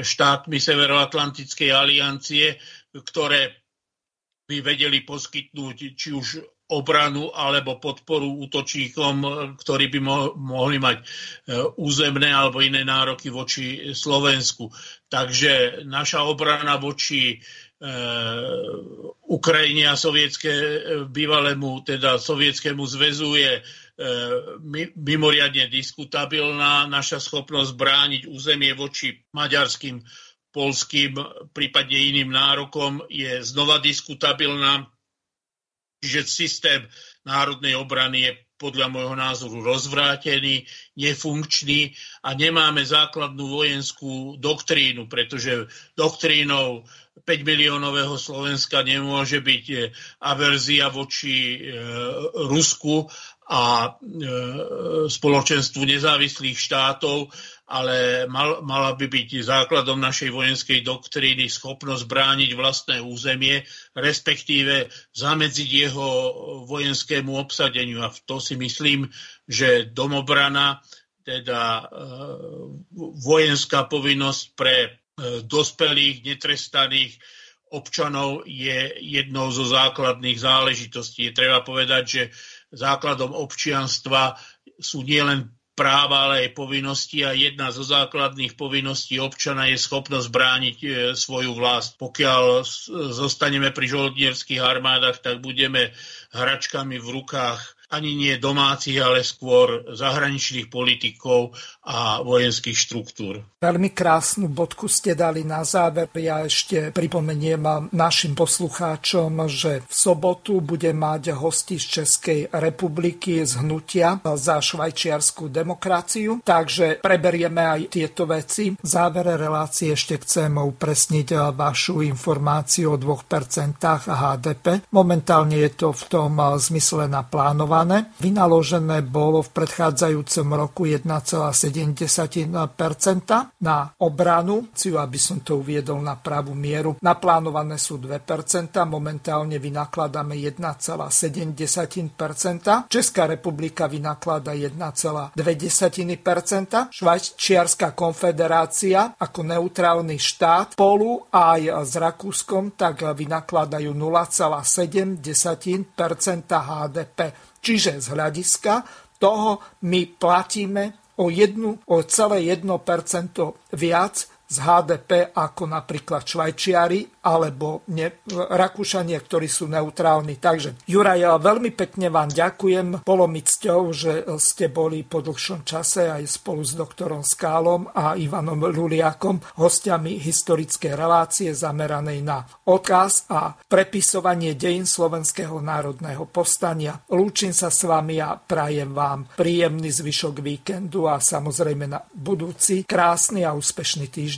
štátmi Severoatlantickej aliancie, ktoré by vedeli poskytnúť či už obranu alebo podporu útočníkom, ktorí by mohli mať e, územné alebo iné nároky voči Slovensku. Takže naša obrana voči e, Ukrajine a sovietské, e, bývalému, teda sovietskému zväzu je mimoriadne diskutabilná. Naša schopnosť brániť územie voči maďarským, polským, prípadne iným nárokom je znova diskutabilná Čiže systém národnej obrany je podľa môjho názoru rozvrátený, nefunkčný a nemáme základnú vojenskú doktrínu, pretože doktrínou 5 miliónového Slovenska nemôže byť eh, averzia voči e, Rusku a e, spoločenstvu nezávislých štátov, ale mal, mala by byť základom našej vojenskej doktríny schopnosť brániť vlastné územie, respektíve zamedziť jeho vojenskému obsadeniu. A to si myslím, že domobrana, teda e, vojenská povinnosť pre e, dospelých, netrestaných občanov je jednou zo základných záležitostí. Je treba povedať, že základom občianstva sú nielen práva, ale aj povinnosti a jedna zo základných povinností občana je schopnosť brániť e, svoju vlast. Pokiaľ zostaneme pri žoldnierských armádach, tak budeme hračkami v rukách ani nie domácich, ale skôr zahraničných politikov a vojenských štruktúr. Veľmi krásnu bodku ste dali na záver. Ja ešte pripomeniem našim poslucháčom, že v sobotu bude mať hosti z Českej republiky z hnutia za švajčiarskú demokraciu. Takže preberieme aj tieto veci. V závere relácie ešte chcem upresniť vašu informáciu o 2% HDP. Momentálne je to v tom zmysle naplánované plánované. Vynaložené bolo v predchádzajúcom roku 1,7% na obranu, aby som to uviedol na pravú mieru. Naplánované sú 2%, momentálne vynakladáme 1,7%. Česká republika vynaklada 1,2%. Švajčiarska konfederácia ako neutrálny štát spolu aj s Rakúskom tak vynakladajú 0,7% HDP. Čiže z hľadiska toho my platíme o, jednu, o celé 1% viac z HDP ako napríklad Švajčiari alebo ne, Rakúšania, ktorí sú neutrálni. Takže Juraj, ja veľmi pekne vám ďakujem. Bolo mi cťou, že ste boli po dlhšom čase aj spolu s doktorom Skálom a Ivanom Luliakom hostiami historické relácie zameranej na odkaz a prepisovanie dejín Slovenského národného povstania. Lúčim sa s vami a prajem vám príjemný zvyšok víkendu a samozrejme na budúci krásny a úspešný týždeň.